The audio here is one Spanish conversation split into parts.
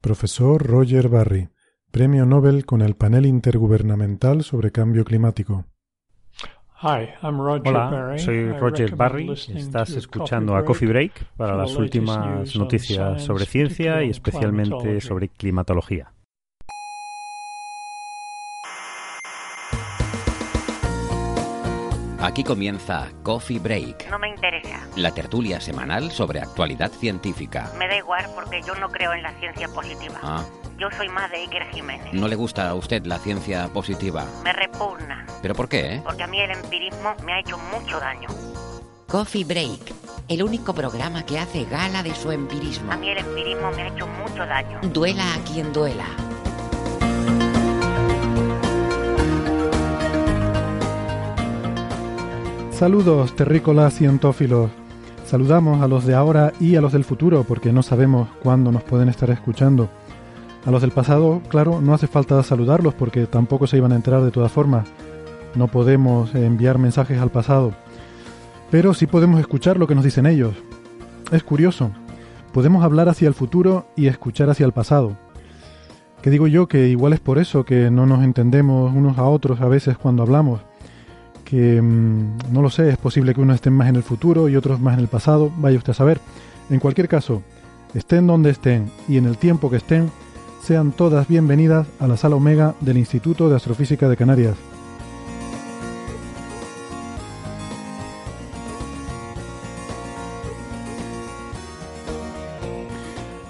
Profesor Roger Barry, Premio Nobel con el Panel Intergubernamental sobre Cambio Climático. Hola, soy Roger Barry. Estás escuchando a Coffee Break para las últimas noticias sobre ciencia y especialmente sobre climatología. Aquí comienza Coffee Break. No me interesa. La tertulia semanal sobre actualidad científica. Me da igual porque yo no creo en la ciencia positiva. Ah. Yo soy más de Iker Jiménez. ¿No le gusta a usted la ciencia positiva? Me repugna. ¿Pero por qué? Porque a mí el empirismo me ha hecho mucho daño. Coffee Break, el único programa que hace gala de su empirismo. A mí el empirismo me ha hecho mucho daño. Duela a quien duela. Saludos, terrícolas cientófilos. Saludamos a los de ahora y a los del futuro, porque no sabemos cuándo nos pueden estar escuchando. A los del pasado, claro, no hace falta saludarlos porque tampoco se iban a enterar de todas formas. No podemos enviar mensajes al pasado. Pero sí podemos escuchar lo que nos dicen ellos. Es curioso. Podemos hablar hacia el futuro y escuchar hacia el pasado. Que digo yo que igual es por eso que no nos entendemos unos a otros a veces cuando hablamos que mm, no lo sé, es posible que unos estén más en el futuro y otros más en el pasado, vaya usted a saber. En cualquier caso, estén donde estén y en el tiempo que estén, sean todas bienvenidas a la sala Omega del Instituto de Astrofísica de Canarias.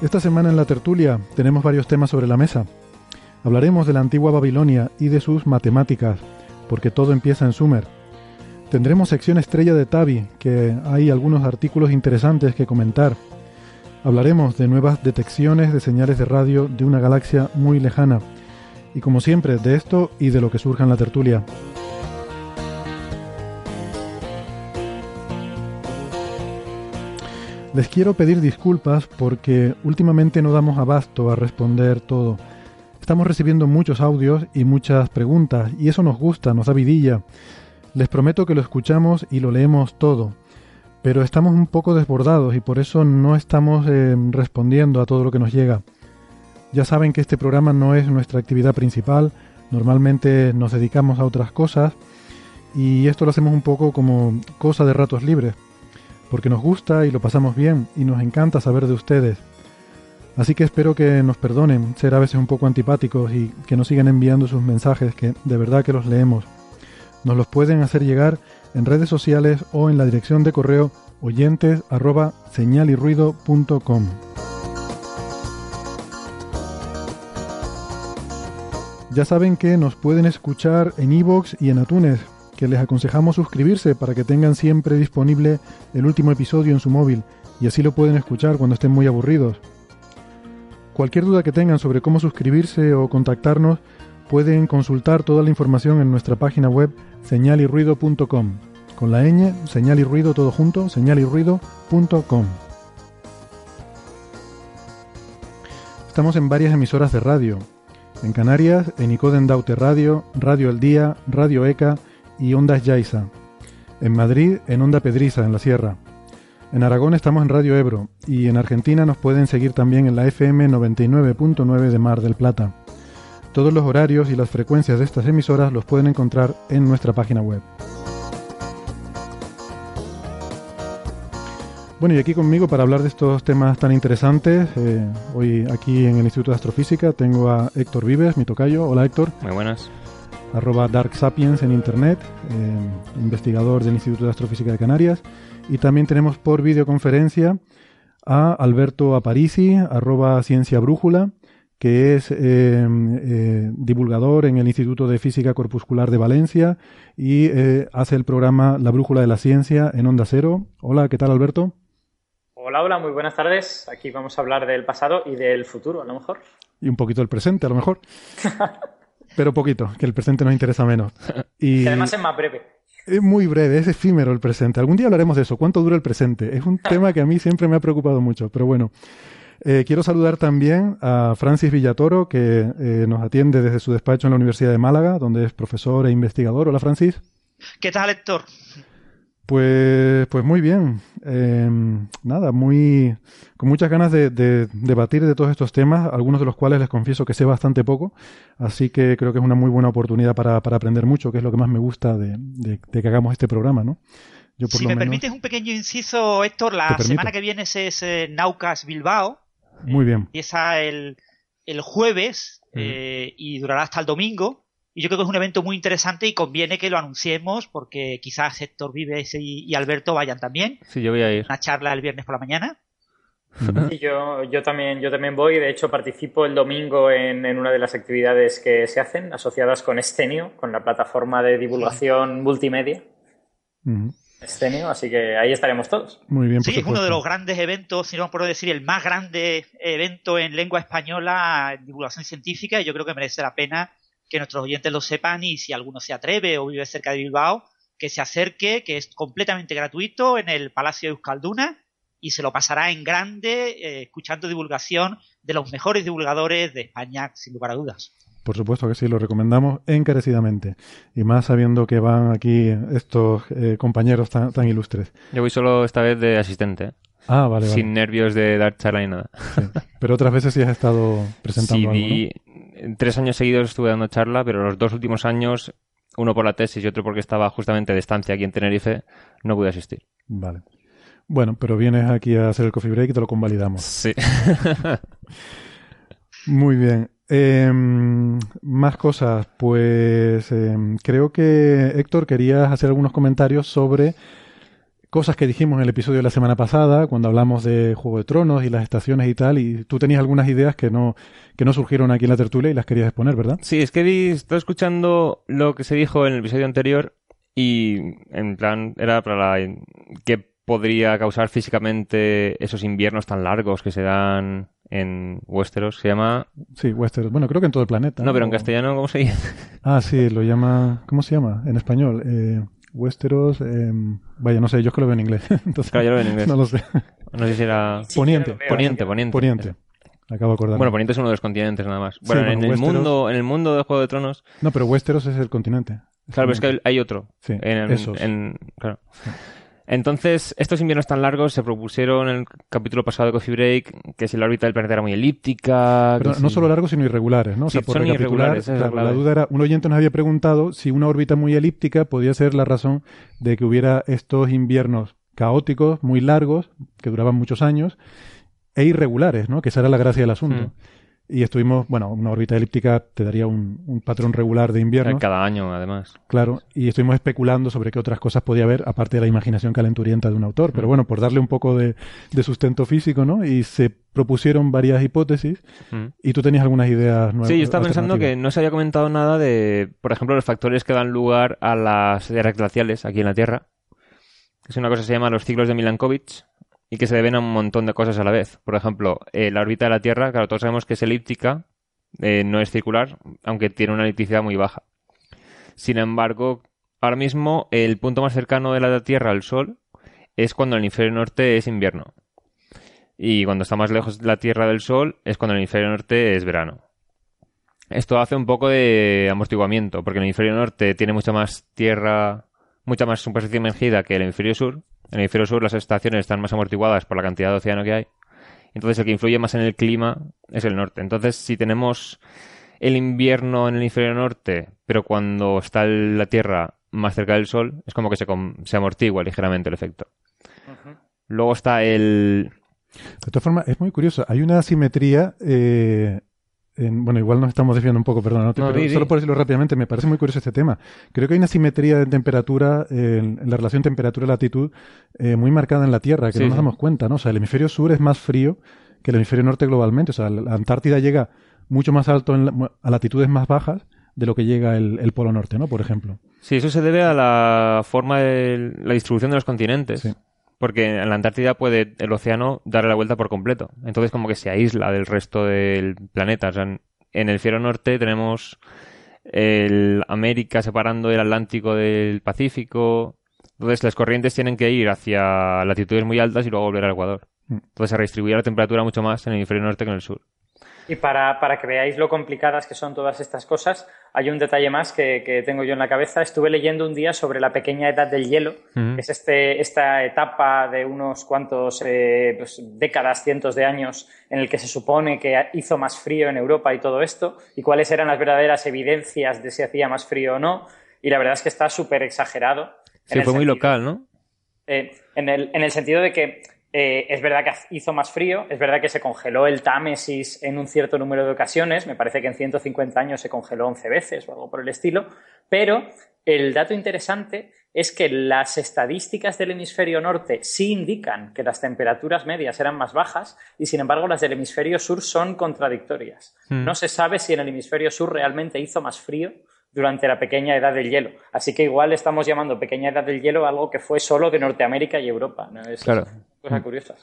Esta semana en la tertulia tenemos varios temas sobre la mesa. Hablaremos de la antigua Babilonia y de sus matemáticas, porque todo empieza en Sumer. Tendremos sección estrella de Tavi, que hay algunos artículos interesantes que comentar. Hablaremos de nuevas detecciones de señales de radio de una galaxia muy lejana. Y como siempre, de esto y de lo que surja en la tertulia. Les quiero pedir disculpas porque últimamente no damos abasto a responder todo. Estamos recibiendo muchos audios y muchas preguntas y eso nos gusta, nos da vidilla. Les prometo que lo escuchamos y lo leemos todo, pero estamos un poco desbordados y por eso no estamos eh, respondiendo a todo lo que nos llega. Ya saben que este programa no es nuestra actividad principal, normalmente nos dedicamos a otras cosas y esto lo hacemos un poco como cosa de ratos libres, porque nos gusta y lo pasamos bien y nos encanta saber de ustedes. Así que espero que nos perdonen ser a veces un poco antipáticos y que nos sigan enviando sus mensajes, que de verdad que los leemos. Nos los pueden hacer llegar en redes sociales o en la dirección de correo oyentes arroba. Ya saben que nos pueden escuchar en iVoox y en iTunes, que les aconsejamos suscribirse para que tengan siempre disponible el último episodio en su móvil y así lo pueden escuchar cuando estén muy aburridos. Cualquier duda que tengan sobre cómo suscribirse o contactarnos, pueden consultar toda la información en nuestra página web señalirruido.com. Con la ñ, señal y ruido todo junto, señalirruido.com. Estamos en varias emisoras de radio. En Canarias, en Icoden Daute Radio, Radio El Día, Radio ECA y Ondas Yaiza. En Madrid, en Onda Pedriza, en la Sierra. En Aragón estamos en Radio Ebro y en Argentina nos pueden seguir también en la FM 99.9 de Mar del Plata. Todos los horarios y las frecuencias de estas emisoras los pueden encontrar en nuestra página web. Bueno, y aquí conmigo para hablar de estos temas tan interesantes, eh, hoy aquí en el Instituto de Astrofísica tengo a Héctor Vives, mi tocayo. Hola Héctor. Muy buenas. Arroba Dark Sapiens en Internet, eh, investigador del Instituto de Astrofísica de Canarias. Y también tenemos por videoconferencia a Alberto Aparici, arroba Ciencia Brújula, que es eh, eh, divulgador en el Instituto de Física Corpuscular de Valencia y eh, hace el programa La Brújula de la Ciencia en Onda Cero. Hola, ¿qué tal Alberto? Hola, hola, muy buenas tardes. Aquí vamos a hablar del pasado y del futuro, a lo mejor. y un poquito del presente, a lo mejor. Pero poquito, que el presente nos interesa menos. Y además es más breve. Es muy breve, es efímero el presente. Algún día hablaremos de eso, cuánto dura el presente. Es un tema que a mí siempre me ha preocupado mucho, pero bueno. Eh, quiero saludar también a Francis Villatoro, que eh, nos atiende desde su despacho en la Universidad de Málaga, donde es profesor e investigador. Hola, Francis. ¿Qué tal, Héctor? Pues, pues muy bien. Em, nada, muy con muchas ganas de, debatir de todos estos temas, algunos de los cuales les confieso que sé bastante poco, así que creo que es una muy buena oportunidad para, aprender mucho, que es lo que más me gusta de, que hagamos este programa, ¿no? Yo si me permites un pequeño inciso, Héctor, la semana que viene es, eh, Naucas Bilbao. Muy bien. Empieza el, el jueves eh, y durará hasta el domingo. Y yo creo que es un evento muy interesante y conviene que lo anunciemos porque quizás Héctor Vives y, Alberto vayan también. Sí, yo voy a ir. Una charla el viernes por la mañana. Sí, yo, yo, también, yo también voy. De hecho, participo el domingo en, una de las actividades que se hacen asociadas con Estenio, con la plataforma de divulgación multimedia. Estenio, así que ahí estaremos todos. Muy bien. sí, es uno de los grandes eventos, si no puedo decir el más grande evento en lengua española en divulgación científica y yo creo que merece la pena que nuestros oyentes lo sepan y si alguno se atreve o vive cerca de Bilbao, que se acerque, que es completamente gratuito en el Palacio de Euskalduna y se lo pasará en grande eh, escuchando divulgación de los mejores divulgadores de España, sin lugar a dudas. Por supuesto que sí, lo recomendamos encarecidamente. Y más sabiendo que van aquí estos eh, compañeros tan, ilustres. Yo voy solo esta vez de asistente. Ah, vale, Sin nervios de dar charla ni nada. Pero otras veces sí has estado presentando sí, tres años seguidos estuve dando charla, pero los dos últimos años, uno por la tesis y otro porque estaba justamente de estancia aquí en Tenerife, no pude asistir. Vale. Bueno, pero vienes aquí a hacer el coffee break y te lo convalidamos. Sí. Muy bien. Em, más cosas. Pues em, creo que Héctor querías hacer algunos comentarios sobre cosas que dijimos en el episodio de la semana pasada, cuando hablamos de Juego de Tronos y las estaciones y tal, y tú tenías algunas ideas que no, que no surgieron aquí en la tertulia y las querías exponer, ¿verdad? Sí, es que estoy escuchando lo que se dijo en el episodio anterior y en plan era para la qué podría causar físicamente esos inviernos tan largos que se dan en Westeros. Se llama... Sí, Westeros. Bueno, creo que en todo el planeta. No, pero en castellano, ¿cómo se llama? Ah, sí, lo llama... ¿Cómo se llama? En español. Eh... Westeros, em, vaya, no sé, yo es que lo veo en inglés. Entonces, claro, yo lo veo en inglés. No lo sé. No sé si era... poniente. poniente, poniente. Poniente. Acabo de acordar. Bueno, Poniente es uno de los continentes nada más. Bueno, en, el mundo, en el mundo de Juego de Tronos... No, pero Westeros es el continente. Claro, pero es que hay otro. Sí, en, En, claro. Entonces, estos inviernos tan largos se propusieron en el capítulo pasado de Coffee Break que si la órbita del planeta era muy elíptica. Pero no solo largos, sino irregulares, ¿no? O sea, por son irregulares. la duda era, un oyente nos había preguntado si una órbita muy elíptica podía ser la razón de que hubiera estos inviernos caóticos, muy largos, que duraban muchos años, e irregulares, ¿no? Que esa era la gracia del asunto. Mm. Y estuvimos, bueno, una órbita elíptica te daría un, patrón regular de invierno. Cada año, además. Claro, y estuvimos especulando sobre qué otras cosas podía haber, aparte de la imaginación calenturienta de un autor. Pero mm. bueno, por darle un poco de, sustento físico, ¿no? Y se propusieron varias hipótesis mm. y tú tenías algunas ideas nuevas. Sí, yo estaba pensando que no se había comentado nada de, por ejemplo, los factores que dan lugar a las eras glaciales aquí en la Tierra. Es una cosa que se llama los ciclos de Milankovitch, y que se deben a un montón de cosas a la vez. Por ejemplo, eh, la órbita de la Tierra, claro, todos sabemos que es elíptica, eh, no es circular, aunque tiene una elipticidad muy baja. Sin embargo, ahora mismo el punto más cercano de la Tierra al Sol es cuando el hemisferio norte es invierno. Y cuando está más lejos la Tierra del Sol es cuando el hemisferio norte es verano. Esto hace un poco de amortiguamiento, porque el hemisferio norte tiene mucha más tierra, mucha más superficie emergida que el hemisferio sur, en el hemisferio sur las estaciones están más amortiguadas por la cantidad de océano que hay. Entonces el que influye más en el clima es el norte. Entonces si tenemos el invierno en el hemisferio norte, pero cuando está la Tierra más cerca del Sol, es como que se, se amortigua ligeramente el efecto. Luego está el... De todas formas, es muy curioso. Hay una asimetría eh, bueno, igual nos estamos desviando un poco, perdón, pero solo por decirlo rápidamente, me parece muy curioso este tema. Creo que hay una simetría de temperatura, en, la relación temperatura-latitud, eh, muy marcada en la Tierra, que no nos damos cuenta, ¿no? O sea, el hemisferio sur es más frío que el hemisferio norte globalmente. O sea, la Antártida llega mucho más alto a latitudes más bajas de lo que llega el, Polo Norte, ¿no? Por ejemplo. Sí, eso se debe a la forma de la distribución de los continentes. Porque en la Antártida puede el océano darle la vuelta por completo. Entonces como que se aísla del resto del planeta. O sea, en- el Fiero Norte tenemos el América separando el Atlántico del Pacífico. Entonces las corrientes tienen que ir hacia latitudes muy altas y luego volver al Ecuador. Mm. Entonces se redistribuye la temperatura mucho más en el hemisferio norte que en el sur. Y para, para que veáis lo complicadas que son todas estas cosas, hay un detalle más que, que tengo yo en la cabeza. Estuve leyendo un día sobre la pequeña edad del hielo, que es este, esta etapa de unos cuantos eh, pues, décadas, cientos de años, en el que se supone que hizo más frío en Europa y todo esto, y cuáles eran las verdaderas evidencias de si hacía más frío o no. Y la verdad es que está súper exagerado. Sí, fue muy sentido- local, ¿no? eh, en, el, en el sentido de que eh, es verdad que hizo más frío, es verdad que se congeló el Támesis en un cierto número de ocasiones, me parece que en 150 años se congeló 11 veces o algo por el estilo, pero el dato interesante es que las estadísticas del hemisferio norte sí indican que las temperaturas medias eran más bajas y sin embargo las del hemisferio sur son contradictorias. Mm. No se sabe si en el hemisferio sur realmente hizo más frío durante la pequeña edad del hielo. Así que igual estamos llamando pequeña edad del hielo algo que fue solo de Norteamérica y Europa. ¿no? Es Claro. cosa curiosa.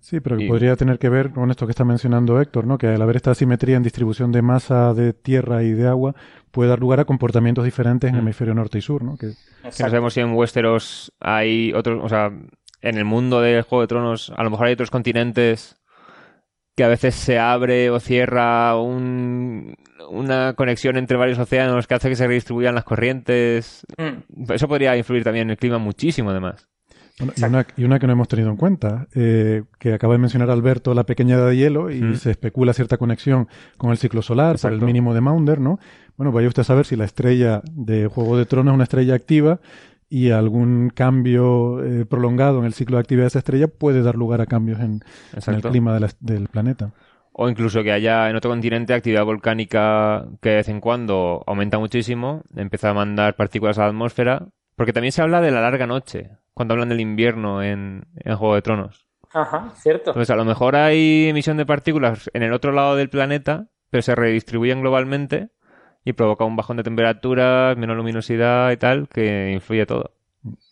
Sí, pero que Y- podría tener que ver con esto que está mencionando Héctor, ¿no? Que al haber esta asimetría en distribución de masa de tierra y de agua puede dar lugar a comportamientos diferentes en el Mm. hemisferio norte y sur, ¿no? Que Que no sabemos si en Westeros hay otros, o sea, en el mundo del Juego de Tronos, a lo mejor hay otros continentes que a veces se abre o cierra un- una conexión entre varios océanos que hace que se redistribuyan las corrientes. Mm. Eso podría influir también en el clima muchísimo, además. Bueno, y, una, y una que no hemos tenido en cuenta, eh, que acaba de mencionar Alberto, la pequeña edad de hielo, y Mm. se especula cierta conexión con el ciclo solar por el Exacto. mínimo de Maunder, ¿no? Bueno, vaya usted a saber si la estrella de Juego de Tronos es una estrella activa y algún cambio eh, prolongado en el ciclo de actividad de esa estrella puede dar lugar a cambios en, en el clima de la- del planeta. O incluso que haya en otro continente actividad volcánica que de vez en cuando aumenta muchísimo, empieza a mandar partículas a la atmósfera. Porque también se habla de la larga noche, cuando hablan del invierno en, en Juego de Tronos. Ajá, cierto. Entonces, a lo mejor hay emisión de partículas en el otro lado del planeta, pero se redistribuyen globalmente y provoca un bajón de temperaturas, menos luminosidad y tal, que influye todo.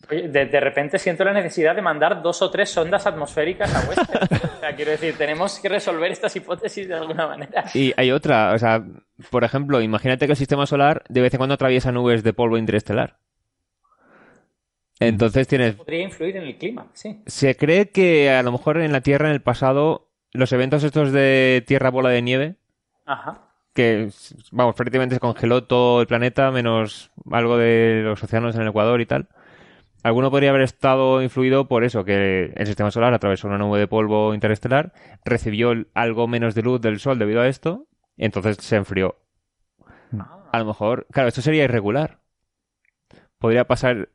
De, de repente siento la necesidad de mandar dos o tres sondas atmosféricas a Westeros. o sea, quiero decir, tenemos que resolver estas hipótesis de alguna manera. Y hay otra, o sea, por ejemplo, imagínate que el sistema solar de vez en cuando atraviesa nubes de polvo interestelar. Entonces tienes Podría influir en el clima, sí. Se cree que a lo mejor en la Tierra en el pasado los eventos estos de Tierra bola de nieve, Ajá. Que vamos, prácticamente se congeló todo el planeta menos algo de los océanos en el Ecuador y tal. Alguno podría haber estado influido por eso, que el sistema solar atravesó una nube de polvo interestelar, recibió algo menos de luz del Sol debido a esto, y entonces se enfrió. A lo mejor, claro, esto sería irregular. Podría pasar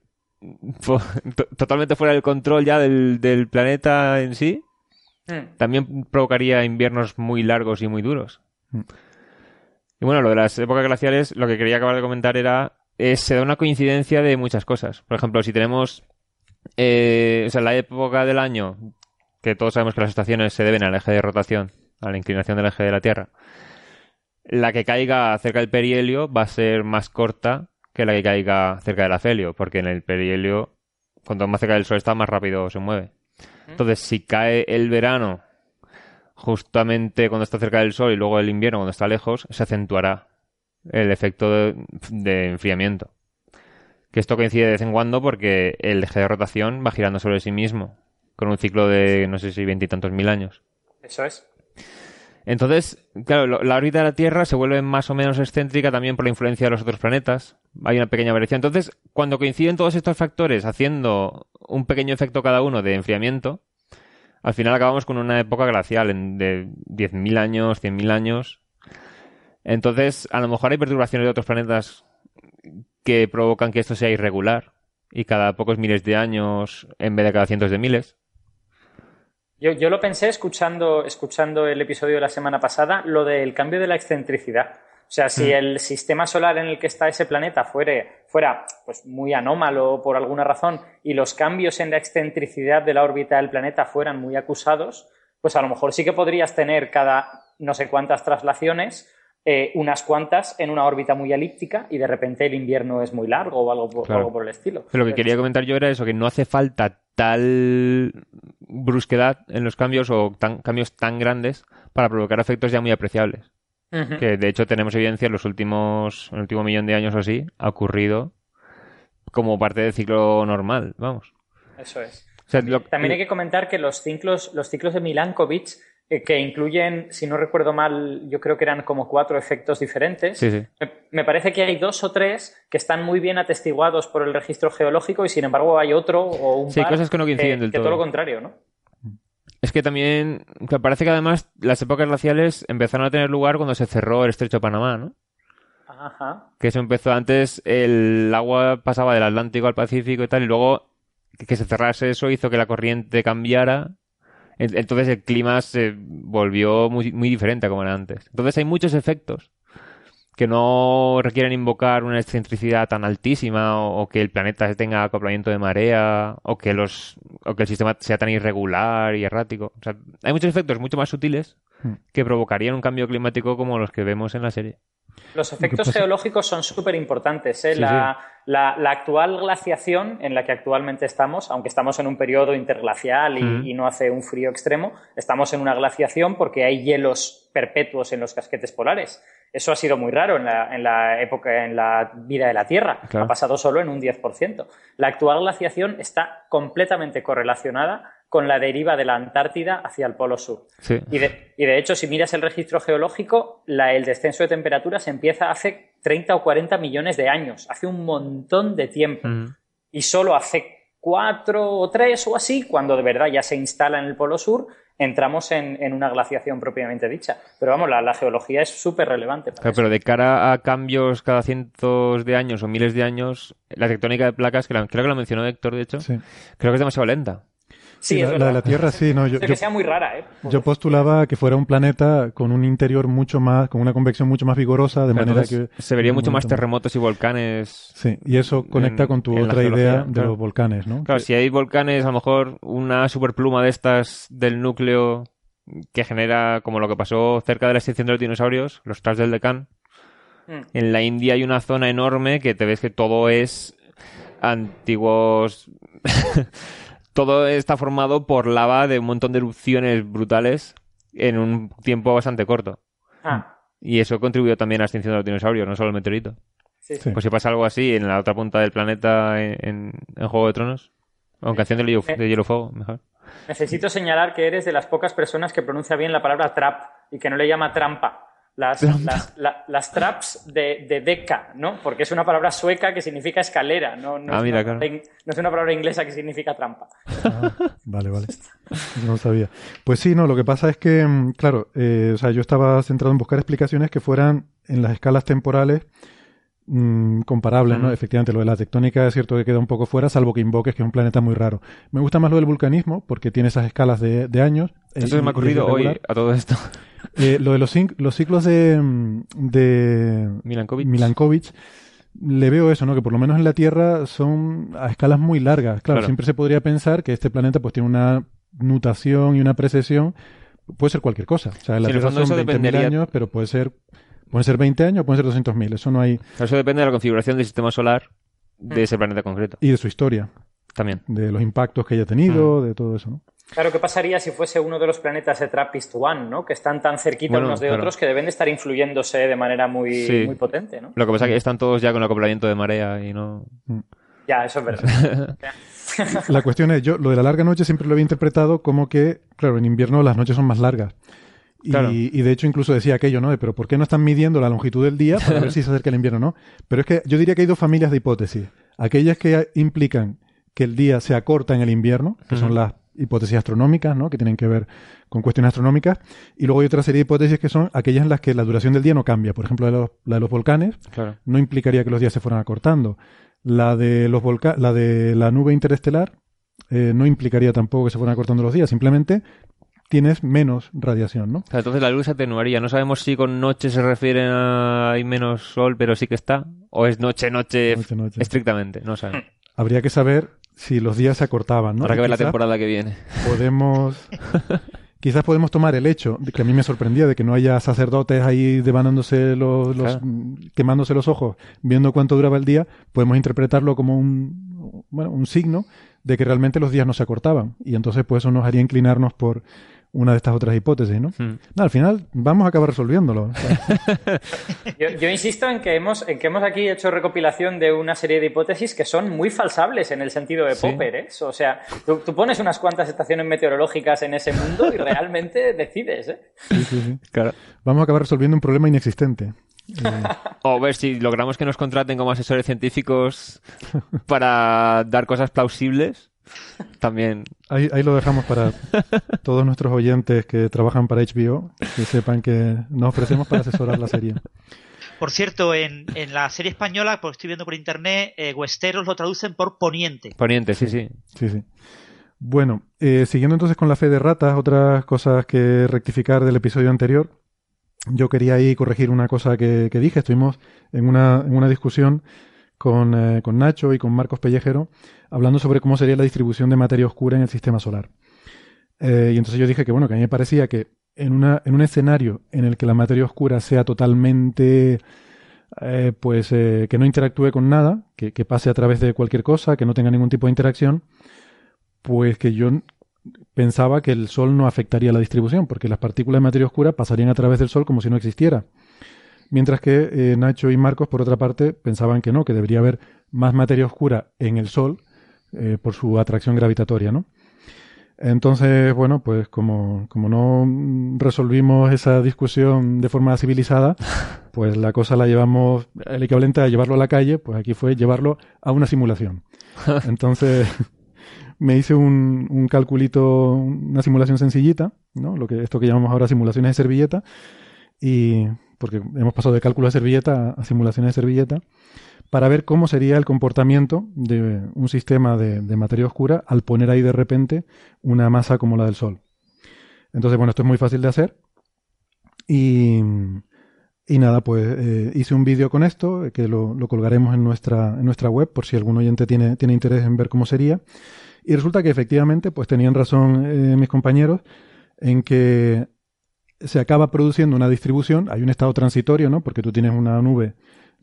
totalmente fuera del control ya del, del planeta en sí. Mm. También provocaría inviernos muy largos y muy duros. Mm. Y bueno, lo de las épocas glaciales, lo que quería acabar de comentar era, es, se da una coincidencia de muchas cosas. Por ejemplo, si tenemos, eh, o sea, la época del año, que todos sabemos que las estaciones se deben al eje de rotación, a la inclinación del eje de la Tierra, la que caiga cerca del perihelio va a ser más corta que la que caiga cerca del afelio, porque en el perihelio, cuanto más cerca del Sol está, más rápido se mueve. Entonces, si cae el verano justamente cuando está cerca del Sol y luego el invierno cuando está lejos, se acentuará el efecto de, de enfriamiento. Que esto coincide de vez en cuando porque el eje de rotación va girando sobre sí mismo, con un ciclo de no sé si veintitantos mil años. Eso es. Entonces, claro, la órbita de la Tierra se vuelve más o menos excéntrica también por la influencia de los otros planetas. Hay una pequeña variación. Entonces, cuando coinciden todos estos factores haciendo un pequeño efecto cada uno de enfriamiento, al final acabamos con una época glacial en- de 10.000 años, 100.000 años. Entonces, a lo mejor hay perturbaciones de otros planetas que provocan que esto sea irregular y cada pocos miles de años en vez de cada cientos de miles. Yo, yo lo pensé escuchando, escuchando el episodio de la semana pasada, lo del cambio de la excentricidad. O sea, si el sistema solar en el que está ese planeta fuere, fuera pues, muy anómalo por alguna razón y los cambios en la excentricidad de la órbita del planeta fueran muy acusados, pues a lo mejor sí que podrías tener cada no sé cuántas traslaciones, eh, unas cuantas en una órbita muy elíptica y de repente el invierno es muy largo o algo por, Claro. algo por el estilo. Pero lo que quería comentar yo era eso, que no hace falta tal brusquedad en los cambios o tan, cambios tan grandes para provocar efectos ya muy apreciables. Que de hecho tenemos evidencia en los últimos, en el último millón de años o así, ha ocurrido como parte del ciclo normal, vamos. Eso es. O sea, lo- También hay que comentar que los ciclos, los ciclos de Milankovitch, eh, que incluyen, si no recuerdo mal, yo creo que eran como cuatro efectos diferentes. Sí, sí. Me, parece que hay dos o tres que están muy bien atestiguados por el registro geológico y sin embargo hay otro o un Sí, par cosas que no coinciden del que todo. todo lo contrario, ¿no? Es que también, que parece que además las épocas glaciales empezaron a tener lugar cuando se cerró el estrecho de Panamá, ¿no? Ajá. Que eso empezó antes, el agua pasaba del Atlántico al Pacífico y tal, y luego que, se cerrase eso hizo que la corriente cambiara. En- Entonces el clima se volvió muy, muy diferente a como era antes. Entonces hay muchos efectos que no requieren invocar una excentricidad tan altísima o, o que el planeta tenga acoplamiento de marea o que los o que el sistema sea tan irregular y errático. O sea, hay muchos efectos mucho más sutiles Hmm. que provocarían un cambio climático como los que vemos en la serie. Los efectos geológicos son súper importantes. ¿eh? Sí, la, la- la actual glaciación en la que actualmente estamos, aunque estamos en un periodo interglacial y, Mm. y no hace un frío extremo, estamos en una glaciación porque hay hielos perpetuos en los casquetes polares. Eso ha sido muy raro en la, en la época, en la vida de la Tierra. Claro. Ha pasado solo en un 10%. La actual glaciación está completamente correlacionada con la deriva de la Antártida hacia el Polo Sur. Sí. Y de, y de hecho, si miras el registro geológico, la- el descenso de temperaturas empieza hace 30 o 40 millones de años, hace un montón de tiempo. Mm. Y solo hace cuatro o tres o así, cuando de verdad ya se instala en el Polo Sur, entramos en, en una glaciación propiamente dicha. Pero vamos, la, la geología es súper relevante. para Claro, eso. pero de cara a cambios cada cientos de años o miles de años, la tectónica de placas, que la- creo que lo mencionó Héctor, de hecho, Sí. creo que es demasiado lenta. Sí, la, la de la Tierra sí, no, yo, yo- que sea muy rara, ¿eh? yo postulaba que fuera un planeta con un interior mucho más, con una convección mucho más vigorosa, de manera que... se vería mucho más terremotos y volcanes. Sí, y eso conecta en- con tu otra idea de claro. los volcanes, ¿no? Claro, si hay volcanes, a lo mejor una superpluma de estas del núcleo que genera, como lo que pasó cerca de la extinción de los dinosaurios, los Trals del Deccan. Mm. En la India hay una zona enorme que te ves que todo es antiguos. todo está formado por lava de un montón de erupciones brutales en un tiempo bastante corto. Ah, Y eso contribuyó también a la extinción de los dinosaurios, no solo el meteorito. sí. Pues si pasa algo así en la otra punta del planeta en, en- en Juego de Tronos, o en Canción de Hielo, Eh. de Hielo y Fuego, mejor. Necesito señalar que eres de las pocas personas que pronuncia bien la palabra trap y que no le llama trampa. Las, las, la- las traps de, de deca, ¿no? Porque es una palabra sueca que significa escalera, no, no, Ah, es, mira, una claro. palabra in- no es una palabra inglesa que significa trampa. Ah, vale, vale. No sabía. Pues sí, no, lo que pasa es que, mm, claro, eh, o sea, yo estaba centrado en buscar explicaciones que fueran en las escalas temporales mm, comparables, ¿no? Efectivamente, lo de la tectónica es cierto que queda un poco fuera, salvo que invoques que es un planeta muy raro. Me gusta más lo del vulcanismo, porque tiene esas escalas de, de años. eh, Eso se y- me ha ocurrido hoy a todo esto. Eh, lo de los, los ciclos de, mm, de Milankovitch. Milankovitch, le veo eso, ¿no? Que por lo menos en la Tierra son a escalas muy largas. Claro, Claro. siempre se podría pensar que este planeta pues tiene una nutación y una precesión. Puede ser cualquier cosa. O sea, en la Sí, Tierra son eso 20.000 dependería- años, pero puede ser, pueden ser 20 años, pueden ser 200.000. Eso no hay... Eso depende de la configuración del sistema solar de Mm. ese planeta concreto. Y de su historia, También. de los impactos que haya tenido, Mm. de todo eso, ¿no? Claro, ¿qué pasaría si fuese uno de los planetas de Trappist-1, ¿no? Que están tan cerquita Bueno, unos de claro. otros que deben de estar influyéndose de manera muy, Sí. muy potente, ¿no? Lo que pasa es que están todos ya con el acoplamiento de marea y no... Ya, eso es verdad. La cuestión es, yo lo de la larga noche siempre lo había interpretado como que, claro, en invierno las noches son más largas. Y, Claro. y de hecho incluso decía aquello, ¿no? De, pero ¿por qué no están midiendo la longitud del día para ver si se acerca el invierno o no? Pero es que yo diría que hay dos familias de hipótesis. Aquellas que implican que el día se acorta en el invierno, que son las hipótesis astronómicas, ¿no? Que tienen que ver con cuestiones astronómicas. Y luego hay otra serie de hipótesis que son aquellas en las que la duración del día no cambia. Por ejemplo, la de los, la de los volcanes, Claro. no implicaría que los días se fueran acortando. La de los volca la de la nube interestelar eh, no implicaría tampoco que se fueran acortando los días, simplemente tienes menos radiación, ¿no? O sea, entonces la luz se atenuaría. No sabemos si con noche se refieren a hay menos sol, pero sí que está. O es noche, noche, Noche, noche. estrictamente. No sabemos. Habría que saber si los días se acortaban, ¿no? Habrá que ver la temporada que viene. Podemos quizás podemos tomar el hecho de que a mí me sorprendía de que no haya sacerdotes ahí devanándose los, los- Claro. quemándose los ojos, viendo cuánto duraba el día, podemos interpretarlo como un bueno, un signo de que realmente los días no se acortaban. Y entonces pues eso nos haría inclinarnos por una de estas otras hipótesis, ¿no? Hmm. No, al final vamos a acabar resolviéndolo. Yo, yo insisto en que, hemos, en que hemos aquí hecho recopilación de una serie de hipótesis que son muy falsables en el sentido de Sí. Popper. ¿eh? O sea, tú, tú pones unas cuantas estaciones meteorológicas en ese mundo y realmente decides. ¿eh? sí, sí, sí. Claro. Vamos a acabar resolviendo un problema inexistente. Eh, O ver si logramos que nos contraten como asesores científicos para dar cosas plausibles. También. ahí, ahí lo dejamos para todos nuestros oyentes que trabajan para HBO, que sepan que nos ofrecemos para asesorar la serie. Por cierto, en, en la serie española, pues estoy viendo por internet, eh, Westeros lo traducen por Poniente. Poniente, sí, sí. Sí, sí. Bueno, eh, siguiendo entonces con la fe de ratas, otras cosas que rectificar del episodio anterior. Yo quería ahí corregir una cosa que, que dije. Estuvimos en una, en una discusión con, eh, con Nacho y con Marcos Pellejero hablando sobre cómo sería la distribución de materia oscura en el sistema solar. Eh, y entonces yo dije que, bueno, que a mí me parecía que en, una, en un escenario en el que la materia oscura sea totalmente eh, pues eh, que no interactúe con nada, que, que pase a través de cualquier cosa, que no tenga ningún tipo de interacción, pues que yo pensaba que el Sol no afectaría la distribución, porque las partículas de materia oscura pasarían a través del Sol como si no existiera. Mientras que Nacho y Marcos, por otra parte, pensaban que no, que debería haber más materia oscura en el Sol eh, por su atracción gravitatoria, ¿no? Entonces, bueno, pues como, como no resolvimos esa discusión de forma civilizada, pues la cosa la llevamos, el equivalente a llevarlo a la calle, pues aquí fue llevarlo a una simulación. Entonces, me hice un, un calculito, una simulación sencillita, ¿no? Lo que, esto que llamamos ahora simulaciones de servilleta, y porque hemos pasado de cálculo de servilleta a simulaciones de servilleta, para ver cómo sería el comportamiento de un sistema de, materia oscura al poner ahí de repente una masa como la del Sol. Entonces, bueno, esto es muy fácil de hacer. Y, y nada, pues eh, hice un vídeo con esto, eh, que lo, lo colgaremos en nuestra, en nuestra web, por si algún oyente tiene, tiene interés en ver cómo sería. Y resulta que efectivamente, pues tenían razón eh, mis compañeros en que se acaba produciendo una distribución, hay un estado transitorio, ¿no? Porque tú tienes una nube,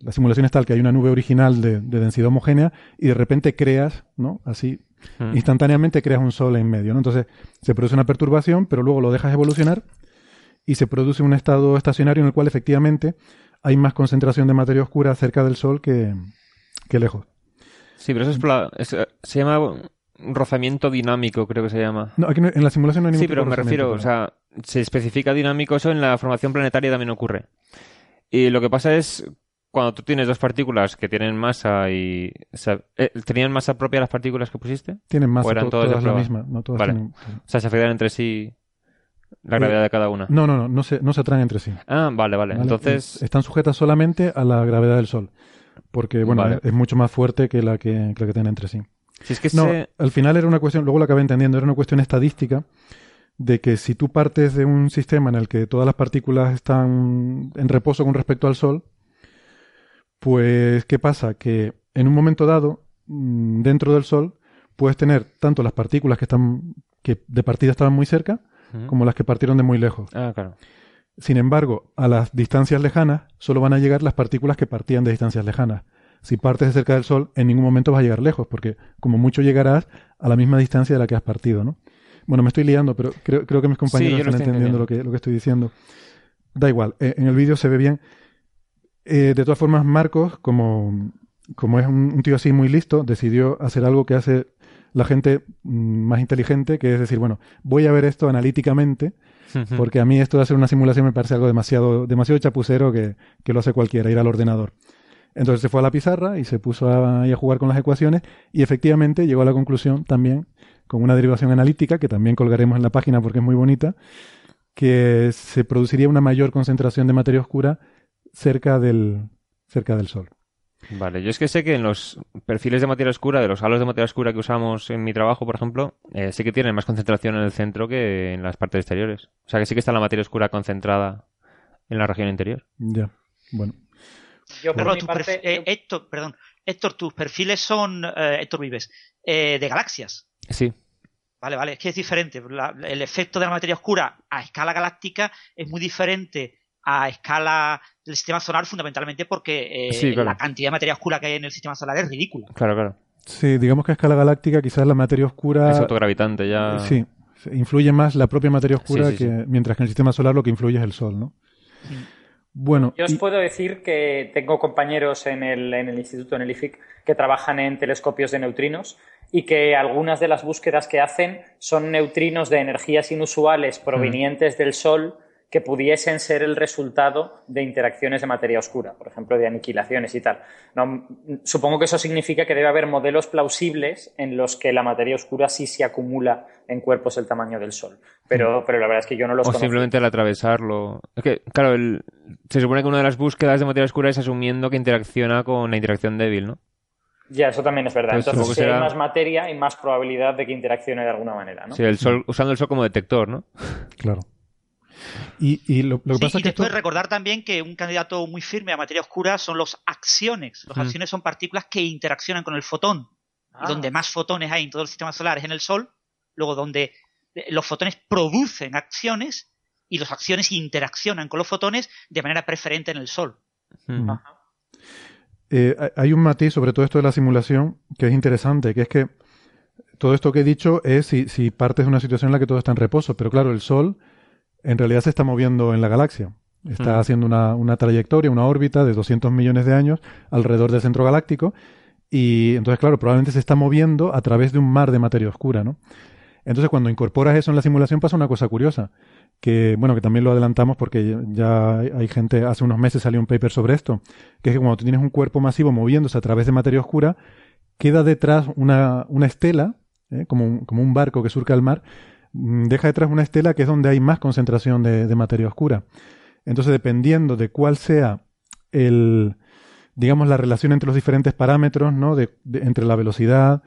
la simulación es tal que hay una nube original de, de densidad homogénea y de repente creas, ¿no? Así, Mm. instantáneamente creas un sol en medio, ¿no? Entonces se produce una perturbación, pero luego lo dejas evolucionar y se produce un estado estacionario en el cual efectivamente hay más concentración de materia oscura cerca del sol que, que lejos. Sí, pero eso es, pla- es, eh, se llama un rozamiento dinámico, creo que se llama. No, aquí no- en la simulación no hay ningún Sí, pero me refiero, o sea, se especifica dinámico, eso en la formación planetaria también ocurre. Y lo que pasa es, cuando tú tienes dos partículas que tienen masa y... o sea, eh, ¿Tenían masa propia las partículas que pusiste? Tienen más ¿O eran to- todas todas la prueba? misma, no todas Vale. tienen- O sea, se afectan entre sí la gravedad de cada una. No, no, no, no se, no se atraen entre sí. Ah, vale, vale. ¿vale? Entonces, Están sujetas solamente a la gravedad del Sol. Porque, bueno, Vale. es mucho más fuerte que la que, que la que tienen entre sí. si es que No, se... al final era una cuestión, luego lo acabé entendiendo, era una cuestión estadística de que si tú partes de un sistema en el que todas las partículas están en reposo con respecto al Sol, pues, ¿qué pasa? Que en un momento dado, mm, dentro del Sol, puedes tener tanto las partículas que están, que de partida estaban muy cerca, como las que partieron de muy lejos. Ah, claro. Sin embargo, a las distancias lejanas solo van a llegar las partículas que partían de distancias lejanas. Si partes de cerca del Sol, en ningún momento vas a llegar lejos, porque como mucho llegarás a la misma distancia de la que has partido, ¿no? Bueno, me estoy liando, pero creo, creo que mis compañeros están entendiendo lo que, lo que estoy diciendo. Da igual, eh, en el vídeo se ve bien. Eh, de todas formas, Marcos, como, como es un, un tío así muy listo, decidió hacer algo que hace la gente mm, más inteligente, que es decir, bueno, voy a ver esto analíticamente, porque a mí esto de hacer una simulación me parece algo demasiado, demasiado chapucero que, que lo hace cualquiera, ir al ordenador. Entonces se fue a la pizarra y se puso a, ahí a jugar con las ecuaciones y efectivamente llegó a la conclusión también, con una derivación analítica, que también colgaremos en la página porque es muy bonita, que se produciría una mayor concentración de materia oscura cerca del, cerca del Sol. Vale, yo es que sé que en los perfiles de materia oscura, de los halos de materia oscura que usamos en mi trabajo, por ejemplo, eh, sí que tienen más concentración en el centro que en las partes exteriores. O sea que sí que está la materia oscura concentrada en la región interior. Ya, bueno. Yo por Carlos, mi tus parte, perf- eh, Héctor, perdón, Héctor, tus perfiles son, eh, Héctor Vives, eh, de galaxias. Sí. Vale, vale, es que es diferente. La- el efecto de la materia oscura a escala galáctica es muy diferente a escala del sistema solar, fundamentalmente porque eh, Sí, claro. la cantidad de materia oscura que hay en el sistema solar es ridícula. Claro, claro. Sí, digamos que a escala galáctica quizás la materia oscura... Es autogravitante ya. Sí, influye más la propia materia oscura Sí, sí, que mientras que en el sistema solar lo que influye es el Sol, ¿no? Bueno, Yo os y- puedo decir que tengo compañeros en el, en el instituto, en el IFIC, que trabajan en telescopios de neutrinos y que algunas de las búsquedas que hacen son neutrinos de energías inusuales provenientes del Sol que pudiesen ser el resultado de interacciones de materia oscura, por ejemplo, de aniquilaciones y tal. No, supongo que eso significa que debe haber modelos plausibles en los que la materia oscura sí se acumula en cuerpos del tamaño del Sol. Pero, pero la verdad es que yo no los O conozco. simplemente al atravesarlo. Es que, claro, el- se supone que una de las búsquedas de materia oscura es asumiendo que interacciona con la interacción débil, ¿no? Ya, eso también es verdad. Pues Entonces, si será- hay más materia, hay más probabilidad de que interaccione de alguna manera, ¿no? Sí, el sol, usando el sol como detector, ¿no? claro. Y, y lo, lo que Sí, pasa y es que esto... después recordar también que un candidato muy firme a materia oscura son los acciones. Los Mm. acciones son partículas que interaccionan con el fotón. Ah. Y donde más fotones hay en todo el sistema solar es en el Sol. Luego donde eh, los fotones producen acciones y las acciones interaccionan con los fotones de manera preferente en el Sol. Mm. Eh, hay- hay un matiz sobre todo esto de la simulación que es interesante, que es que todo esto que he dicho es si, si partes de una situación en la que todo está en reposo, pero claro, el Sol en realidad se está moviendo en la galaxia. Está Mm. haciendo una, una trayectoria, una órbita de 200 millones de años alrededor del centro galáctico y entonces, claro, probablemente se está moviendo a través de un mar de materia oscura, ¿no? Entonces, cuando incorporas eso en la simulación pasa una cosa curiosa, que, bueno, que también lo adelantamos porque ya hay gente, hace unos meses salió un paper sobre esto, que es que cuando tú tienes un cuerpo masivo moviéndose a través de materia oscura, queda detrás una, una estela, ¿eh? como, un, como un barco que surca el mar, deja detrás una estela que es donde hay más concentración de, de materia oscura. Entonces, dependiendo de cuál sea el, digamos, la relación entre los diferentes parámetros, ¿no? De, de- entre la velocidad,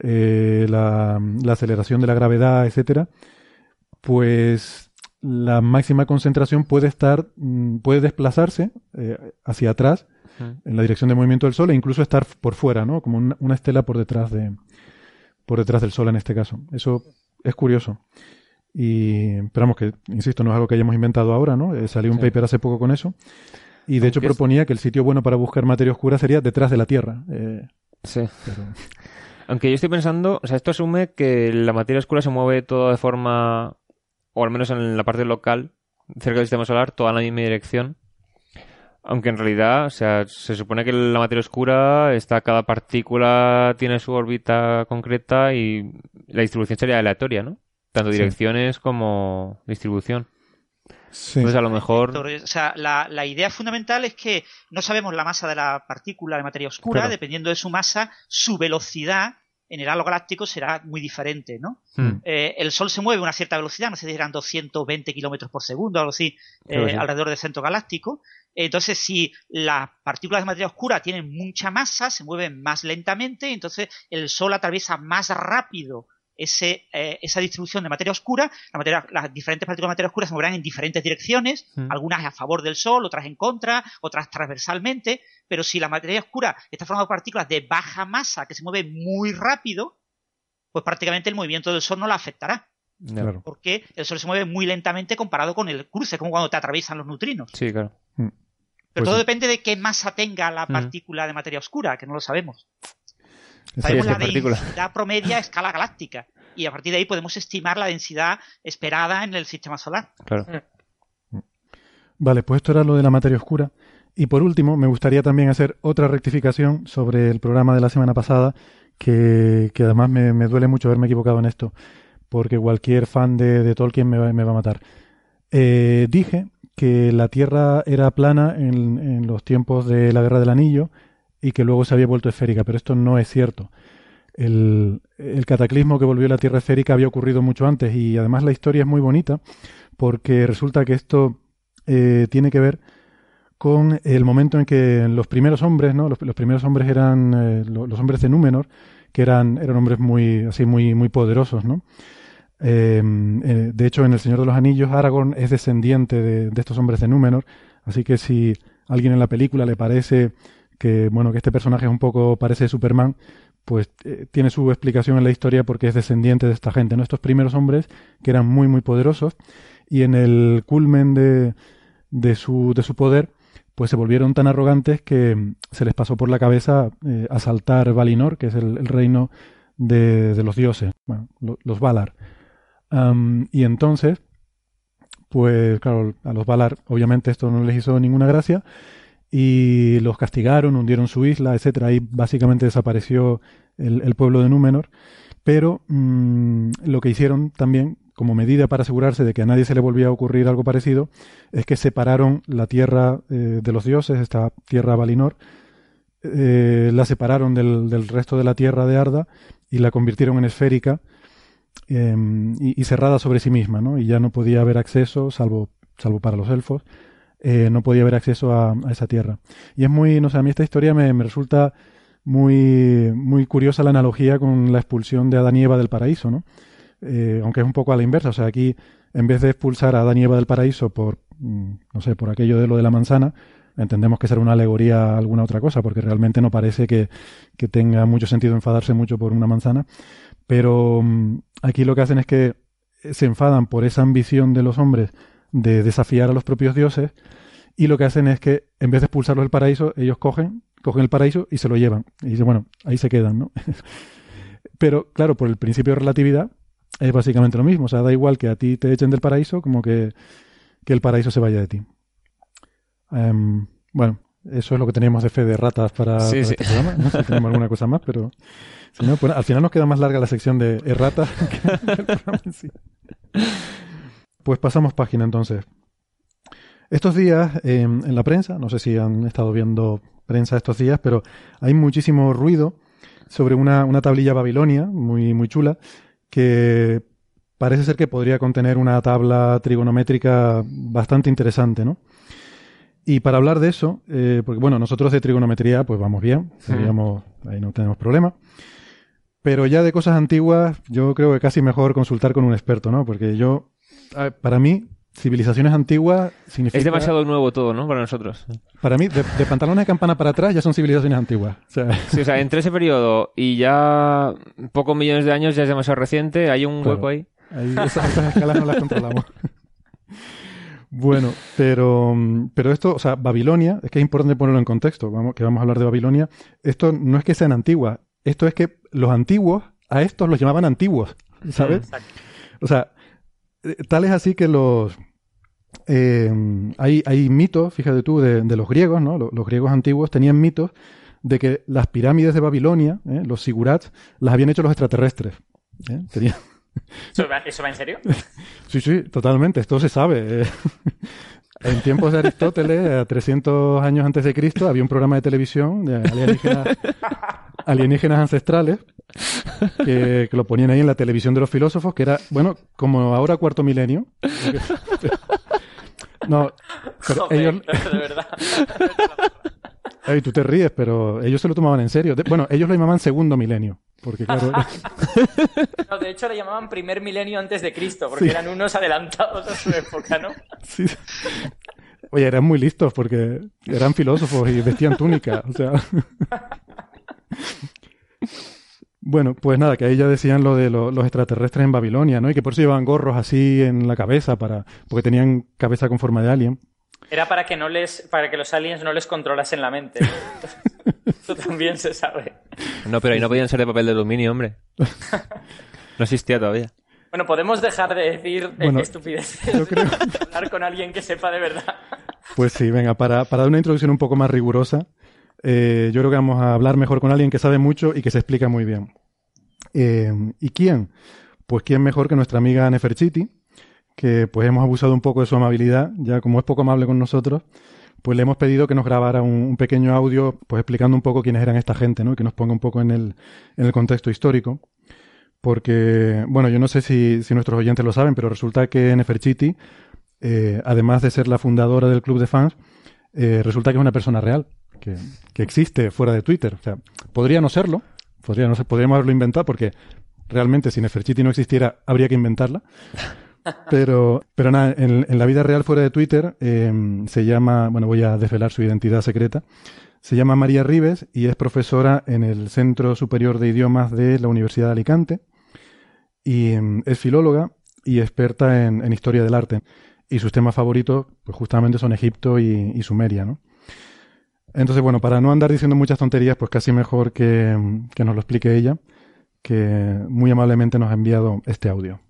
eh, la, la aceleración de la gravedad, etcétera, pues la máxima concentración puede estar, mm, puede desplazarse eh, hacia atrás Mm. en la dirección de movimiento del Sol e incluso estar por fuera, ¿no? Como una, una estela por detrás de, por detrás del Sol en este caso. Eso es curioso. Y esperamos que, insisto, no es algo que hayamos inventado ahora, ¿no? Eh, salió un Sí. paper hace poco con eso. Y de hecho es- proponía que el sitio bueno para buscar materia oscura sería detrás de la Tierra. Eh, Sí. pero- Aunque yo estoy pensando, o sea, esto asume que la materia oscura se mueve toda de forma, o al menos en la parte local, cerca del sistema solar, toda en la misma dirección. Aunque en realidad, o sea, se supone que la materia oscura está, cada partícula tiene su órbita concreta y la distribución sería aleatoria, ¿no? Tanto Sí. direcciones como distribución. sí. Entonces a lo mejor... O sea, la, la idea fundamental es que no sabemos la masa de la partícula de materia oscura, Claro. dependiendo de su masa, su velocidad en el halo galáctico será muy diferente, ¿no? Hmm. Eh, el Sol se mueve a una cierta velocidad, no sé si eran 220 kilómetros por segundo, algo así, eh, sí. alrededor del centro galáctico. Entonces, si las partículas de materia oscura tienen mucha masa, se mueven más lentamente, entonces el Sol atraviesa más rápido ese, eh, esa distribución de materia oscura. La materia- las diferentes partículas de materia oscura se moverán en diferentes direcciones, Mm. algunas a favor del Sol, otras en contra, otras transversalmente. Pero si la materia oscura está formada por partículas de baja masa que se mueven muy rápido, pues prácticamente el movimiento del Sol no la afectará. Claro. Porque el Sol se mueve muy lentamente comparado con el cruce, como cuando te atraviesan los neutrinos. Sí, claro. Pero Pues todo sí. depende de qué masa tenga la Mm. partícula de materia oscura, que no lo sabemos. Sabemos es la densidad promedia a escala galáctica. Y a partir de ahí podemos estimar la densidad esperada en el sistema solar. Claro. Vale, pues esto era lo de la materia oscura. Y por último, me gustaría también hacer otra rectificación sobre el programa de la semana pasada, que, que además me, me duele mucho haberme equivocado en esto, porque cualquier fan de, de Tolkien me va, me va a matar. Eh, dije que la Tierra era plana en, en los tiempos de la Guerra del Anillo y que luego se había vuelto esférica, pero esto no es cierto. El, el cataclismo que volvió la Tierra esférica había ocurrido mucho antes y además la historia es muy bonita porque resulta que esto eh, tiene que ver con el momento en que los primeros hombres, ¿no? Los, primeros hombres eran eh, lo- los hombres de Númenor, que eran, eran hombres muy, así, muy, muy poderosos, ¿no? Eh, eh, de hecho, en El Señor de los Anillos, Aragorn es descendiente de, estos hombres de Númenor, así que si a alguien en la película le parece que, bueno, que este personaje es un poco parece Superman, pues eh, tiene su explicación en la historia porque es descendiente de esta gente, ¿no? Estos primeros hombres que eran muy, muy poderosos y en el culmen de, de, su, de su poder, pues se volvieron tan arrogantes que se les pasó por la cabeza eh, asaltar Valinor, que es el, reino de, de los dioses, bueno, lo- los Valar. Y entonces, pues claro, a los Valar obviamente esto no les hizo ninguna gracia y los castigaron, hundieron su isla, etcétera. Ahí básicamente desapareció el, pueblo de Númenor. Pero mm, lo que hicieron también, como medida para asegurarse de que a nadie se le volvía a ocurrir algo parecido, es que separaron la tierra eh, de los dioses, esta tierra Valinor, eh, la separaron del resto de la tierra de Arda y la convirtieron en esférica eh, y, cerrada sobre sí misma, ¿no? Y ya no podía haber acceso, salvo, salvo para los elfos, eh, no podía haber acceso a, a esa tierra. Y es muy, no sé, a mí esta historia me, me resulta muy, muy curiosa la analogía con la expulsión de Adán y Eva del paraíso, ¿no? Eh, aunque es un poco a la inversa, o sea, aquí en vez de expulsar a Adán y Eva del paraíso por, mm, no sé, por aquello de lo de la manzana, entendemos que será una alegoría a alguna otra cosa, porque realmente no parece que, que tenga mucho sentido enfadarse mucho por una manzana, pero mm, aquí lo que hacen es que se enfadan por esa ambición de los hombres de desafiar a los propios dioses y lo que hacen es que en vez de expulsarlos del paraíso, ellos cogen, cogen el paraíso y se lo llevan. Y dicen, bueno, ahí se quedan, ¿no? Pero claro, por el principio de relatividad es básicamente lo mismo. O sea, da igual que a ti te echen del paraíso como que, que el paraíso se vaya de ti. Em, bueno, eso es lo que teníamos de fe de ratas para, Sí, para sí. este programa. No sé si tenemos alguna cosa más, pero si no, pues, al final nos queda más larga la sección de erratas que el programa en sí. Pues pasamos página entonces. Estos días eh, en la prensa, no sé si han estado viendo prensa estos días, pero hay muchísimo ruido sobre una, una tablilla babilonia muy, muy chula que parece ser que podría contener una tabla trigonométrica bastante interesante, ¿no? Y para hablar de eso, eh, porque bueno, nosotros de trigonometría pues vamos bien, digamos, ahí no tenemos problema. Pero ya de cosas antiguas, yo creo que casi mejor consultar con un experto, ¿no? Porque yo, para mí, civilizaciones antiguas significa... Es demasiado nuevo todo, ¿no? Para nosotros. Para mí, de, de pantalones de campana para atrás ya son civilizaciones antiguas. O sea, Sí, o sea, entre ese periodo y ya pocos millones de años ya es demasiado reciente, hay un Claro. hueco ahí. ahí esas, esas escalas no las controlamos. Bueno, pero, pero esto, o sea, Babilonia, es que es importante ponerlo en contexto, vamos, que vamos a hablar de Babilonia. Esto no es que sean antiguas, esto es que los antiguos a estos los llamaban antiguos, ¿sabes? Exacto. O sea, eh, tal es así que los... eh, hay, hay mitos, fíjate tú, de, de los griegos, ¿no? Los, los griegos antiguos tenían mitos de que las pirámides de Babilonia, ¿eh? los sigurats, las habían hecho los extraterrestres. ¿eh? Tenían- ¿Eso va, eso va en serio? Sí, sí, totalmente, esto se sabe. eh. En tiempos de Aristóteles, a 300 años antes de Cristo, había un programa de televisión de alienígenas, alienígenas ancestrales que, que lo ponían ahí en la televisión de los filósofos, que era, bueno, como ahora cuarto milenio. No, pero Joder, ellos, de verdad. Ay, tú te ríes, pero ellos se lo tomaban en serio. De- bueno, ellos lo llamaban segundo milenio, porque claro, No, de hecho, le llamaban primer milenio antes de Cristo, porque Sí. eran unos adelantados a su época, ¿no? Sí. Oye, eran muy listos porque eran filósofos y vestían túnica. O sea. Bueno, pues nada, que ahí ya decían lo de lo- los extraterrestres en Babilonia, ¿no? Y que por eso llevaban gorros así en la cabeza para, porque tenían cabeza con forma de alien. Era para que no les, para que los aliens no les controlasen la mente. Eso también se sabe. No, pero ahí no podían ser de papel de aluminio, hombre. No existía todavía. Bueno, podemos dejar de decir Bueno, estupideces yo creo- hablar con alguien que sepa de verdad. Pues sí, venga, para, para dar una introducción un poco más rigurosa, eh, yo creo que vamos a hablar mejor con alguien que sabe mucho y que se explica muy bien. Eh, ¿Y quién? Pues quién mejor que nuestra amiga Neferchiti, que pues hemos abusado un poco de su amabilidad, ya como es poco amable con nosotros, pues le hemos pedido que nos grabara un, pequeño audio, pues explicando un poco quiénes eran esta gente, ¿no? Y que nos ponga un poco en el, en el contexto histórico. Porque, bueno, yo no sé si, nuestros oyentes lo saben, pero resulta que Neferchiti, eh, además de ser la fundadora del club de fans, resulta que es una persona real, que, que existe fuera de Twitter. O sea, podría no serlo, podría no ser, podríamos haberlo inventado, porque realmente si Neferchiti no existiera, habría que inventarla. Pero, pero nada, en, en la vida real fuera de Twitter eh, se llama, bueno, voy a desvelar su identidad secreta. Se llama María Ribes y es profesora en el Centro Superior de Idiomas de la Universidad de Alicante. Y mm, es filóloga y experta en, en historia del arte. Y sus temas favoritos, pues justamente son Egipto y, y Sumeria, ¿no? Entonces, bueno, para no andar diciendo muchas tonterías, pues casi mejor que, que nos lo explique ella, que muy amablemente nos ha enviado este audio.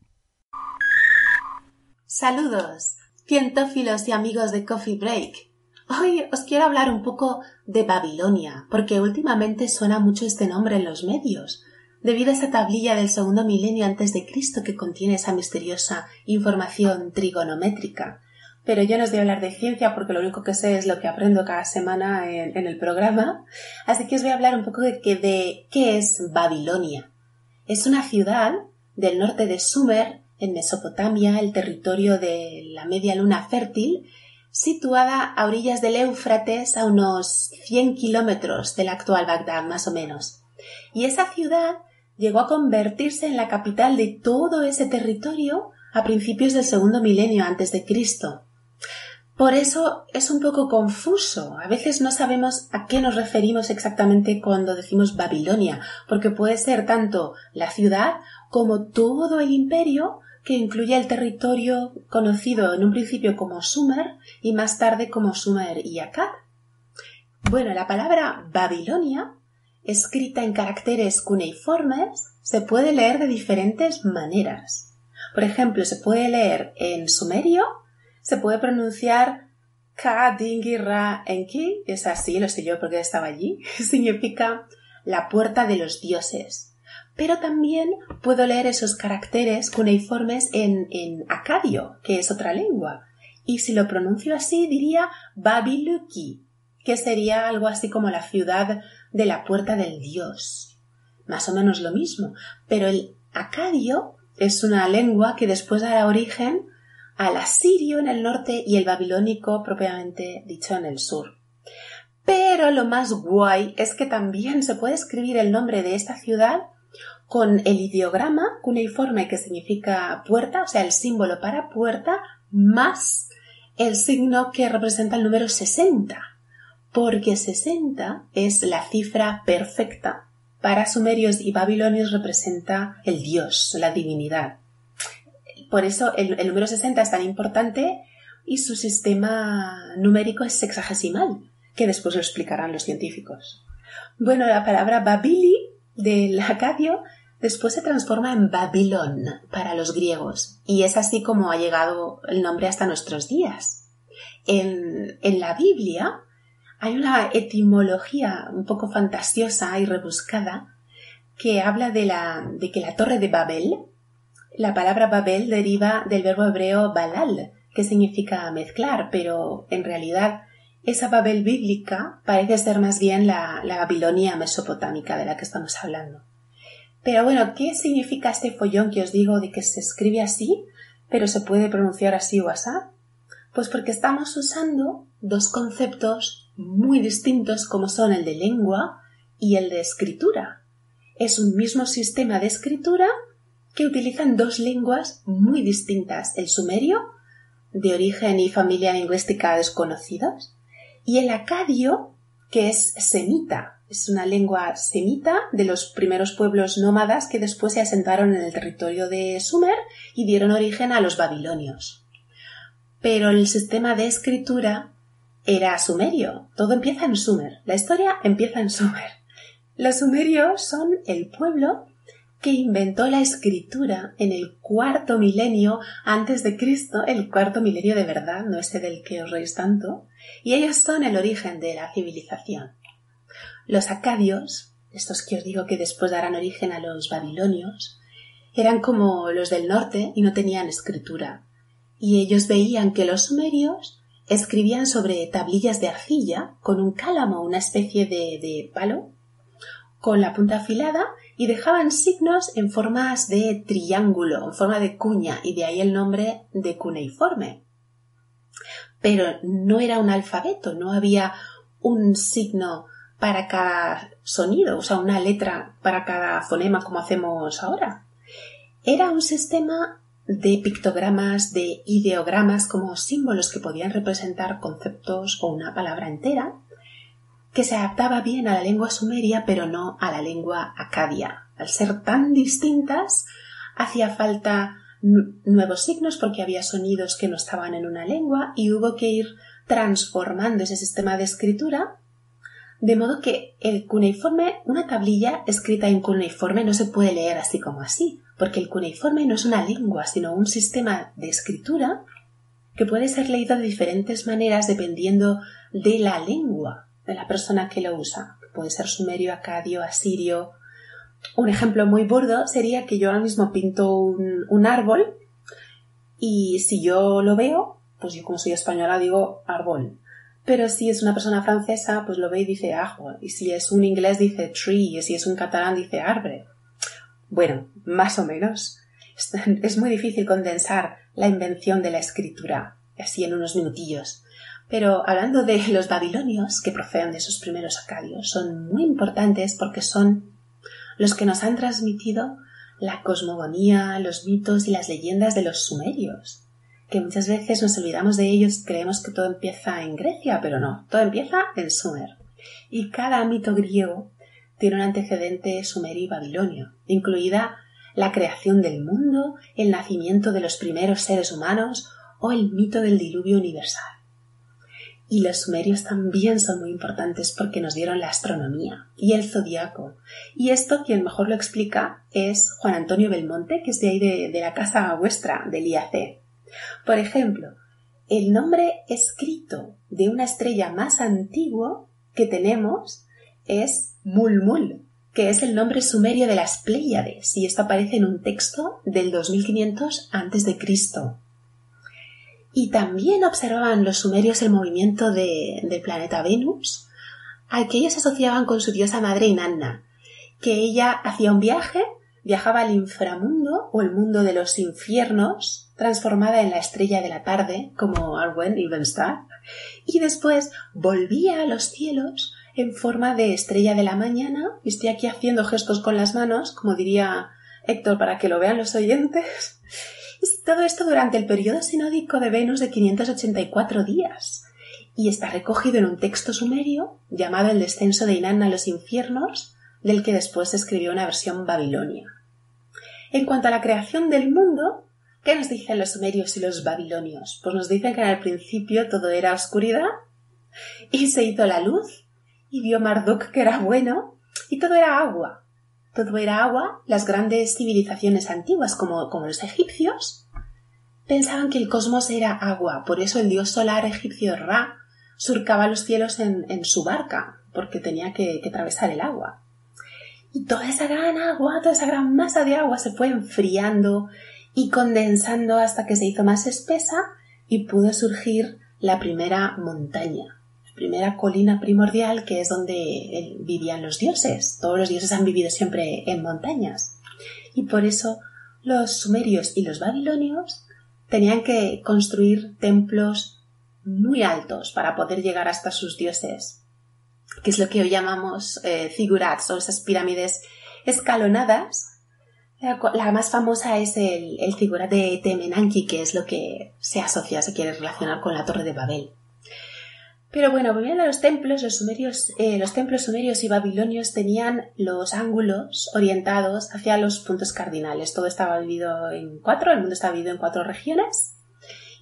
Saludos, cientófilos y amigos de Coffee Break. Hoy os quiero hablar un poco de Babilonia, porque últimamente suena mucho este nombre en los medios, debido a esa tablilla del segundo milenio antes de Cristo que contiene esa misteriosa información trigonométrica. Pero yo no os voy a hablar de ciencia porque lo único que sé es lo que aprendo cada semana en, el programa, así que os voy a hablar un poco de, de qué es Babilonia. Es una ciudad del norte de Sumer, en Mesopotamia, el territorio de la media luna fértil, situada a orillas del Éufrates a unos 100 kilómetros del actual Bagdad, más o menos. Y esa ciudad llegó a convertirse en la capital de todo ese territorio a principios del segundo milenio antes de Cristo. Por eso es un poco confuso. A veces no sabemos a qué nos referimos exactamente cuando decimos Babilonia, porque puede ser tanto la ciudad como todo el imperio que incluye el territorio conocido en un principio como Sumer y más tarde como Sumer y Akkad. Bueno, la palabra Babilonia, escrita en caracteres cuneiformes, se puede leer de diferentes maneras. Por ejemplo, se puede leer en sumerio, se puede pronunciar Ka Dingi Ra Enki, es así, lo sé yo porque estaba allí, significa la puerta de los dioses pero también puedo leer esos caracteres cuneiformes en, en acadio, que es otra lengua. Y si lo pronuncio así, diría Babiluki, que sería algo así como la ciudad de la puerta del dios. Más o menos lo mismo, pero el acadio es una lengua que después dará origen al asirio en el norte y el babilónico propiamente dicho en el sur. Pero lo más guay es que también se puede escribir el nombre de esta ciudad con el ideograma cuneiforme que significa puerta, o sea, el símbolo para puerta, más el signo que representa el número 60, porque 60 es la cifra perfecta. Para sumerios y babilonios representa el dios, la divinidad. Por eso el, número 60 es tan importante y su sistema numérico es sexagesimal, que después lo explicarán los científicos. Bueno, la palabra Babili del acadio después se transforma en Babilón para los griegos y es así como ha llegado el nombre hasta nuestros días. En, en la Biblia hay una etimología un poco fantasiosa y rebuscada que habla de, la, de que la torre de Babel, la palabra Babel deriva del verbo hebreo balal, que significa mezclar, pero en realidad esa Babel bíblica parece ser más bien la, la Babilonia mesopotámica de la que estamos hablando. Pero bueno, ¿qué significa este follón que os digo de que se escribe así, pero se puede pronunciar así o así? Pues porque estamos usando dos conceptos muy distintos como son el de lengua y el de escritura. Es un mismo sistema de escritura que utilizan dos lenguas muy distintas, el sumerio, de origen y familia lingüística desconocidos, y el acadio, que es semita, es una lengua semita de los primeros pueblos nómadas que después se asentaron en el territorio de Sumer y dieron origen a los babilonios. Pero el sistema de escritura era sumerio. Todo empieza en Sumer. La historia empieza en Sumer. Los sumerios son el pueblo que inventó la escritura en el cuarto milenio antes de Cristo, el cuarto milenio de verdad, no ese del que os reís tanto, y ellos son el origen de la civilización. Los acadios, estos que os digo que después darán origen a los babilonios, eran como los del norte y no tenían escritura, y ellos veían que los sumerios escribían sobre tablillas de arcilla con un cálamo, una especie de, de palo, con la punta afilada y dejaban signos en formas de triángulo, en forma de cuña, y de ahí el nombre de cuneiforme. Pero no era un alfabeto, no había un signo para cada sonido, o sea, una letra para cada fonema como hacemos ahora. Era un sistema de pictogramas, de ideogramas como símbolos que podían representar conceptos o una palabra entera, que se adaptaba bien a la lengua sumeria pero no a la lengua acadia. Al ser tan distintas, hacía falta nuevos signos porque había sonidos que no estaban en una lengua y hubo que ir transformando ese sistema de escritura De modo que el cuneiforme, una tablilla escrita en cuneiforme no se puede leer así como así, porque el cuneiforme no es una lengua, sino un sistema de escritura que puede ser leído de diferentes maneras dependiendo de la lengua de la persona que lo usa. Puede ser sumerio, acadio, asirio. Un ejemplo muy burdo sería que yo ahora mismo pinto un, un árbol y si yo lo veo, pues yo como soy española digo árbol. Pero si es una persona francesa, pues lo ve y dice ajo. Y si es un inglés dice tree. Y si es un catalán dice arbre. Bueno, más o menos. Es muy difícil condensar la invención de la escritura así en unos minutillos. Pero hablando de los babilonios, que proceden de esos primeros acadios, son muy importantes porque son los que nos han transmitido la cosmogonía, los mitos y las leyendas de los sumerios que muchas veces nos olvidamos de ellos creemos que todo empieza en Grecia, pero no, todo empieza en Sumer. Y cada mito griego tiene un antecedente sumerio y babilonio, incluida la creación del mundo, el nacimiento de los primeros seres humanos o el mito del diluvio universal. Y los sumerios también son muy importantes porque nos dieron la astronomía y el zodiaco. Y esto quien mejor lo explica es Juan Antonio Belmonte, que es de ahí de, la casa vuestra, del IAC. Por ejemplo, el nombre escrito de una estrella más antiguo que tenemos es Mulmul, que es el nombre sumerio de las Pléyades, y esto aparece en un texto del 2500 a.C. Y también observaban los sumerios el movimiento del planeta Venus, al que ellos asociaban con su diosa madre Inanna, que ella hacía un viaje, viajaba al inframundo o el mundo de los infiernos, transformada en la estrella de la tarde, como Arwen Evenstar, y después volvía a los cielos en forma de estrella de la mañana, y estoy aquí haciendo gestos con las manos, como diría Héctor para que lo vean los oyentes. Todo esto durante el periodo sinódico de Venus de 584 días, y está recogido en un texto sumerio llamado El descenso de Inanna a los infiernos, del que después se escribió una versión babilonia. En cuanto a la creación del mundo, ¿Qué nos dicen los sumerios y los babilonios? Pues nos dicen que al principio todo era oscuridad y se hizo la luz y vio Marduk que era bueno y todo era agua. Todo era agua. Las grandes civilizaciones antiguas como, los egipcios pensaban que el cosmos era agua. Por eso el dios solar egipcio Ra surcaba los cielos en, su barca porque tenía que, que atravesar el agua. Y toda esa gran agua, toda esa gran masa de agua se fue enfriando y condensando hasta que se hizo más espesa y pudo surgir la primera montaña, primera colina primordial que es donde vivían los dioses. Todos los dioses han vivido siempre en montañas. Y por eso los sumerios y los babilonios tenían que construir templos muy altos para poder llegar hasta sus dioses, que es lo que hoy llamamos eh, o esas pirámides escalonadas la, más famosa es el, el figura de Temenanki, que es lo que se asocia, se quiere relacionar con la Torre de Babel. Pero bueno, volviendo a los templos, los, sumerios, eh, los templos sumerios y babilonios tenían los ángulos orientados hacia los puntos cardinales. Todo estaba dividido en cuatro, el mundo estaba dividido en cuatro regiones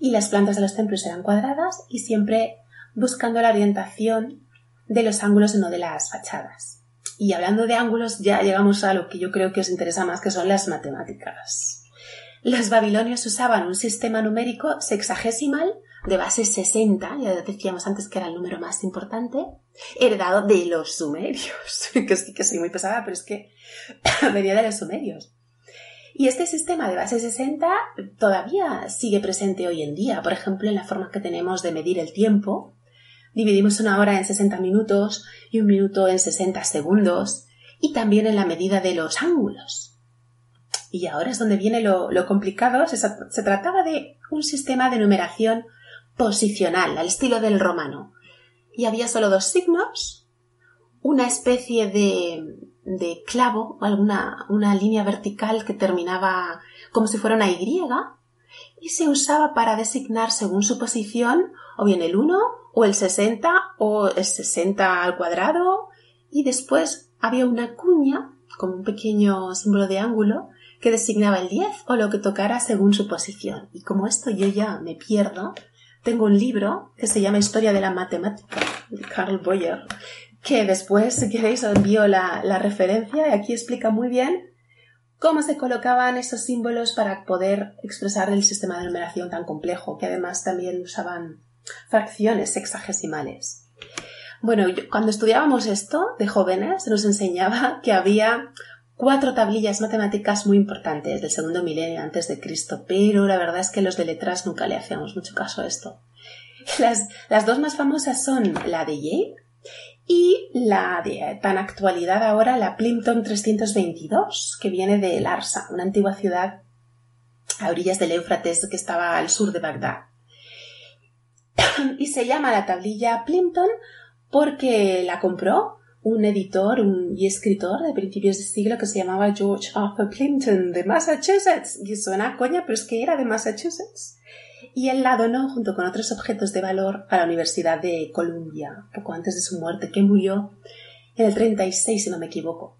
y las plantas de los templos eran cuadradas y siempre buscando la orientación de los ángulos y no de las fachadas. Y hablando de ángulos, ya llegamos a lo que yo creo que os interesa más, que son las matemáticas. Los babilonios usaban un sistema numérico sexagesimal de base 60, ya decíamos antes que era el número más importante, heredado de los sumerios, que sí que soy muy pesada, pero es que venía de los sumerios. Y este sistema de base 60 todavía sigue presente hoy en día, por ejemplo, en la forma que tenemos de medir el tiempo, Dividimos una hora en 60 minutos y un minuto en 60 segundos y también en la medida de los ángulos. Y ahora es donde viene lo, complicado. Se, se trataba de un sistema de numeración posicional, al estilo del romano. Y había solo dos signos, una especie de, de clavo, alguna una línea vertical que terminaba como si fuera una Y, y se usaba para designar según su posición o bien el 1 o el 60 o el 60 al cuadrado y después había una cuña como un pequeño símbolo de ángulo que designaba el 10 o lo que tocara según su posición. Y como esto yo ya me pierdo, tengo un libro que se llama Historia de la Matemática de Carl Boyer que después, si queréis, os envío la, la referencia y aquí explica muy bien cómo se colocaban esos símbolos para poder expresar el sistema de numeración tan complejo, que además también usaban fracciones sexagesimales. Bueno, cuando estudiábamos esto de jóvenes, se nos enseñaba que había cuatro tablillas matemáticas muy importantes del segundo milenio antes de Cristo, pero la verdad es que los de letras nunca le hacíamos mucho caso a esto. Las, las dos más famosas son la de Yale y la de tan actualidad ahora, la Plimpton 322, que viene de Larsa, una antigua ciudad a orillas del Éufrates que estaba al sur de Bagdad. y se llama la tablilla Plimpton porque la compró un editor un- y escritor de principios de siglo que se llamaba George Arthur Plimpton de Massachusetts. Y suena a coña, pero es que era de Massachusetts. Y él la donó junto con otros objetos de valor a la Universidad de Columbia, poco antes de su muerte, que murió en el 36, si no me equivoco.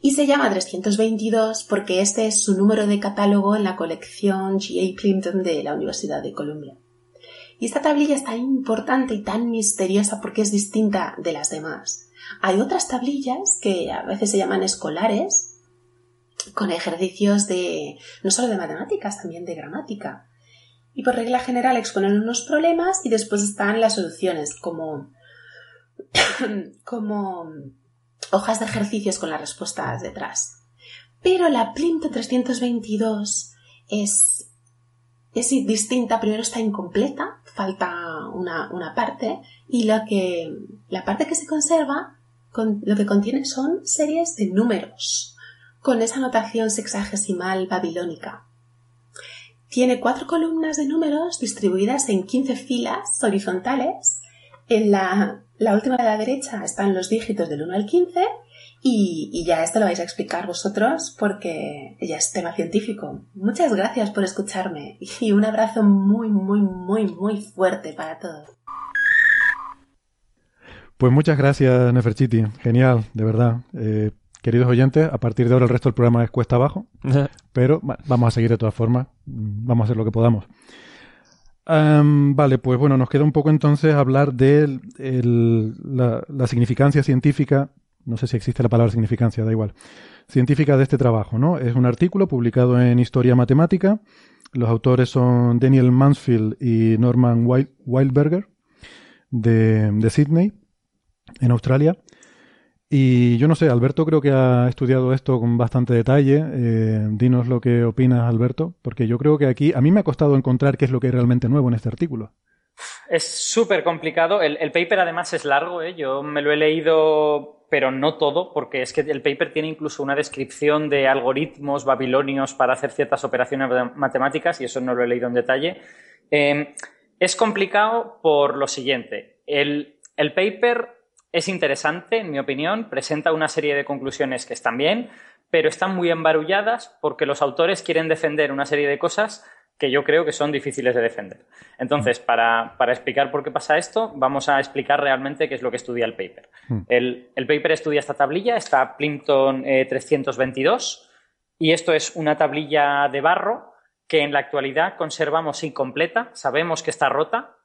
Y se llama 322 porque este es su número de catálogo en la colección G.A. Plimpton de la Universidad de Columbia. Y esta tablilla es tan importante y tan misteriosa porque es distinta de las demás. Hay otras tablillas que a veces se llaman escolares, con ejercicios de no solo de matemáticas, también de gramática. Y por regla general exponen unos problemas y después están las soluciones, como, como hojas de ejercicios con las respuestas detrás. Pero la Plimpton 322 es, es distinta, primero está incompleta, falta una, una parte, y lo que, la parte que se conserva, lo que contiene son series de números, con esa notación sexagesimal babilónica. Tiene cuatro columnas de números distribuidas en 15 filas horizontales. En la, la última de la derecha están los dígitos del 1 al 15 y, y ya esto lo vais a explicar vosotros porque ya es tema científico. Muchas gracias por escucharme y un abrazo muy, muy, muy, muy fuerte para todos. Pues muchas gracias, Neferchiti. Genial, de verdad. Eh, queridos oyentes, a partir de ahora el resto del programa es cuesta abajo, pero va- vamos a seguir de todas formas. Vamos a hacer lo que podamos. Am, vale, pues bueno, nos queda un poco entonces hablar de el- la, la significancia científica, no sé si existe la palabra significancia, da igual, científica de este trabajo, ¿no? Es un artículo publicado en Historia Matemática. Los autores son Daniel Mansfield y Norman Wild- Wildberger de, de Sydney, en Australia. Y yo no sé, Alberto creo que ha estudiado esto con bastante detalle. Eh, dinos lo que opinas, Alberto, porque yo creo que aquí a mí me ha costado encontrar qué es lo que hay realmente nuevo en este artículo. Es súper complicado. El, el paper además es largo, ¿eh? yo me lo he leído, pero no todo, porque es que el paper tiene incluso una descripción de algoritmos babilonios para hacer ciertas operaciones matemáticas y eso no lo he leído en detalle. Eh, es complicado por lo siguiente. El, el paper es interesante, en mi opinión, presenta una serie de conclusiones que están bien, pero están muy embarulladas porque los autores quieren defender una serie de cosas que yo creo que son difíciles de defender. Entonces, para, para explicar por qué pasa esto, vamos a explicar realmente qué es lo que estudia el paper. Mm. El, el paper estudia esta tablilla, esta Plimpton eh, 322, y esto es una tablilla de barro que en la actualidad conservamos incompleta, sabemos que está rota,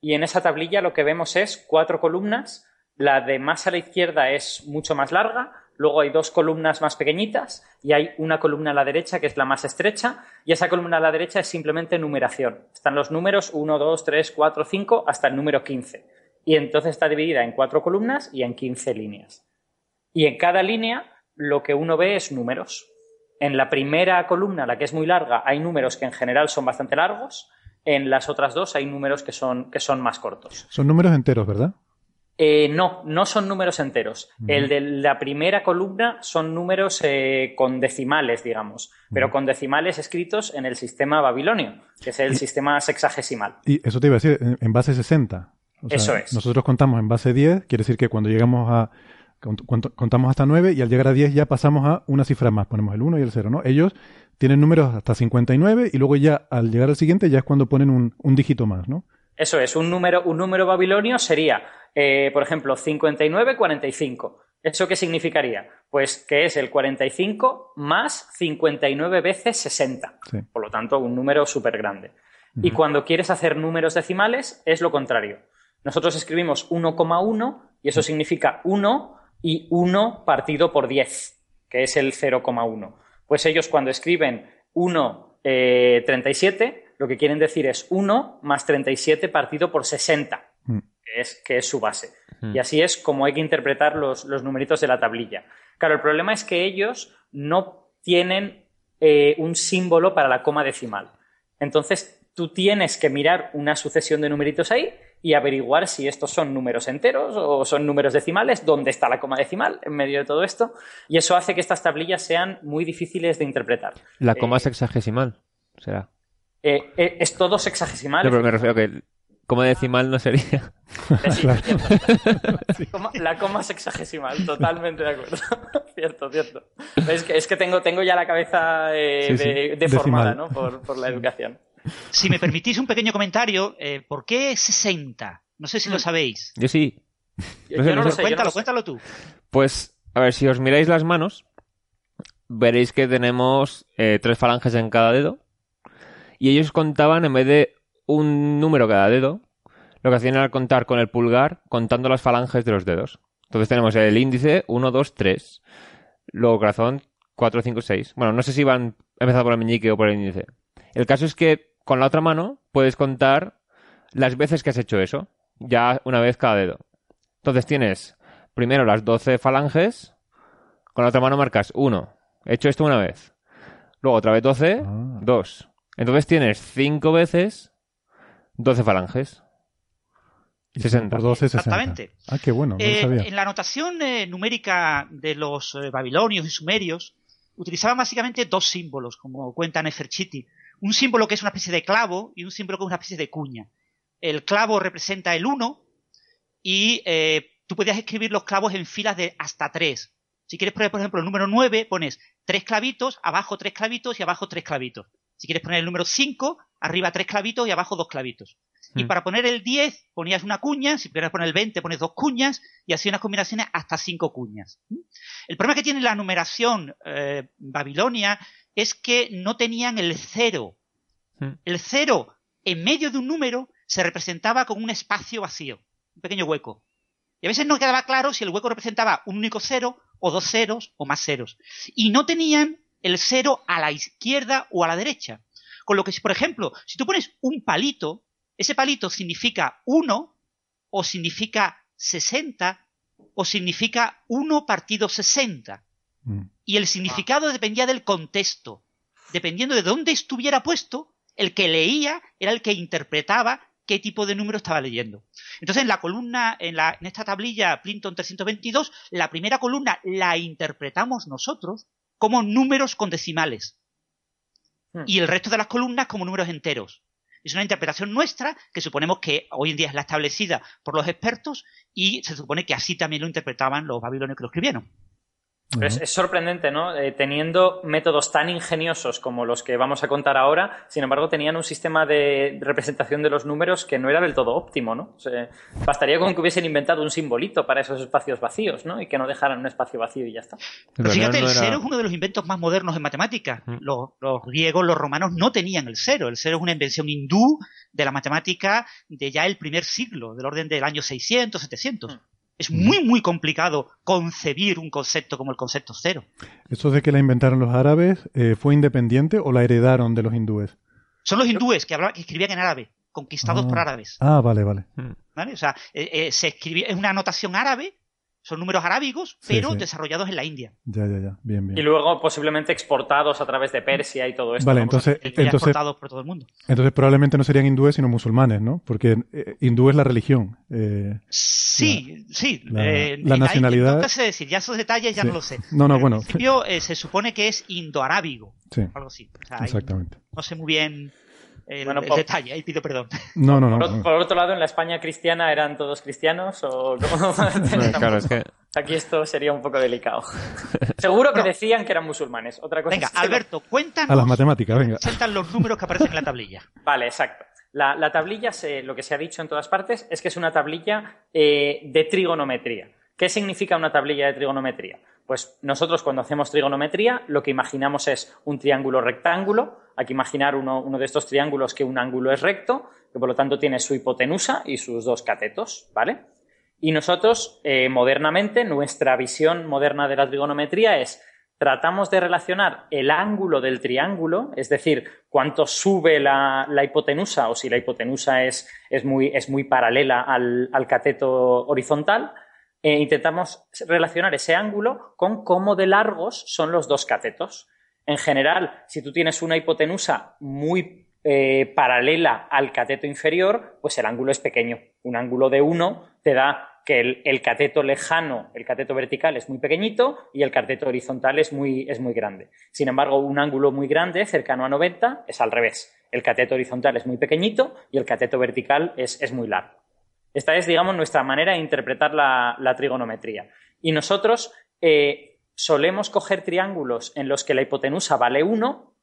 y en esa tablilla lo que vemos es cuatro columnas, la de más a la izquierda es mucho más larga, luego hay dos columnas más pequeñitas y hay una columna a la derecha que es la más estrecha y esa columna a la derecha es simplemente numeración. Están los números 1, 2, 3, 4, 5 hasta el número 15. Y entonces está dividida en cuatro columnas y en 15 líneas. Y en cada línea lo que uno ve es números. En la primera columna, la que es muy larga, hay números que en general son bastante largos. En las otras dos hay números que son, que son más cortos. Son números enteros, ¿verdad? Eh, no, no son números enteros. El de la primera columna son números eh, con decimales, digamos, pero con decimales escritos en el sistema babilonio, que es el sistema sexagesimal. Y eso te iba a decir, en, en base 60. O sea, Eso es. Nosotros contamos en base 10, quiere decir que cuando llegamos a. cont- cont- Contamos hasta 9 y al llegar a 10 ya pasamos a una cifra más, ponemos el 1 y el 0, ¿no? Ellos tienen números hasta 59 y luego ya al llegar al siguiente ya es cuando ponen un, un dígito más, ¿no? Eso es, un número, un número babilonio sería, eh, por ejemplo, 59-45. ¿Eso qué significaría? Pues que es el 45 más 59 veces 60. Sí. Por lo tanto, un número súper grande. Y cuando quieres hacer números decimales, es lo contrario. Nosotros escribimos 1,1 y eso significa 1 y 1 partido por 10, que es el 0,1. Pues ellos cuando escriben 1, eh, 37, lo que quieren decir es 1 más 37 partido por 60, Mm. Que, es, que es su base. Mm. Y así es como hay que interpretar los, los numeritos de la tablilla. Claro, el problema es que ellos no tienen eh, un símbolo para la coma decimal. Entonces, tú tienes que mirar una sucesión de numeritos ahí y averiguar si estos son números enteros o son números decimales, dónde está la coma decimal en medio de todo esto. Y eso hace que estas tablillas sean muy difíciles de interpretar. La coma Eh, sexagesimal será. eh, eh, es todo sexagesimal. No, pero me refiero a que coma decimal no sería. Claro. La coma sexagesimal, totalmente de acuerdo. cierto, cierto. Es que, es que tengo, tengo ya la cabeza eh, Sí, sí, de- deformada. ¿no? por, por la educación. Si me permitís un pequeño comentario, eh, ¿por qué 60? No sé si lo sabéis. Yo sí. Yo, No sé, yo no no lo sé. sé, yo no cuéntalo, cuéntalo tú. Pues, a ver, si os miráis las manos, veréis que tenemos eh, tres falanges en cada dedo. Y ellos contaban, en vez de un número cada dedo, lo que hacían era contar con el pulgar, contando las falanges de los dedos. Entonces tenemos el índice 1, 2, 3. Luego corazón 4, 5, 6. Bueno, no sé si van empezando por el meñique o por el índice. El caso es que con la otra mano puedes contar las veces que has hecho eso. Ya una vez cada dedo. Entonces tienes primero las 12 falanges, con la otra mano marcas 1. He hecho esto una vez. Luego otra vez 12, Ah. 2. Entonces tienes 5 veces 12 falanges. Y 60. Por 12, 60. Exactamente. Ah, qué bueno, no lo Eh, sabía. en la notación eh, numérica de los eh, babilonios y sumerios, utilizaban básicamente dos símbolos, como cuenta Neferchiti. Un símbolo que es una especie de clavo y un símbolo que es una especie de cuña. El clavo representa el 1 y eh, tú podías escribir los clavos en filas de hasta 3. Si quieres poner, por ejemplo, el número 9, pones tres clavitos, abajo tres clavitos y abajo tres clavitos. Si quieres poner el número 5, arriba tres clavitos y abajo dos clavitos. Y Mm. para poner el 10 ponías una cuña, si quieres poner el 20 pones dos cuñas y así unas combinaciones hasta cinco cuñas. El problema que tiene la numeración eh, babilonia es que no tenían el cero. Mm. El cero en medio de un número se representaba con un espacio vacío, un pequeño hueco. Y a veces no quedaba claro si el hueco representaba un único cero o dos ceros o más ceros. Y no tenían el cero a la izquierda o a la derecha. Con lo que, si, por ejemplo, si tú pones un palito, ese palito significa 1 o significa 60 o significa 1 partido 60. Mm. Y el significado dependía del contexto. Dependiendo de dónde estuviera puesto, el que leía era el que interpretaba qué tipo de número estaba leyendo. Entonces, en la columna, en, la, en esta tablilla Plinton 322, la primera columna la interpretamos nosotros como números con decimales. Hmm. Y el resto de las columnas como números enteros. Es una interpretación nuestra que suponemos que hoy en día es la establecida por los expertos y se supone que así también lo interpretaban los babilonios que lo escribieron. Pero es, es sorprendente, ¿no? Eh, teniendo métodos tan ingeniosos como los que vamos a contar ahora, sin embargo, tenían un sistema de representación de los números que no era del todo óptimo, ¿no? O sea, bastaría con que hubiesen inventado un simbolito para esos espacios vacíos, ¿no? Y que no dejaran un espacio vacío y ya está. Pero fíjate, no el cero es uno de los inventos más modernos en matemáticas. Mm. Los, los griegos, los romanos no tenían el cero. El cero es una invención hindú de la matemática de ya el primer siglo, del orden del año 600, 700. Mm. Es muy, muy complicado concebir un concepto como el concepto cero. ¿Eso de que la inventaron los árabes eh, fue independiente o la heredaron de los hindúes? Son los hindúes que, hablaban, que escribían en árabe, conquistados Ah. por árabes. Ah, vale, vale. ¿vale? O sea, eh, eh, se escribía, es una anotación árabe, son números arábigos, Sí, pero sí. desarrollados en la India. Ya, ya, ya. Bien, Y bien. luego posiblemente exportados a través de Persia y todo esto. Vale, entonces, Y entonces, exportados por todo el mundo. entonces probablemente no serían hindúes sino musulmanes, ¿no? Porque eh, hindú es la religión. eh, Sí, sí. la- eh, la nacionalidad- No te sé decir, ya esos detalles ya Sí. no lo sé. No, no, Pero bueno. En principio eh, se supone que es indoarábigo, sí, algo así. O sea, exactamente. no sé muy bien el, Bueno, el detalle, ahí pido perdón. No, no, no. Por, otro lado, en la España cristiana eran todos cristianos o cómo? Claro, es que Aquí esto sería un poco delicado. Seguro que decían que eran musulmanes. Otra cosa Venga, es que no. Alberto, cuéntanos A las matemáticas, venga. presentan los números que aparecen en la tablilla. Vale, exacto. La, la tablilla, se- lo que se ha dicho en todas partes, es que es una tablilla eh, de trigonometría. ¿Qué significa una tablilla de trigonometría? Pues nosotros cuando hacemos trigonometría lo que imaginamos es un triángulo rectángulo. Hay que imaginar uno, de estos triángulos que un ángulo es recto, que por lo tanto tiene su hipotenusa y sus dos catetos, ¿vale? Y nosotros, eh, modernamente, nuestra visión moderna de la trigonometría es tratamos de relacionar el ángulo del triángulo, es decir, cuánto sube la, la hipotenusa o si la hipotenusa es, es, muy, es muy, paralela al, al cateto horizontal, e intentamos relacionar ese ángulo con cómo de largos son los dos catetos. En general, si tú tienes una hipotenusa muy eh, paralela al cateto inferior, pues el ángulo es pequeño. Un ángulo de 1 te da que el, el, cateto lejano, el cateto vertical es muy pequeñito y el cateto horizontal es muy, es muy grande. Sin embargo, un ángulo muy grande, cercano a 90, es al revés. El cateto horizontal es muy pequeñito y el cateto vertical es, es muy largo. Esta es, digamos, nuestra manera de interpretar la, la trigonometría. Y nosotros eh, solemos coger triángulos en los que la hipotenusa vale 1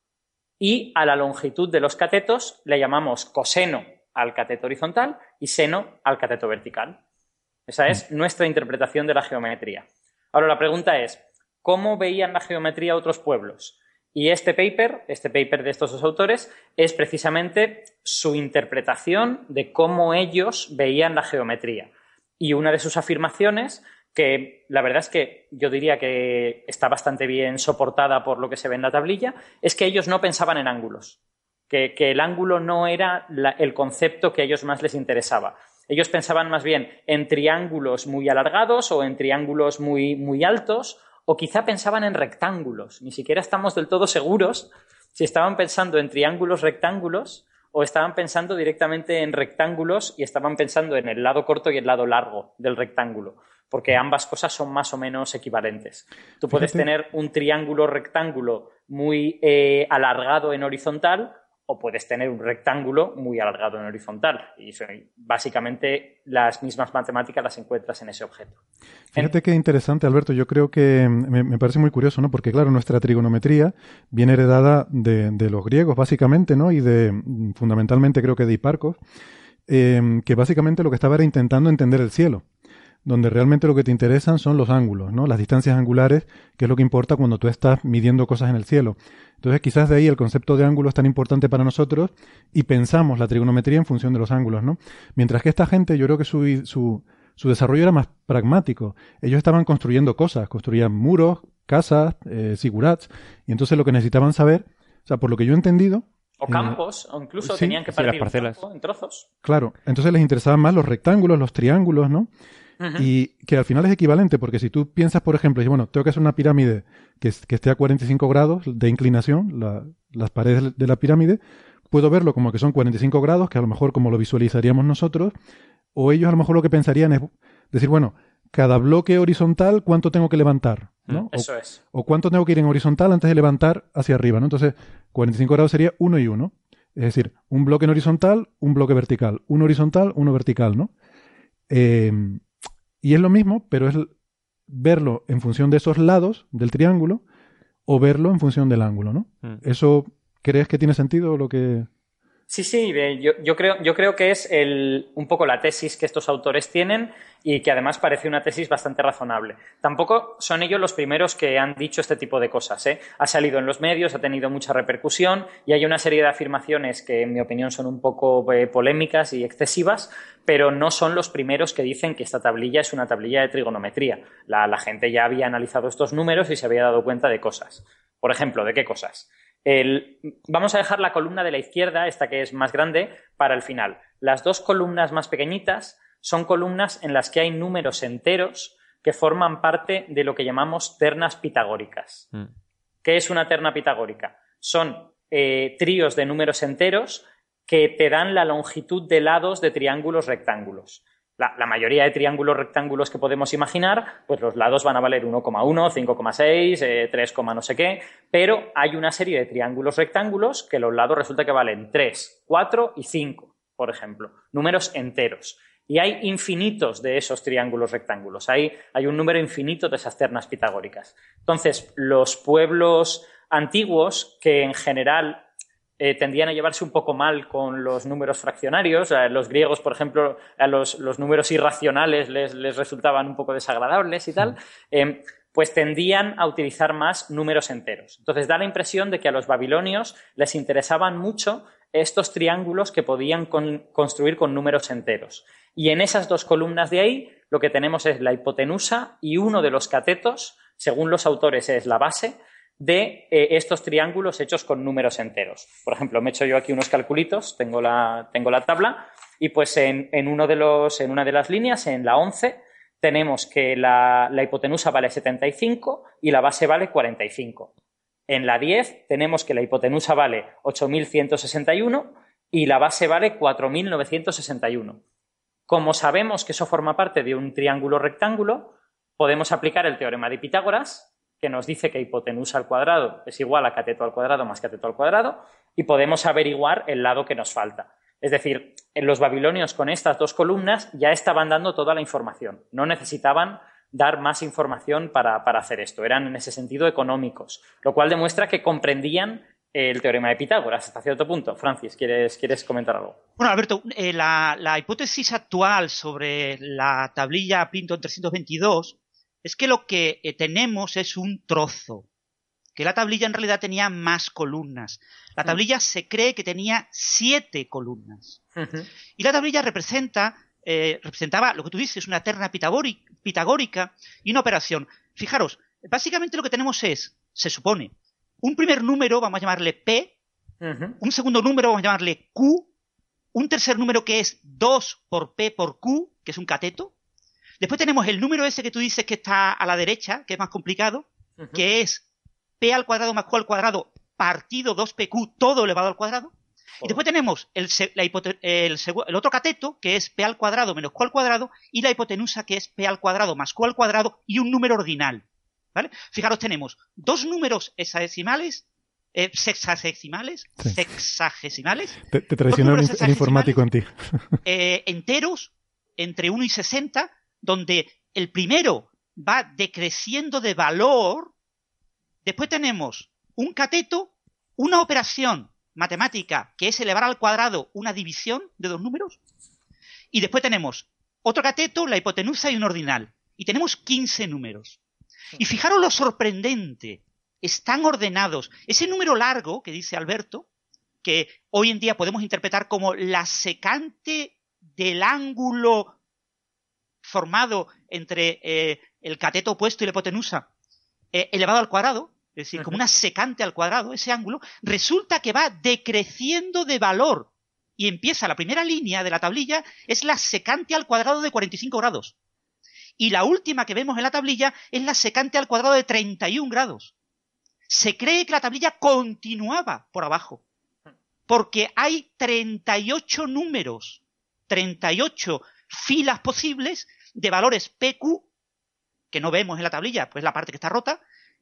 y a la longitud de los catetos le llamamos coseno al cateto horizontal y seno al cateto vertical. Esa es nuestra interpretación de la geometría. Ahora la pregunta es, ¿cómo veían la geometría otros pueblos? Y este paper, este paper de estos dos autores, es precisamente su interpretación de cómo ellos veían la geometría. Y una de sus afirmaciones, que la verdad es que yo diría que está bastante bien soportada por lo que se ve en la tablilla, es que ellos no pensaban en ángulos, que, el ángulo no era el concepto que a ellos más les interesaba. Ellos pensaban más bien en triángulos muy alargados o en triángulos muy, muy altos, o quizá pensaban en rectángulos. Ni siquiera estamos del todo seguros si estaban pensando en triángulos rectángulos o estaban pensando directamente en rectángulos y estaban pensando en el lado corto y el lado largo del rectángulo, porque ambas cosas son más o menos equivalentes. Tú puedes Fíjate. tener un triángulo rectángulo muy eh, alargado en horizontal o puedes tener un rectángulo muy alargado en horizontal. Y básicamente las mismas matemáticas las encuentras en ese objeto. Fíjate qué interesante, Alberto. Yo creo que mm, me, parece muy curioso, ¿no? Porque, claro, nuestra trigonometría viene heredada de, los griegos, básicamente, ¿no? Y de, mm, fundamentalmente, creo que de Hiparcos, eh, que básicamente lo que estaba era intentando entender el cielo, donde realmente lo que te interesan son los ángulos, ¿no? Las distancias angulares, que es lo que importa cuando tú estás midiendo cosas en el cielo. Entonces, quizás de ahí el concepto de ángulo es tan importante para nosotros y pensamos la trigonometría en función de los ángulos, ¿no? Mientras que esta gente, yo creo que su, su, su desarrollo era más pragmático. Ellos estaban construyendo cosas, construían muros, casas, eh, sigurats, y entonces lo que necesitaban saber, o sea, por lo que yo he entendido, O Eh, campos, o incluso sí, tenían que sí, las partir un parcelas. campo en trozos. claro, entonces les interesaban más los rectángulos, los triángulos, ¿no? Y que al final es equivalente, porque si tú piensas, por ejemplo, y bueno, tengo que hacer una pirámide que, es- que esté a 45 grados de inclinación, la- las paredes de la pirámide, puedo verlo como que son 45 grados, que a lo mejor como lo visualizaríamos nosotros, o ellos a lo mejor lo que pensarían es decir, bueno, cada bloque horizontal, ¿cuánto tengo que levantar? ¿no? O, Eso es. o cuánto tengo que ir en horizontal antes de levantar hacia arriba, ¿no? Entonces, 45 grados sería 1 y 1. Es decir, un bloque en horizontal, un bloque vertical. Uno horizontal, uno vertical, ¿no? Eh, y es lo mismo, pero es verlo en función de esos lados del triángulo o verlo en función del ángulo, ¿no? Mm. ¿Eso crees que tiene sentido lo que...? Sí, sí, yo, creo, yo creo que es un poco la tesis que estos autores tienen y que además parece una tesis bastante razonable. Tampoco son ellos los primeros que han dicho este tipo de cosas. ¿eh? Ha salido en los medios, ha tenido mucha repercusión y hay una serie de afirmaciones que, en mi opinión, son un poco eh, polémicas y excesivas, pero no son los primeros que dicen que esta tablilla es una tablilla de trigonometría. La gente ya había analizado estos números y se había dado cuenta de cosas. Por ejemplo, ¿de qué cosas? El- vamos a dejar la columna de la izquierda, esta que es más grande, para el final. Las dos columnas más pequeñitas son columnas en las que hay números enteros que forman parte de lo que llamamos ternas pitagóricas. Mm. ¿Qué es una terna pitagórica? Son eh, tríos de números enteros que te dan la longitud de lados de triángulos rectángulos. La, mayoría de triángulos rectángulos que podemos imaginar, pues los lados van a valer 1,1, 5,6, eh, 3, no sé qué, pero hay una serie de triángulos rectángulos que los lados resulta que valen 3, 4 y 5, por ejemplo, números enteros. Y hay infinitos de esos triángulos rectángulos. Hay, hay un número infinito de esas ternas pitagóricas. Entonces, los pueblos antiguos, que en general eh, tendían a llevarse un poco mal con los números fraccionarios. A los griegos, por ejemplo, a los, los números irracionales les, les, resultaban un poco desagradables y tal. Eh, pues tendían a utilizar más números enteros. Entonces da la impresión de que a los babilonios les interesaban mucho estos triángulos que podían con- construir con números enteros. Y en esas dos columnas de ahí lo que tenemos es la hipotenusa y uno de los catetos, según los autores es la base, de eh, estos triángulos hechos con números enteros. Por ejemplo, me he hecho yo aquí unos calculitos, tengo la, tengo la tabla, y pues en, en uno de los, en una de las líneas, en la 11, tenemos que la, la hipotenusa vale 75 y la base vale 45. En la 10 tenemos que la hipotenusa vale 8.161 y la base vale 4.961. Como sabemos que eso forma parte de un triángulo rectángulo, podemos aplicar el teorema de Pitágoras, que nos dice que hipotenusa al cuadrado es igual a cateto al cuadrado más cateto al cuadrado, y podemos averiguar el lado que nos falta. Es decir, los babilonios con estas dos columnas ya estaban dando toda la información. No necesitaban dar más información para, para hacer esto. Eran en ese sentido económicos, lo cual demuestra que comprendían el teorema de Pitágoras hasta cierto punto. Francis, ¿quieres, quieres comentar algo? Bueno, Alberto, eh, la, la hipótesis actual sobre la tablilla Pinton 322 es que lo que eh, tenemos es un trozo, que la tablilla en realidad tenía más columnas. La tablilla se cree que tenía siete columnas. Y la tablilla representa, eh, representaba lo que tú dices, una terna pitagóri- pitagórica y una operación. Fijaros, básicamente lo que tenemos es, se supone, un primer número, vamos a llamarle P, un segundo número, vamos a llamarle Q, un tercer número que es 2 por P por Q, que es un cateto. Después tenemos el número ese que tú dices que está a la derecha, que es más complicado, que es P al cuadrado más Q al cuadrado partido 2PQ todo elevado al cuadrado. Y después tenemos el, la otro cateto, que es P al cuadrado menos Q al cuadrado, y la hipotenusa, que es P al cuadrado más Q al cuadrado, y un número ordinal. ¿Vale? Fijaros, tenemos dos números hexadecimales, eh, sexagesimales, Sí. sexagesimales, Te, te traicionó el, números el informático en ti. eh, enteros entre 1 y 60, donde el primero va decreciendo de valor. Después tenemos un cateto, una operación matemática que es elevar al cuadrado una división de dos números. Y después tenemos otro cateto, la hipotenusa y un ordinal. Y tenemos 15 números. Y fijaros lo sorprendente. Están ordenados. Ese número largo que dice Alberto, que hoy en día podemos interpretar como la secante del ángulo formado entre eh, el cateto opuesto y la hipotenusa eh, elevado al cuadrado, es decir, como una secante al cuadrado, ese ángulo, resulta que va decreciendo de valor. Y empieza la primera línea de la tablilla, es la secante al cuadrado de 45 grados. Y la última que vemos en la tablilla es la secante al cuadrado de 31 grados. Se cree que la tablilla continuaba por abajo porque hay 38 números, 38 filas posibles de valores PQ, que no vemos en la tablilla, pues la parte que está rota,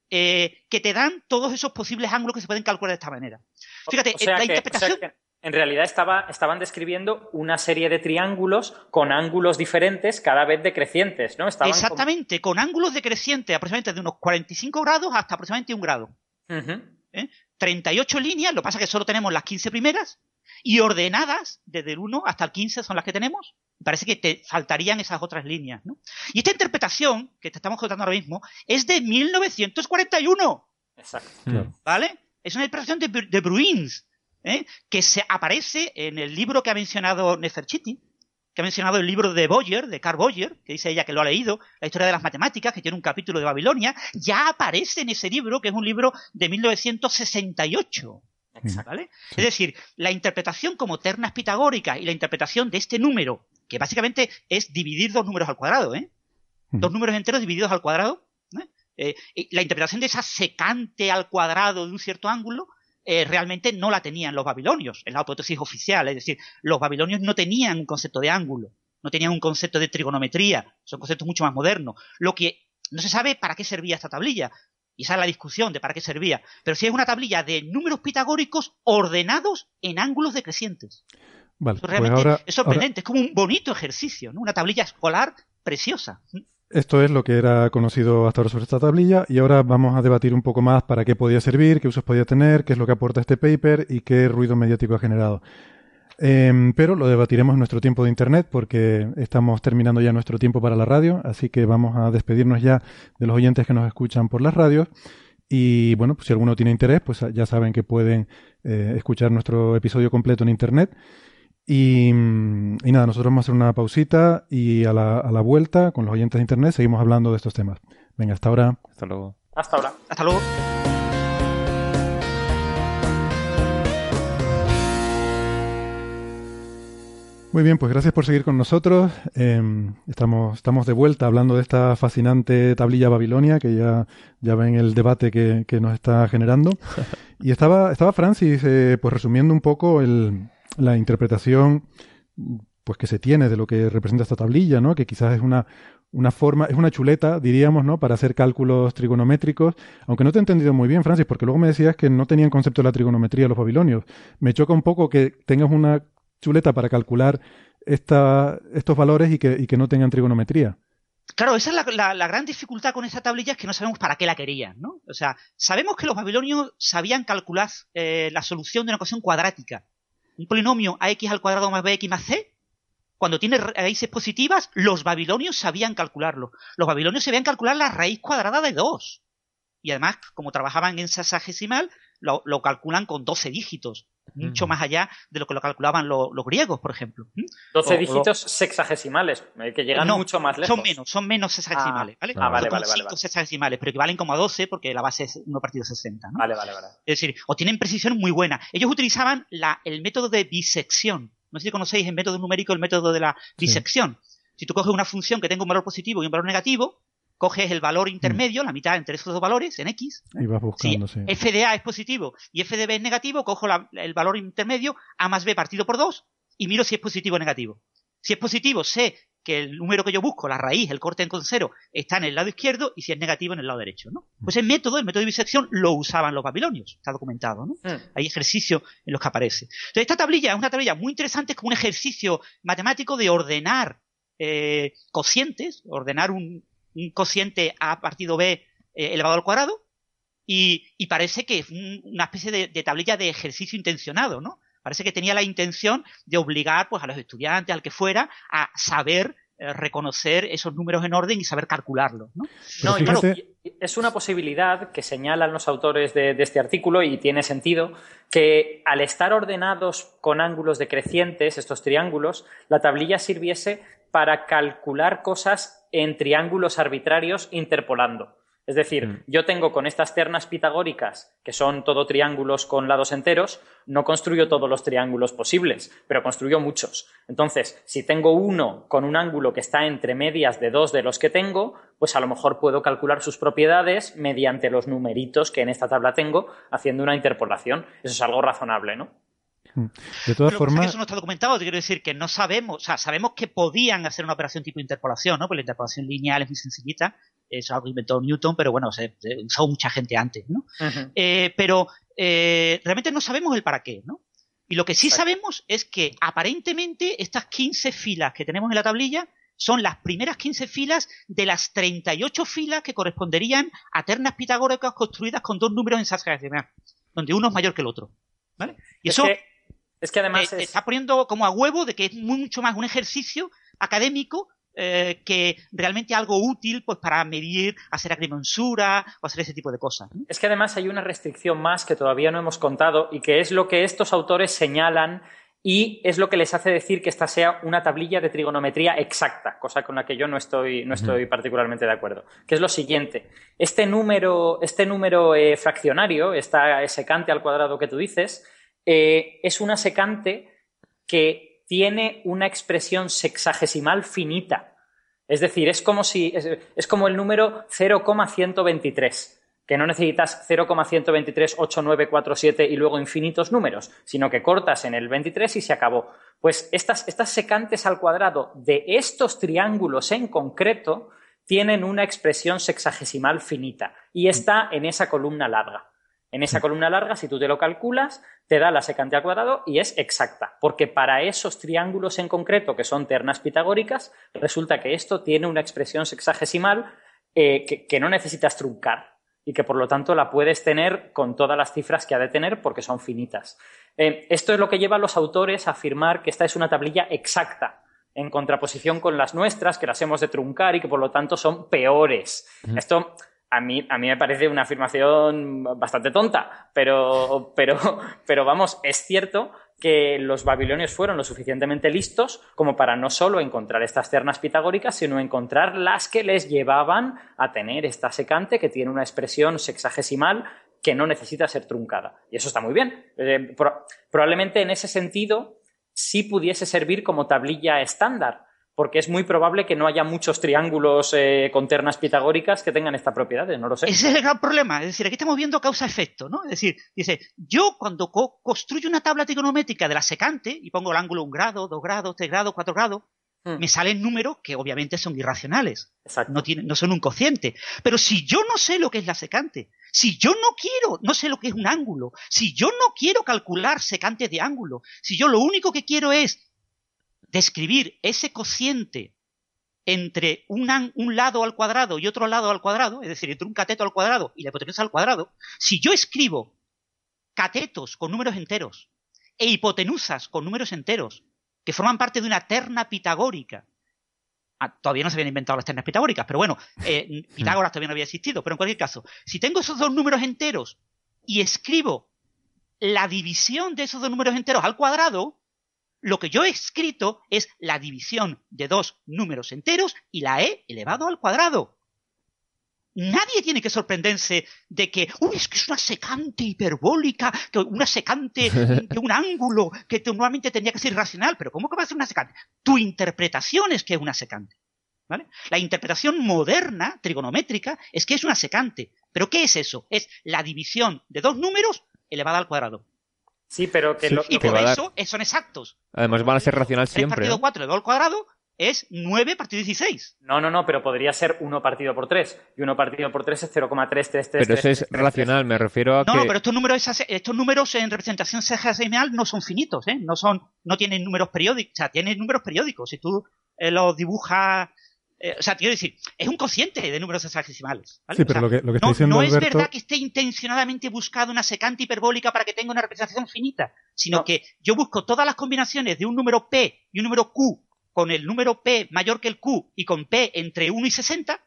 eh, que te dan todos esos posibles ángulos que se pueden calcular de esta manera. Fíjate, O sea la que- o sea interpretación... que en realidad estaba, estaban describiendo una serie de triángulos con ángulos diferentes, cada vez decrecientes, ¿no? Estaban como- Exactamente, con ángulos decrecientes aproximadamente de unos 45 grados hasta aproximadamente un grado. Ujú. ¿eh? 38 líneas, lo que pasa es que solo tenemos las 15 primeras, y ordenadas desde el 1 hasta el 15 son las que tenemos. Parece que te faltarían esas otras líneas. ¿no? Y esta interpretación que te estamos contando ahora mismo es de 1941. Exacto. ¿Vale? Es una interpretación de, Bru- de Bruins, ¿eh? que se aparece en el libro que ha mencionado Neferchiti, que ha mencionado el libro de Boyer, de Carl Boyer, que dice ella que lo ha leído, la historia de las matemáticas, que tiene un capítulo de Babilonia, ya aparece en ese libro, que es un libro de 1968. ¿Vale? Es decir, la interpretación como ternas pitagóricas y la interpretación de este número, que básicamente es dividir dos números al cuadrado, ¿eh? Dos números enteros divididos al cuadrado. ¿eh? Eh, la interpretación de esa secante al cuadrado de un cierto ángulo eh, realmente no la tenían los babilonios, en la hipótesis oficial. Es decir, los babilonios no tenían un concepto de ángulo, no tenían un concepto de trigonometría, son conceptos mucho más modernos. Lo que no se sabe para qué servía esta tablilla. Y esa es la discusión de para qué servía. Pero si es una tablilla de números pitagóricos ordenados en ángulos decrecientes. Vale, pues realmente ahora, es ahora sorprendente, es como un bonito ejercicio, ¿no? Una tablilla escolar preciosa. esto es lo que era conocido hasta ahora sobre esta tablilla y ahora vamos a debatir un poco más para qué podía servir, qué usos podía tener, qué es lo que aporta este paper y qué ruido mediático ha generado. Em, pero lo debatiremos en nuestro tiempo de internet porque estamos terminando ya nuestro tiempo para la radio, así que vamos a despedirnos ya de los oyentes que nos escuchan por las radios. Y bueno, pues si alguno tiene interés, pues ya saben que pueden eh, escuchar nuestro episodio completo en Internet. Y, y nada, nosotros vamos a hacer una pausita y a la, a la vuelta con los oyentes de Internet seguimos hablando de estos temas. Venga, hasta ahora. Hasta luego. Hasta ahora. Hasta luego. Muy bien, pues gracias por seguir con nosotros. Eh, estamos, estamos de vuelta hablando de esta fascinante tablilla Babilonia que ya, ya ven el debate que, que nos está generando. Y estaba, estaba Francis eh, pues resumiendo un poco el, la interpretación pues que se tiene de lo que representa esta tablilla, ¿no? Que quizás es una, una forma, es una chuleta, diríamos, ¿no? Para hacer cálculos trigonométricos. Aunque no te he entendido muy bien, Francis, porque luego me decías que no tenían concepto de la trigonometría los babilonios. Me choca un poco que tengas una chuleta para calcular esta, estos valores y que, y que no tengan trigonometría. Claro, esa es la, la, gran dificultad con esta tablilla, es que no sabemos para qué la querían, ¿no? O sea, sabemos que los babilonios sabían calcular eh, la solución de una ecuación cuadrática. Un polinomio ax al cuadrado más bx más c, cuando tiene raíces positivas, los babilonios sabían calcularlo. Los babilonios sabían calcular la raíz cuadrada de 2. Y además, como trabajaban en sexagesimal, lo, lo calculan con 12 dígitos mucho más allá de lo que lo calculaban lo, los griegos, por ejemplo. 12 o, dígitos o, sexagesimales, que llegan no, mucho más lejos. Son menos, son menos sexagesimales, ah, ¿vale? Ah, vale, vale, vale, vale. sexagesimales, pero equivalen como a 12 porque la base es 1 partido 60, ¿no? Vale, vale, vale. Es decir, o tienen precisión muy buena. Ellos utilizaban la, el método de bisección. No sé si conocéis el método numérico, el método de la disección. Sí. Si tú coges una función que tenga un valor positivo y un valor negativo, coges el valor intermedio, mm. la mitad entre esos dos valores, en X. Y vas buscando, si sí. f de A es positivo y f de B es negativo, cojo la, el valor intermedio, A más B partido por 2, y miro si es positivo o negativo. Si es positivo, sé que el número que yo busco, la raíz, el corte con cero, está en el lado izquierdo y si es negativo en el lado derecho, ¿no? Pues el método, el método de bisección, lo usaban los babilonios, está documentado, ¿no? Mm. Hay ejercicios en los que aparece. Entonces, esta tablilla es una tablilla muy interesante, es como un ejercicio matemático de ordenar eh, cocientes, ordenar un, un cociente A partido B eh, elevado al cuadrado y, y, parece que es un, una especie de, de, tablilla de ejercicio intencionado, ¿no? Parece que tenía la intención de obligar pues, a los estudiantes, al que fuera, a saber eh, reconocer esos números en orden y saber calcularlos, ¿no? No, y claro, es una posibilidad que señalan los autores de, de, este artículo y tiene sentido que al estar ordenados con ángulos decrecientes, estos triángulos, la tablilla sirviese para calcular cosas en triángulos arbitrarios interpolando. Es decir, mm. yo tengo con estas ternas pitagóricas, que son todo triángulos con lados enteros, no construyo todos los triángulos posibles, pero construyo muchos. Entonces, si tengo uno con un ángulo que está entre medias de dos de los que tengo, pues a lo mejor puedo calcular sus propiedades mediante los numeritos que en esta tabla tengo, haciendo una interpolación. Eso es algo razonable, ¿no? De todas Pero formas. Eso no está documentado, te quiero decir que no sabemos, o sea, sabemos que podían hacer una operación tipo interpolación, ¿no? Porque la interpolación lineal es muy sencillita, es algo que inventó Newton, pero bueno, se, se usó mucha gente antes, ¿no? Uh -huh. eh, pero eh, realmente no sabemos el para qué, ¿no? Y lo que sí Exacto. sabemos es que aparentemente estas 15 filas que tenemos en la tablilla son las primeras 15 filas de las 38 filas que corresponderían a ternas pitagóricas construidas con dos números en sexagesimal, donde uno es mayor que el otro. ¿Vale? Y es eso es que además eh, es... está poniendo como a huevo de que es mucho más un ejercicio académico eh, que realmente algo útil pues para medir, hacer agrimensura o hacer ese tipo de cosas. ¿no? Es que además hay una restricción más que todavía no hemos contado y que es lo que estos autores señalan y es lo que les hace decir que esta sea una tablilla de trigonometría exacta, cosa con la que yo no estoy, no estoy particularmente de acuerdo. Que es lo siguiente: este número, este número eh, fraccionario, esta secante al cuadrado que tú dices, eh, es una secante que tiene una expresión sexagesimal finita. Es decir, es como si es, como el número 0,123 que no necesitas 0,1238947 y luego infinitos números, sino que cortas en el 23 y se acabó. Pues estas secantes al cuadrado de estos triángulos en concreto tienen una expresión sexagesimal finita y está en esa columna larga. En esa columna larga, si tú te lo calculas, te da la secante al cuadrado y es exacta, porque para esos triángulos en concreto, que son ternas pitagóricas, resulta que esto tiene una expresión sexagesimal eh, que, que no necesitas truncar y que por lo tanto la puedes tener con todas las cifras que ha de tener porque son finitas. Eh, esto es lo que lleva a los autores a afirmar que esta es una tablilla exacta, en contraposición con las nuestras, que las hemos de truncar y que por lo tanto son peores. Mm. Esto a mí, a mí me parece una afirmación bastante tonta, pero, pero, pero vamos, es cierto que los babilonios fueron lo suficientemente listos como para no solo encontrar estas ternas pitagóricas, sino encontrar las que les llevaban a tener esta secante que tiene una expresión sexagesimal que no necesita ser truncada. Y eso está muy bien. Eh, pro- probablemente en ese sentido sí pudiese servir como tablilla estándar, porque es muy probable que no haya muchos triángulos eh, con ternas pitagóricas que tengan esta propiedad, no lo sé. Ese es el gran problema. Es decir, aquí estamos viendo causa-efecto, ¿no? Es decir, dice, yo cuando co- construyo una tabla trigonométrica de la secante y pongo el ángulo un grado, dos grados, tres grados, cuatro grados, Hmm. me salen números que obviamente son irracionales. Exacto. No, tienen, no son un cociente. Pero si yo no sé lo que es la secante, si yo no quiero, no sé lo que es un ángulo, si yo no quiero calcular secantes de ángulo, si yo lo único que quiero es describir ese cociente entre un, lado al cuadrado y otro lado al cuadrado, es decir, entre un cateto al cuadrado y la hipotenusa al cuadrado, si yo escribo catetos con números enteros e hipotenusas con números enteros, que forman parte de una terna pitagórica, Ah, todavía no se habían inventado las ternas pitagóricas, pero bueno, eh, Pitágoras todavía no había existido, pero en cualquier caso, si tengo esos dos números enteros y escribo la división de esos dos números enteros al cuadrado, lo que yo he escrito es la división de dos números enteros y la he elevado al cuadrado. Nadie tiene que sorprenderse de que, uy, es que es una secante hiperbólica, que una secante de un ángulo que te- normalmente tendría que ser irracional, pero ¿cómo que va a ser una secante? Tu interpretación es que es una secante. ¿vale? La interpretación moderna, trigonométrica, es que es una secante. ¿Pero qué es eso? Es la división de dos números elevada al cuadrado. Sí, pero que Sí, lo, Y por dar- eso eh, son exactos. Además van a ser racional 3 siempre. partido ¿no? 4 elevado al cuadrado es 9 partido 16. No, no, no, pero podría ser 1 partido por 3. Y 1 partido por 3 es 0,333. Pero eso es racional, me refiero a No, que... no, pero estos números, estos números en representación sexagesimal no son finitos, ¿eh? No son, no tienen números periódicos, o sea, tienen números periódicos. Si tú eh, los dibujas, eh, o sea, quiero decir, es un cociente de números sexagesimales. ¿vale? Sí, O pero sea, lo que, lo que está no, diciendo no es verdad que esté intencionadamente buscado una secante hiperbólica para que tenga una representación finita, sino No. que yo busco todas las combinaciones de un número P y un número Q con el número P mayor que el Q y con P entre 1 y 60,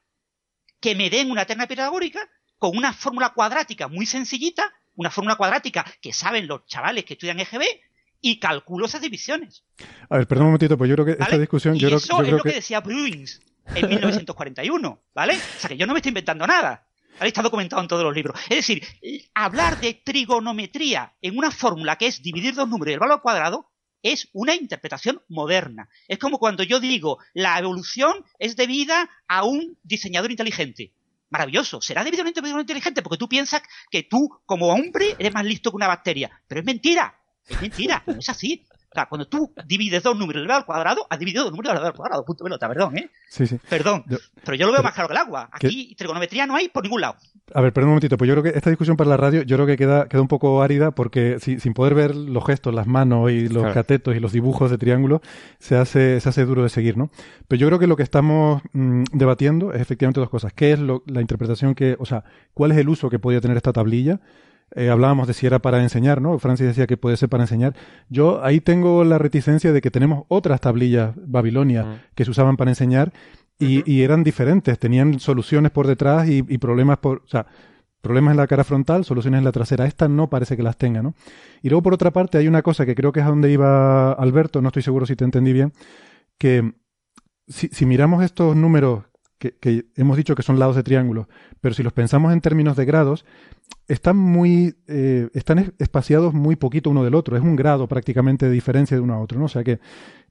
que me den una terna pitagórica con una fórmula cuadrática muy sencillita, una fórmula cuadrática que saben los chavales que estudian EGB, y calculo esas divisiones. A ver, perdón un momentito, pues yo creo que esta discusión... y Yo creo, eso yo es creo lo que... que... decía Bruins en 1941, ¿vale? O sea que yo no me estoy inventando nada. ¿vale? Está documentado en todos los libros. Es decir, hablar de trigonometría en una fórmula que es dividir dos números y el valor al cuadrado es una interpretación moderna. Es como cuando yo digo la evolución es debida a un diseñador inteligente. Maravilloso, será debido a un diseñador inteligente porque tú piensas que tú, como hombre, eres más listo que una bacteria. Pero es mentira, es mentira, no es así. Sea, cuando tú divides dos números elevado al cuadrado, has dividido dos números elevado al cuadrado. Punto pelota, perdón, ¿eh? Sí, sí. Perdón. Yo- Pero yo lo veo pero- más claro que el agua. Aquí trigonometría no hay por ningún lado. A ver, perdón un momentito, pues yo creo que esta discusión para la radio, yo creo que queda, queda un poco árida porque si- sin poder ver los gestos, las manos y los Claro. catetos y los dibujos de triángulo, se hace, se hace duro de seguir, ¿no? Pero yo creo que lo que estamos mm, debatiendo es efectivamente dos cosas. ¿Qué es lo- la interpretación que, o sea, cuál es el uso que podía tener esta tablilla? Eh, hablábamos de si era para enseñar, ¿no? Francis decía que puede ser para enseñar. Yo ahí tengo la reticencia de que tenemos otras tablillas babilonias Mm. que se usaban para enseñar y, y eran diferentes, tenían soluciones por detrás y, y problemas por, o sea, problemas en la cara frontal, soluciones en la trasera. Esta no parece que las tenga, ¿no? Y luego por otra parte hay una cosa que creo que es a donde iba Alberto, no estoy seguro si te entendí bien, que si, si miramos estos números que, que hemos dicho que son lados de triángulos, pero si los pensamos en términos de grados, están muy, eh, están es- espaciados muy poquito uno del otro. Es un grado prácticamente de diferencia de uno a otro, ¿no? O sea que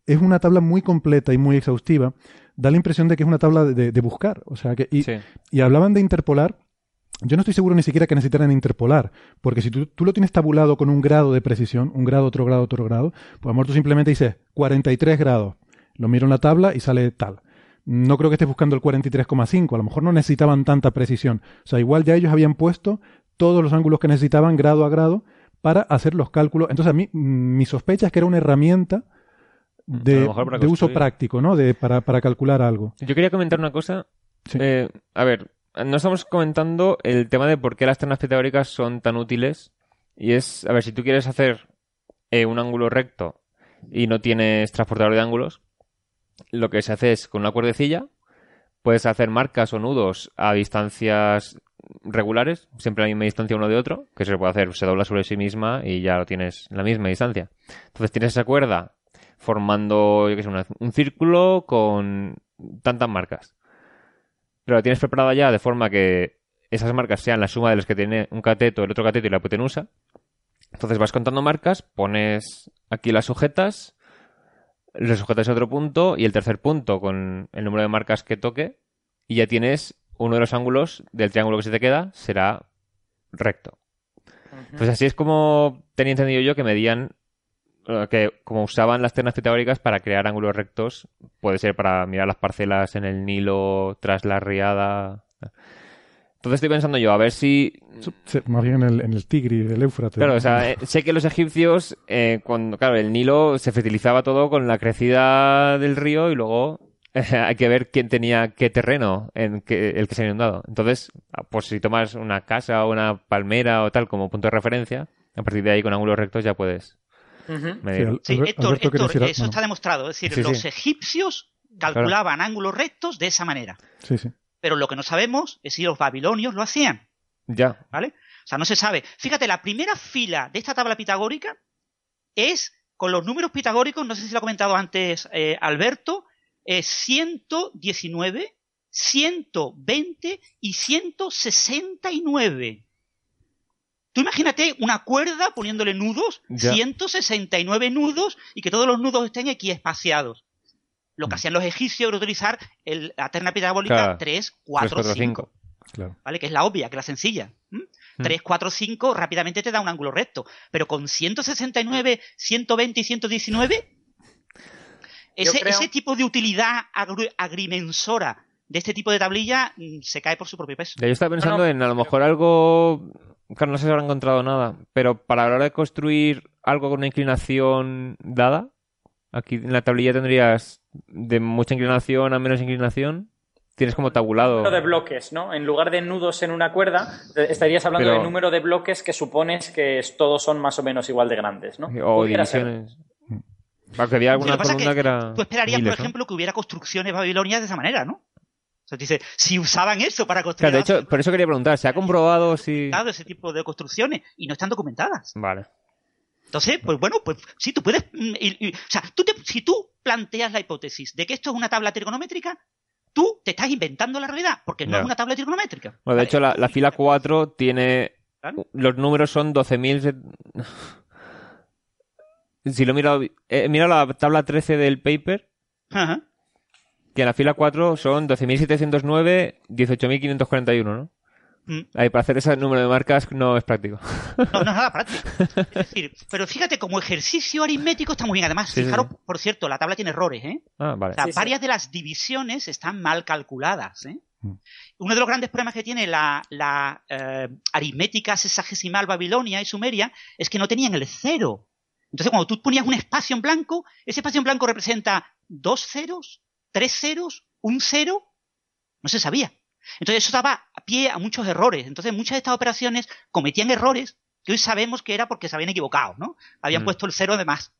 es una tabla muy completa y muy exhaustiva. Da la impresión de que es una tabla de, de- de buscar. O sea que, y, Sí. y hablaban de interpolar. Yo no estoy seguro ni siquiera que necesitaran interpolar, porque si tú, tú lo tienes tabulado con un grado de precisión, un grado, otro grado, otro grado, pues a lo mejor tú simplemente dices 43 grados, lo miro en la tabla y sale tal. No creo que estés buscando el 43,5, a lo mejor no necesitaban tanta precisión. O sea, igual ya ellos habían puesto todos los ángulos que necesitaban grado a grado para hacer los cálculos. Entonces a mí mm, mi sospecha es que era una herramienta A de, uso práctico, ¿no? De, para, para calcular algo. Yo quería comentar una cosa. Sí. Eh, a ver, no estamos comentando el tema de por qué las ternas pitagóricas son tan útiles. Y es, a ver, si tú quieres hacer eh, un ángulo recto y no tienes transportador de ángulos, lo que se hace es con una cuerdecilla puedes hacer marcas o nudos a distancias regulares, siempre a la misma distancia uno de otro, que se puede hacer, se dobla sobre sí misma y ya lo tienes en la misma distancia. Entonces tienes esa cuerda formando, qué un círculo con tantas marcas. Pero la tienes preparada ya de forma que esas marcas sean la suma de las que tiene un cateto, el otro cateto y la hipotenusa. Entonces vas contando marcas, pones aquí las sujetas, le sujetas a otro punto y el tercer punto con el número de marcas que toque y ya tienes uno de los ángulos del triángulo que se te queda será recto. Pues así es como tenía entendido yo que medían eh, que como usaban las ternas pitagóricas para crear ángulos rectos, puede ser para mirar las parcelas en el Nilo tras la riada. Entonces estoy pensando yo, a ver si Sí, Más bien en el, en el el Éufrates. Claro, o sea, eh, sé que los egipcios, eh, cuando, claro, el Nilo se fertilizaba todo con la crecida del río y luego eh, hay que ver quién tenía qué terreno en que, el que se ha inundado. Entonces, ah, pues si tomas una casa o una palmera o tal como punto de referencia, a partir de ahí con ángulos rectos ya puedes Ujú. medir. Al- Sí, Héctor, Alberto, Héctor, ¿querías ir a- eso bueno. está demostrado. Es decir, Sí, los sí. egipcios calculaban ángulos rectos de esa manera. Sí, sí. Pero lo que no sabemos es si los babilonios lo hacían. Ya. ¿Vale? O sea, no se sabe. Fíjate, la primera fila de esta tabla pitagórica es con los números pitagóricos, no sé si lo ha comentado antes eh, Alberto, es 119, 120 y 169. Tú imagínate una cuerda poniéndole nudos, Ya. 169 nudos y que todos los nudos estén aquí espaciados. Lo Mm. que hacían los egipcios era utilizar el- la terna pitagórica Claro. 3, 3, 4, 4, 5. 5. Claro. ¿vale? Que es la obvia, que es la sencilla. Mm. 3, 4, 5 rápidamente te da un ángulo recto. Pero con 169, 120 y 119, ese, creo- ese tipo de utilidad agri- agrimensora de este tipo de tablilla mm, se cae por su propio peso. Ya yo estaba pensando No, no, en a lo mejor algo. Claro, no sé si habrá encontrado nada, pero para la hora de construir algo con una inclinación dada, aquí en la tablilla tendrías de mucha inclinación a menos inclinación. Tienes como tabulado. número de bloques, ¿no? En lugar de nudos en una cuerda, eh, estarías hablando Pero- de número de bloques que supones que todos son más o menos igual de grandes, ¿no? O ser. divisiones. Aunque había Lo alguna es columna que que era. Tú esperarías, miles, por ¿no? ejemplo, que hubiera construcciones babilonias de esa manera, ¿no? O sea, te dice, si usaban eso para construir Claro, de hecho, por eso quería preguntar, ¿se ha comprobado si. ese tipo de construcciones y no están documentadas. Vale. Entonces, pues bueno, pues sí, tú puedes. mm, y- y- o sea, tú te- si tú planteas la hipótesis de que esto es una tabla trigonométrica, tú te estás inventando la realidad, porque no es una tabla trigonométrica. Bueno, de hecho, la, la fila 4 tiene. Claro. Los números son 12.000. set- Si lo miro. Eh, mira la tabla 13 del paper, Ajá. que en la fila 4 son 12.709, 18.541, ¿no? Mm. Ahí, para hacer ese número de marcas no es práctico. No, no es nada práctico. Es decir, pero fíjate, como ejercicio aritmético está muy bien. Además, Sí, fijaros, sí. por cierto, la tabla tiene errores, ¿eh? Ah, vale. O sea, Sí, sí. varias de las divisiones están mal calculadas. ¿eh? Mm. Uno de los grandes problemas que tiene la, la, eh, aritmética sexagesimal babilonia y sumeria es que no tenían el cero. Entonces, cuando tú ponías un espacio en blanco, ese espacio en blanco representa dos ceros, tres ceros, un cero. No se sabía. Entonces, eso daba pie a muchos errores. Entonces, muchas de estas operaciones cometían errores que hoy sabemos que era porque se habían equivocado, ¿no? Habían Mm. puesto el cero de más.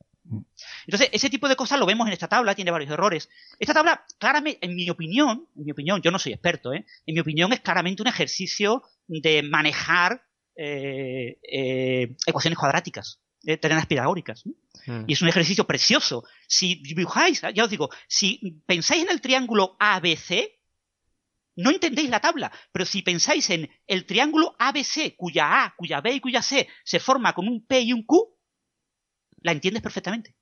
Entonces, ese tipo de cosas lo vemos en esta tabla, tiene varios errores. Esta tabla, claramente, en mi opinión, en mi opinión, yo no soy experto, ¿eh? En mi opinión es claramente un ejercicio de manejar eh, eh, ecuaciones cuadráticas, eh, terrenas pitagóricas. ¿no? Mm. Y es un ejercicio precioso. Si dibujáis, ya os digo, si pensáis en el triángulo ABC, no entendéis la tabla, pero si pensáis en el triángulo ABC, cuya A, cuya B y cuya C se forma con un P y un Q, la entiendes perfectamente.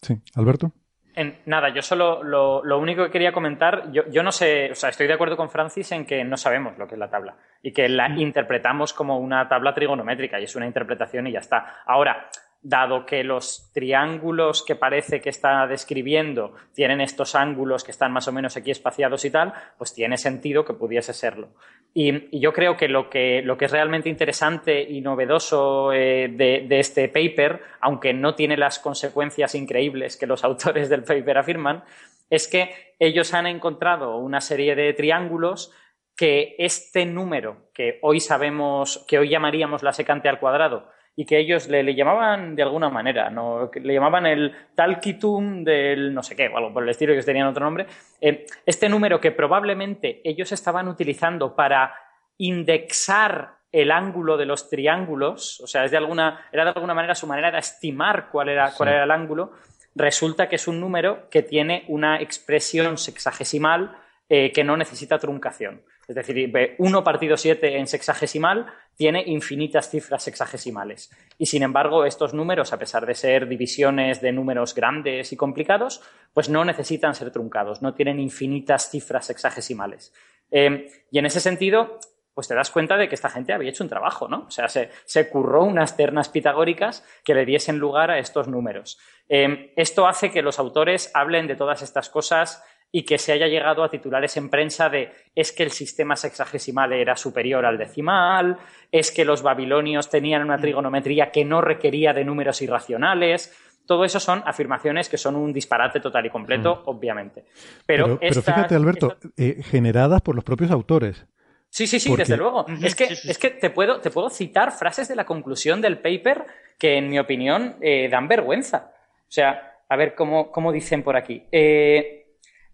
Sí. Alberto. En- nada, yo solo lo, lo único que quería comentar, yo, yo no sé, o sea, estoy de acuerdo con Francis en que no sabemos lo que es la tabla y que la interpretamos como una tabla trigonométrica y es una interpretación y ya está. Ahora, dado que los triángulos que parece que está describiendo tienen estos ángulos que están más o menos aquí espaciados y tal, pues tiene sentido que pudiese serlo. Y, yo creo que lo, que lo que es realmente interesante y novedoso eh, de, de este paper, aunque no tiene las consecuencias increíbles que los autores del paper afirman, es que ellos han encontrado una serie de triángulos que este número que hoy sabemos, que hoy llamaríamos la secante al cuadrado, y que ellos le, le llamaban de alguna manera, ¿no? Le llamaban el talquitum del no sé qué, o algo por el estilo, que tenían otro nombre. Eh, este número que probablemente ellos estaban utilizando para indexar el ángulo de los triángulos, o sea, es de alguna, era de alguna manera su manera de estimar cuál era, cuál era el ángulo, resulta que es un número que tiene una expresión sexagesimal eh, que no necesita truncación. Es decir, 1 partido 7 en sexagesimal tiene infinitas cifras sexagesimales. Y sin embargo, estos números, a pesar de ser divisiones de números grandes y complicados, pues no necesitan ser truncados, no tienen infinitas cifras sexagesimales. Eh, y en ese sentido, pues te das cuenta de que esta gente había hecho un trabajo, ¿no? O sea, se, curró unas ternas pitagóricas que le diesen lugar a estos números. Eh, esto hace que los autores hablen de todas estas cosas y que se haya llegado a titulares en prensa de es que el sistema sexagesimal era superior al decimal, es que los babilonios tenían una trigonometría que no requería de números irracionales. Todo eso son afirmaciones que son un disparate total y completo, obviamente. Pero, fíjate, Alberto, eh, generadas por los propios autores. Sí, sí, sí, desde luego. Es que, es que te, puedo, te puedo citar frases de la conclusión del paper que, en mi opinión, eh, dan vergüenza. O sea, a ver cómo, cómo dicen por aquí. Eh,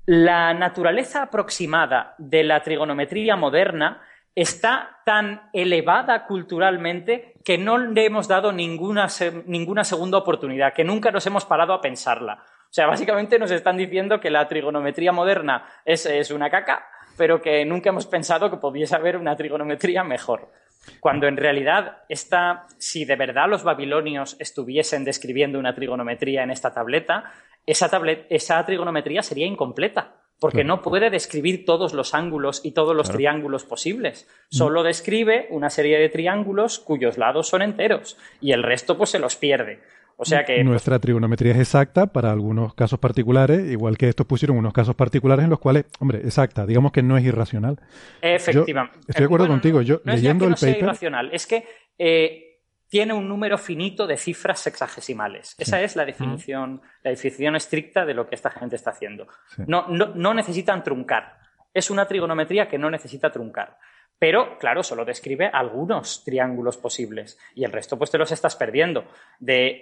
la naturaleza aproximada de la trigonometría moderna está tan elevada culturalmente que no le hemos dado ninguna, ninguna segunda oportunidad, que nunca nos hemos parado a pensarla. O sea, básicamente nos están diciendo que la trigonometría moderna es, una caca pero que nunca hemos pensado que pudiese haber una trigonometría mejor. Cuando en realidad, si de verdad los babilonios estuviesen describiendo una trigonometría en esta tableta, esa, esa trigonometría sería incompleta, porque no puede describir todos los ángulos y todos los triángulos posibles. Solo describe una serie de triángulos cuyos lados son enteros y el resto pues se los pierde. O sea que. Nuestra trigonometría es exacta para algunos casos particulares, igual que estos pusieron unos casos particulares en los cuales, hombre, exacta, digamos que no es irracional. Efectivamente. estoy de acuerdo contigo. Yo, no leyendo es que no el irracional, es que eh, tiene un número finito de cifras sexagesimales. Esa es la definición, la definición estricta de lo que esta gente está haciendo. No, no, no necesitan truncar. Es una trigonometría que no necesita truncar. Pero, claro, solo describe algunos triángulos posibles y el resto pues te los estás perdiendo. De,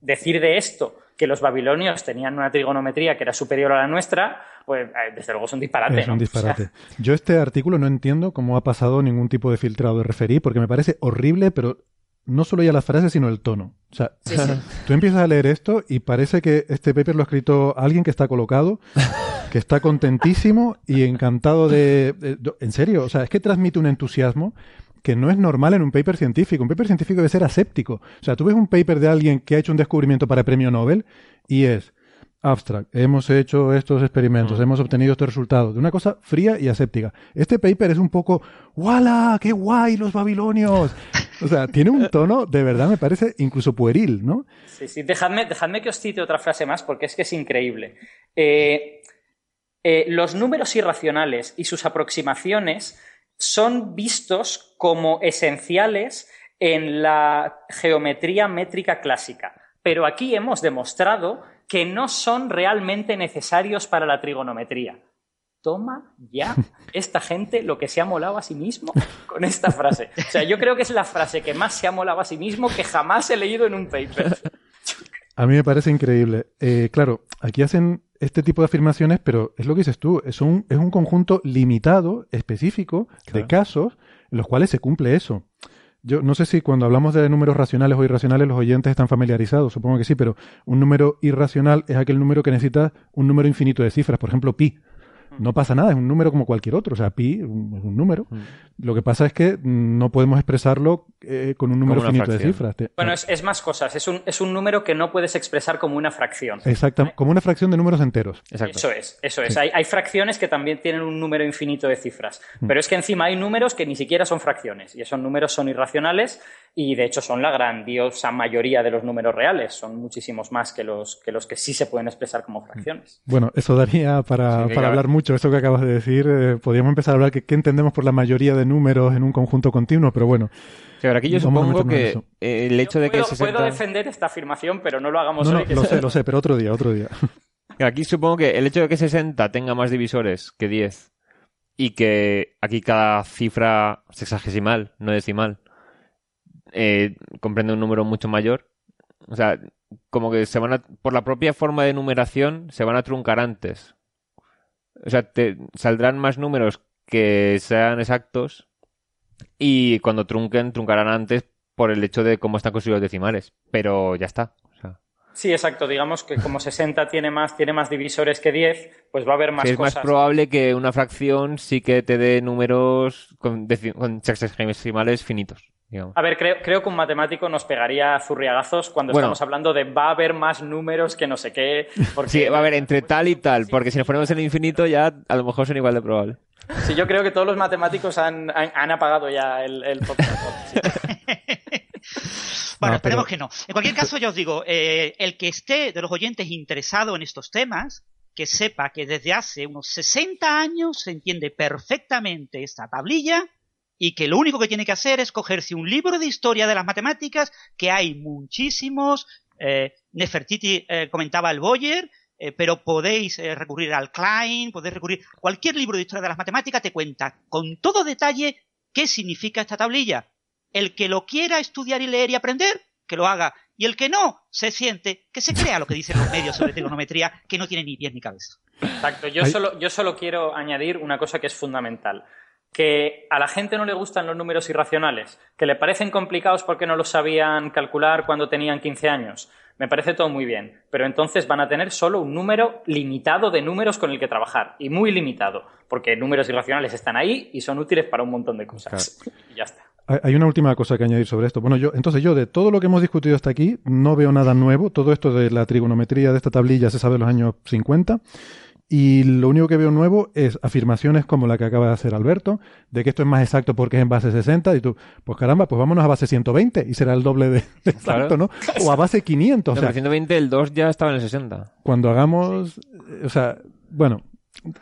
decir de esto que los babilonios tenían una trigonometría que era superior a la nuestra, pues eh, desde luego es un disparate. Es un disparate. Yo este artículo no entiendo cómo ha pasado ningún tipo de filtrado de referí, porque me parece horrible, pero no solo ya las frases, sino el tono. O sea, tú empiezas a leer esto y parece que este paper lo ha escrito alguien que está colocado, que está contentísimo y encantado de, En serio, o sea, es que transmite un entusiasmo que no es normal en un paper científico. Un paper científico debe ser aséptico. O sea, tú ves un paper de alguien que ha hecho un descubrimiento para premio Nobel y es abstract, hemos hecho estos experimentos, mm. hemos obtenido estos resultados, de una cosa fría y aséptica. Este paper es un poco, ¡wala! ¡Qué guay los babilonios! O sea, tiene un tono, de verdad, me parece incluso pueril, ¿no? Sí, sí, dejadme, dejadme que os cite otra frase más porque es que es increíble. Eh, eh, los números irracionales y sus aproximaciones son vistos como esenciales en la geometría métrica clásica. Pero aquí hemos demostrado que no son realmente necesarios para la trigonometría. Toma ya esta gente lo que se ha molado a sí mismo con esta frase. O sea, yo creo que es la frase que más se ha molado a sí mismo que jamás he leído en un paper. A mí me parece increíble. Eh, claro, aquí hacen este tipo de afirmaciones, pero es lo que dices tú, es un, es un conjunto limitado, específico, de casos en los cuales se cumple eso. Yo no sé si cuando hablamos de números racionales o irracionales los oyentes están familiarizados, supongo que sí, pero un número irracional es aquel número que necesita un número infinito de cifras, por ejemplo, pi. No pasa nada, es un número como cualquier otro. O sea, pi es un número. Mm. Lo que pasa es que no podemos expresarlo eh, con un número finito de cifras. Bueno, es, más cosas. Es un, es un número que no puedes expresar como una fracción. Exacto, como una fracción de números enteros. Eso es, eso es. Hay, hay, fracciones que también tienen un número infinito de cifras. Mm. Pero es que encima hay números que ni siquiera son fracciones. Y esos números son irracionales y de hecho son la grandiosa mayoría de los números reales. Son muchísimos más que los que, los que sí se pueden expresar como fracciones. Bueno, eso daría para, para hablar mucho eso que acabas de decir, eh, podríamos empezar a hablar que qué entendemos por la mayoría de números en un conjunto continuo, pero bueno. aquí yo supongo que el hecho de que puedo, puedo defender esta afirmación, pero no lo hagamos hoy. lo sé, lo sé, pero otro día, otro día. Aquí supongo que el hecho de que 60 tenga más divisores que 10 y que aquí cada cifra sexagesimal, no decimal, eh, comprende un número mucho mayor. O sea, como que se van a, por la propia forma de numeración, se van a truncar antes. O sea, te saldrán más números que sean exactos Y cuando trunquen, truncarán antes por el hecho de cómo están construidos los decimales. Pero ya está. O sea, Sí, exacto. Digamos que como 60 tiene más, tiene más divisores que 10, pues va a haber más sí, es cosas. más probable que una fracción sí que te dé números con, con sexagesimales finitos. Digamos. A ver, creo, creo que un matemático nos pegaría zurriagazos cuando Bueno. estamos hablando de va a haber más números que no sé qué. Porque, Sí, va a haber entre tal y tal, porque si nos ponemos en el infinito ya a lo mejor son igual de probable. Sí, yo creo que todos los matemáticos han, han, han apagado ya el, el podcast. Sí. Bueno, No, esperemos pero- que no. En cualquier caso, ya os digo, eh, el que esté de los oyentes interesado en estos temas, que sepa que desde hace unos 60 años se entiende perfectamente esta tablilla y que lo único que tiene que hacer es cogerse un libro de historia de las matemáticas, que hay muchísimos. Eh, Nefertiti eh, comentaba el Boyer, eh, pero podéis eh, recurrir al Klein, podéis recurrir. Cualquier libro de historia de las matemáticas te cuenta con todo detalle qué significa esta tablilla. El que lo quiera estudiar y leer y aprender, que lo haga. Y el que no se siente, que se crea lo que dicen los medios sobre trigonometría, que no tiene ni pies ni cabeza. Exacto. Yo solo, yo solo quiero añadir una cosa que es fundamental. Que a la gente no le gustan los números irracionales, que le parecen complicados porque no los sabían calcular cuando tenían 15 años. Me parece todo muy bien, pero entonces van a tener solo un número limitado de números con el que trabajar, y muy limitado, porque números irracionales están ahí y son útiles para un montón de cosas. Y ya está. Hay- Hay una última cosa que añadir sobre esto. Bueno, yo, entonces yo de todo lo que hemos discutido hasta aquí no veo nada nuevo. Todo esto de la trigonometría de esta tablilla se sabe en los años 50. Y lo único que veo nuevo es afirmaciones como la que acaba de hacer Alberto, de que esto es más exacto porque es en base 60. Y tú, pues caramba, pues vámonos a base 120 y será el doble de, de exacto, ¿no? O a base 500. O No, sea, pero 120, el 2 ya estaba en el 60. cuando hagamos, o sea, bueno,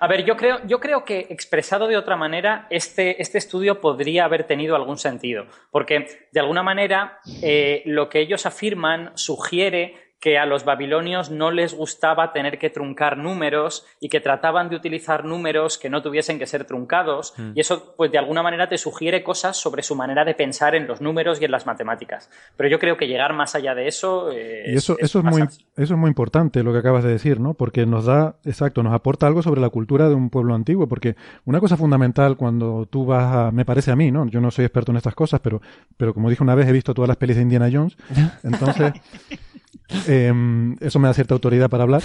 A ver, yo creo, yo creo que expresado de otra manera, este, este estudio podría haber tenido algún sentido. Porque, de alguna manera, eh, lo que ellos afirman sugiere que a los babilonios no les gustaba tener que truncar números y que trataban de utilizar números que no tuviesen que ser truncados. Y eso, pues, de alguna manera te sugiere cosas sobre su manera de pensar en los números y en las matemáticas. Pero yo creo que llegar más allá de eso. eh, Y eso, eso, es muy, eso es muy importante lo que acabas de decir, ¿no? Porque nos da, exacto, nos aporta algo sobre la cultura de un pueblo antiguo. Porque una cosa fundamental cuando tú vas a, me parece a mí, ¿no? Yo no soy experto en estas cosas, pero, pero como dije una vez, he visto todas las pelis de Indiana Jones. Entonces, em, eso me da cierta autoridad para hablar.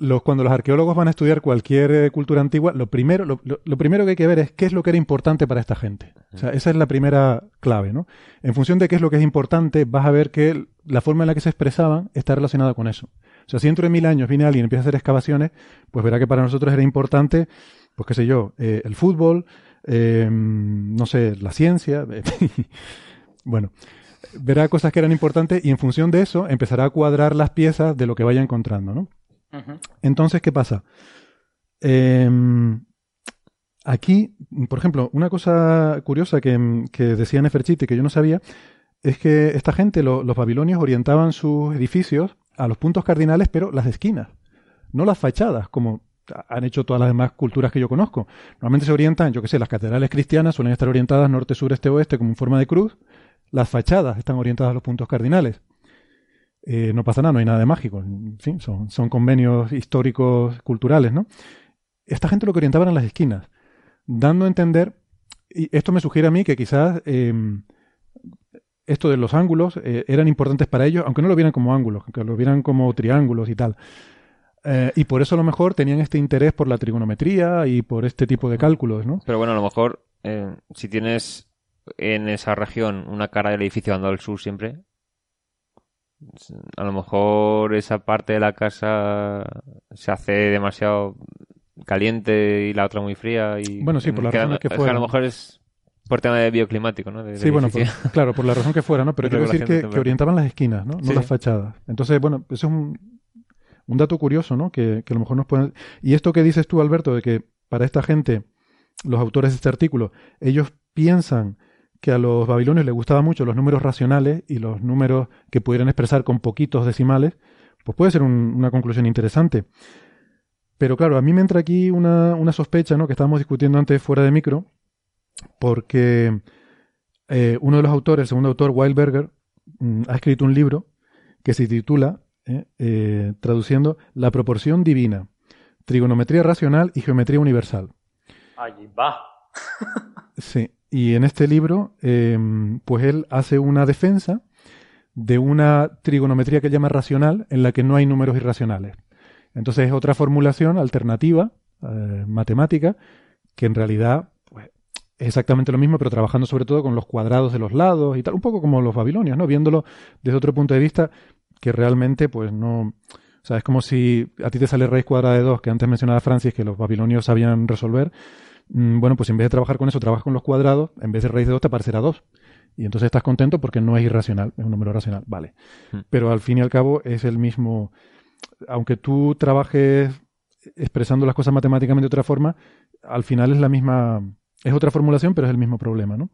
Los, cuando los arqueólogos van a estudiar cualquier eh, cultura antigua, lo primero, lo, primero que hay que ver es qué es lo que era importante para esta gente. Esa es la primera clave, ¿no? En función de qué es lo que es importante, vas a ver que la forma en la que se expresaban está relacionada con eso. O sea, si dentro de mil años viene alguien y empieza a hacer excavaciones, pues verá que para nosotros era importante, pues qué sé yo, eh, el fútbol, eh, no sé, la ciencia. bueno, verá cosas que eran importantes y en función de eso empezará a cuadrar las piezas de lo que vaya encontrando, ¿no? Entonces, ¿qué pasa? Eh, aquí, por ejemplo, una cosa curiosa que, que decía Nefertiti que yo no sabía es que esta gente, lo- los babilonios, orientaban sus edificios a los puntos cardinales, pero las esquinas, no las fachadas, como han hecho todas las demás culturas que yo conozco. Normalmente se orientan, yo qué sé, las catedrales cristianas suelen estar orientadas norte, sur, este, oeste, como en forma de cruz. Las fachadas están orientadas a los puntos cardinales. Eh, no pasa nada, no hay nada de mágico. En fin, son, son convenios históricos, culturales, ¿no? Esta gente lo que orientaban eran las esquinas, dando a entender, y esto me sugiere a mí que quizás eh, esto de los ángulos eh, eran importantes para ellos, aunque no lo vieran como ángulos, aunque lo vieran como triángulos y tal. Eh, y por eso a lo mejor tenían este interés por la trigonometría y por este tipo de cálculos, ¿no? Pero bueno, a lo mejor eh, si tienes en esa región una cara del edificio dando al sur siempre, a lo mejor esa parte de la casa se hace demasiado caliente y la otra muy fría y Bueno, sí, por las que a- razones que es a lo mejor es por tema de bioclimático, ¿no? De- Sí, bueno, por- claro, por la razón que fuera, ¿no? Pero quiero decir que, orientaban las esquinas, ¿no? No Sí, las fachadas. Entonces, bueno, eso es un, un dato curioso, ¿no? Que, que a lo mejor nos pueden... Y esto que dices tú, Alberto, de que para esta gente, los autores de este artículo, ellos piensan que a los babilonios les gustaban mucho los números racionales y los números que pudieran expresar con poquitos decimales, pues puede ser un- una conclusión interesante. Pero claro, a mí me entra aquí una, una sospecha, ¿no? Que estábamos discutiendo antes fuera de micro, porque eh, uno de los autores, el segundo autor, Wildberger, mm, ha escrito un libro que se titula, eh, eh, traduciendo, La proporción divina, trigonometría racional y geometría universal. Allí va. Sí, y en este libro, eh, pues él hace una defensa de una trigonometría que llama racional en la que no hay números irracionales. Entonces es otra formulación alternativa, eh, matemática, que en realidad pues, es exactamente lo mismo, pero trabajando sobre todo con los cuadrados de los lados y tal, un poco como los babilonios, ¿no? Viéndolo desde otro punto de vista que realmente pues no... O sea, es como si a ti te sale raíz cuadrada de 2, que antes mencionaba Francis, que los babilonios sabían resolver. Mm, bueno, pues en vez de trabajar con eso, trabajas con los cuadrados, en vez de raíz de 2 te aparecerá 2. Y entonces estás contento porque no es irracional, es un número racional, vale. Hmm. Pero al fin y al cabo es el mismo, aunque tú trabajes expresando las cosas matemáticamente de otra forma, al final es la misma, es otra formulación, pero es el mismo problema, ¿no?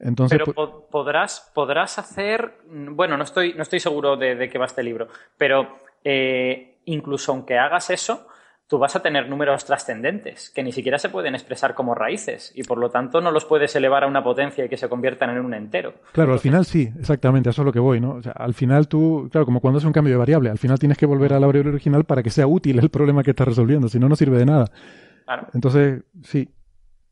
Entonces, Pero po- podrás, podrás hacer, bueno, no estoy, no estoy seguro de, de qué va este libro, pero eh, incluso aunque hagas eso, tú vas a tener números trascendentes que ni siquiera se pueden expresar como raíces y por lo tanto no los puedes elevar a una potencia y que se conviertan en un entero. Claro, al final sí, exactamente, a eso es lo que voy, ¿no? O sea, al final tú, claro, como cuando haces un cambio de variable, al final tienes que volver a la variable original para que sea útil el problema que estás resolviendo, si no, no sirve de nada. Claro. Entonces, sí.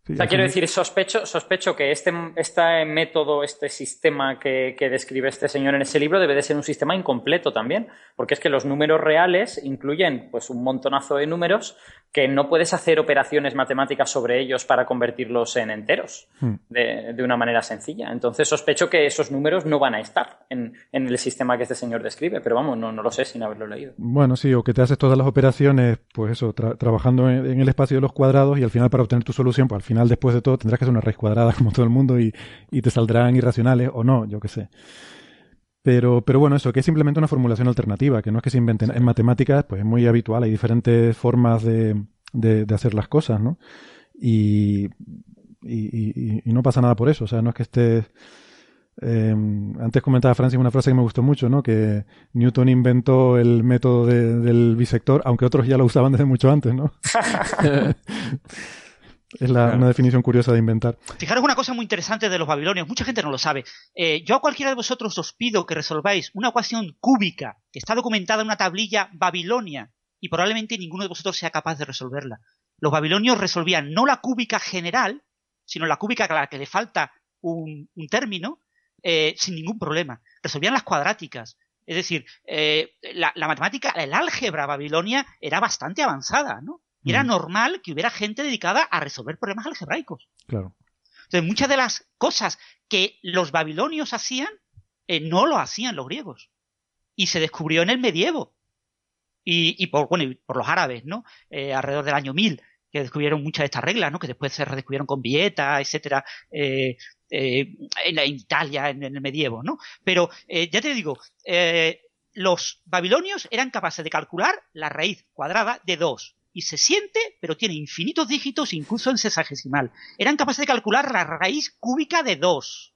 Sí, O sea, al quiero decir, sospecho, sospecho que este, este método, este sistema que, que describe este señor en ese libro debe de ser un sistema incompleto también, porque es que los números reales incluyen pues un montonazo de números que no puedes hacer operaciones matemáticas sobre ellos para convertirlos en enteros Hmm. de, de una manera sencilla. Entonces sospecho que esos números no van a estar en, en el sistema que este señor describe, pero vamos, no, no lo sé sin haberlo leído. Bueno, sí, o que te haces todas las operaciones, pues eso, tra- trabajando en, en el espacio de los cuadrados y al final para obtener tu solución, pues al final después de todo tendrás que hacer una raíz cuadrada como todo el mundo y, y te saldrán irracionales o no, yo qué sé. Pero, pero bueno, eso, que es simplemente una formulación alternativa, que no es que se inventen. En matemáticas, pues es muy habitual, hay diferentes formas de, de, de hacer las cosas, ¿no? Y, y, y- y no pasa nada por eso, o sea, no es que estés... eh, antes comentaba Francis una frase que me gustó mucho, ¿no? Que Newton inventó el método de- del bisector, aunque otros ya lo usaban desde mucho antes, ¿no? es la- una definición curiosa de inventar. Fijaros una cosa muy interesante de los babilonios, mucha gente no lo sabe. Eh, yo a cualquiera de vosotros os pido que resolváis una ecuación cúbica que está documentada en una tablilla babilonia y probablemente ninguno de vosotros sea capaz de resolverla. Los babilonios resolvían no la cúbica general, sino la cúbica a la que le falta un, un término, eh, sin ningún problema. Resolvían las cuadráticas. Es decir, eh, la, la matemática, el álgebra babilonia era bastante avanzada, ¿no? Y era Mm. normal que hubiera gente dedicada a resolver problemas algebraicos. Claro. Entonces, muchas de las cosas que los babilonios hacían, eh, no lo hacían los griegos. Y se descubrió en el medievo. Y, y por, bueno, y por los árabes, ¿no? Eh, alrededor del año 1000, que descubrieron muchas de estas reglas, ¿no? Que después se redescubrieron con Vieta, etcétera, eh, en, en Italia, en, en el medievo, ¿no? Pero, ya te digo, los babilonios eran capaces de calcular la raíz cuadrada de 2. Y se siente, pero tiene infinitos dígitos, incluso en sexagesimal. Eran capaces de calcular la raíz cúbica de 2.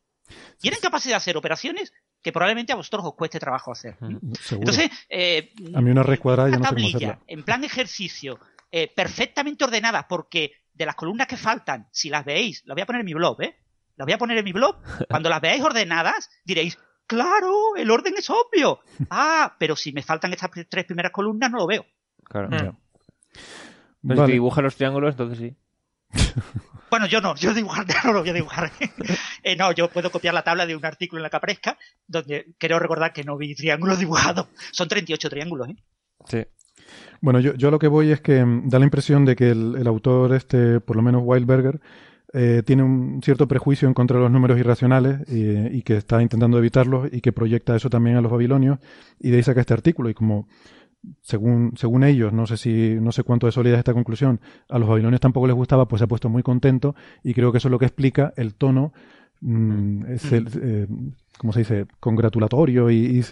Y eran capaces de hacer operaciones que probablemente a vosotros os cueste trabajo hacer. ¿no? Seguro. Entonces, eh, A mí una raíz cuadrada ya una no sé cómo tablilla hacerla. en plan ejercicio, eh, perfectamente ordenada, porque de las columnas que faltan, si las veis, las voy a poner en mi blog, ¿eh? Las voy a poner en mi blog. Cuando las veáis ordenadas, diréis, claro, el orden es obvio. Ah, pero si me faltan estas tres primeras columnas, no lo veo. Claro. Mm. Si Vale. dibuja los triángulos, entonces sí. Bueno, yo no, yo dibujar no lo voy a dibujar. Eh, no, yo puedo copiar la tabla de un artículo en la que aparezca, donde creo recordar que no vi triángulos dibujados. Son 38 triángulos, ¿eh? Sí. Bueno, yo, yo a lo que voy es que mm, da la impresión de que el, el autor, este, por lo menos Wildberger, eh, tiene un cierto prejuicio en contra de los números irracionales y, y que está intentando evitarlos y que proyecta eso también a los babilonios y de ahí saca este artículo y como según, según ellos, no sé si, no sé cuánto de sólida es esta conclusión, a los babilonios tampoco les gustaba, pues se ha puesto muy contento y creo que eso es lo que explica el tono, mm, es el, eh, ¿cómo se dice? congratulatorio y, y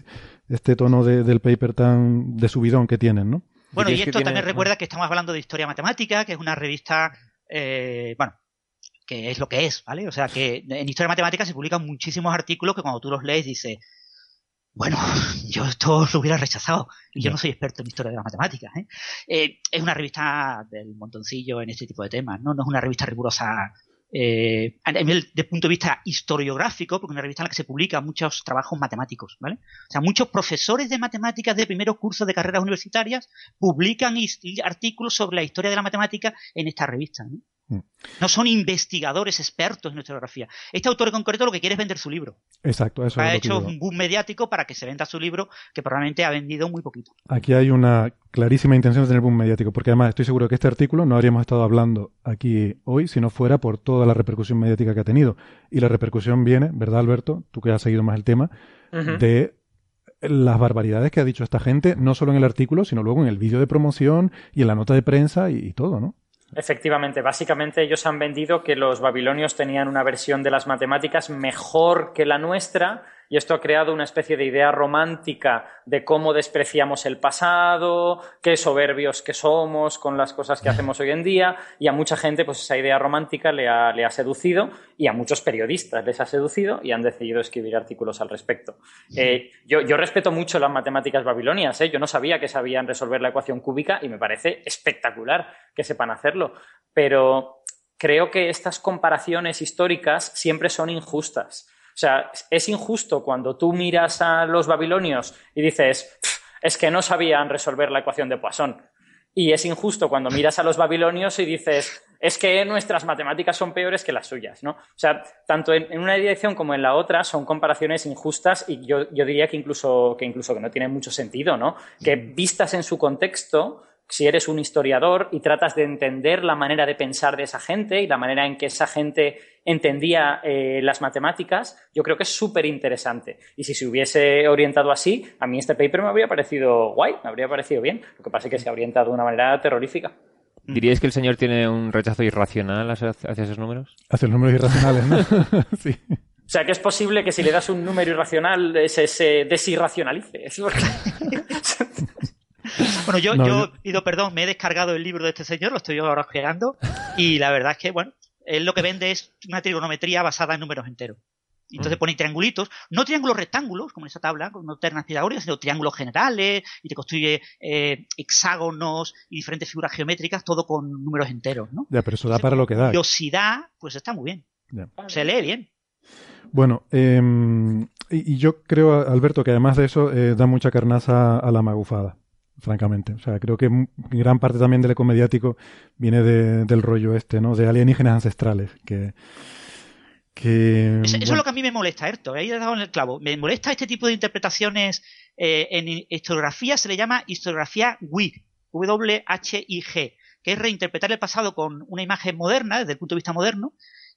este tono de- del paper tan de subidón que tienen, ¿no? Bueno, y esto tiene- también recuerda que estamos hablando de historia matemática, que es una revista, eh, bueno, que es lo que es, ¿vale? O sea, que en historia matemática se publican muchísimos artículos que cuando tú los lees dices, bueno, yo esto lo hubiera rechazado y yo no soy experto en historia de las matemáticas. ¿eh? Eh, es una revista del montoncillo en este tipo de temas, ¿no? No es una revista rigurosa eh, a nivel de punto de vista historiográfico, porque es una revista en la que se publican muchos trabajos matemáticos, ¿vale? O sea, muchos profesores de matemáticas de primeros cursos de carreras universitarias publican artículos sobre la historia de la matemática en esta revista. ¿no? Mm. No son investigadores expertos en historiografía. Este autor en concreto lo que quiere es vender su libro. Exacto, eso ha es lo que hecho un boom mediático para que se venda su libro, que probablemente ha vendido muy poquito. Aquí hay una clarísima intención de tener boom mediático, porque además estoy seguro que este artículo no habríamos estado hablando aquí hoy si no fuera por toda la repercusión mediática que ha tenido. Y la repercusión viene, ¿verdad, Alberto? Tú que has seguido más el tema, de las barbaridades que ha dicho esta gente, no solo en el artículo, sino luego en el vídeo de promoción y en la nota de prensa y, y todo, ¿no? Efectivamente, básicamente ellos han vendido que los babilonios tenían una versión de las matemáticas mejor que la nuestra y esto ha creado una especie de idea romántica de cómo despreciamos el pasado, qué soberbios que somos con las cosas que hacemos hoy en día y a mucha gente pues esa idea romántica le ha, le ha seducido y a muchos periodistas les ha seducido y han decidido escribir artículos al respecto. Eh, yo, yo respeto mucho las matemáticas babilonias, ¿eh? yo no sabía que sabían resolver la ecuación cúbica y me parece espectacular que sepan hacerlo, pero creo que estas comparaciones históricas siempre son injustas. O sea, es injusto cuando tú miras a los babilonios y dices, "Pf, es que no sabían resolver la ecuación de Poisson. Y es injusto cuando miras a los babilonios y dices, es que nuestras matemáticas son peores que las suyas, ¿no? O sea, tanto en, en una dirección como en la otra son comparaciones injustas y yo, yo diría que incluso, que incluso que no tienen mucho sentido, ¿no? Que vistas en su contexto, si eres un historiador y tratas de entender la manera de pensar de esa gente y la manera en que esa gente entendía eh, las matemáticas, yo creo que es súper interesante. Y si se hubiese orientado así, a mí este paper me habría parecido guay, me habría parecido bien. Lo que pasa es que se ha orientado de una manera terrorífica. ¿Diríais que el señor tiene un rechazo irracional hacia, hacia esos números? Hacia los números irracionales, ¿no? sí. O sea, que es posible que si le das un número irracional se, se desirracionalice. Es Bueno, yo, No, yo yo- pido perdón, me he descargado el libro de este señor, lo estoy ahora hojeando, y la verdad es que, bueno, él lo que vende es una trigonometría basada en números enteros. Y Entonces pone triangulitos, no triángulos rectángulos, como en esa tabla, con no ternas pitagóricas, sino triángulos generales, y te construye eh, hexágonos y diferentes figuras geométricas, todo con números enteros, ¿no? Ya, pero eso da para lo que da. Curiosidad, pues está muy bien. Ya. Se lee bien. Bueno, eh, y, y yo creo, Alberto, que además de eso eh, da mucha carnaza a la magufada, francamente. O sea, creo que gran parte también del eco mediático viene de- del rollo este, ¿no? De alienígenas ancestrales, que... que Eso, eso es lo que a mí me molesta, Erto. Ahí he dado en el clavo. Me molesta este tipo de interpretaciones. eh, en historiografía se le llama historiografía WIG, W-H-I-G, que es reinterpretar el pasado con una imagen moderna, desde el punto de vista moderno.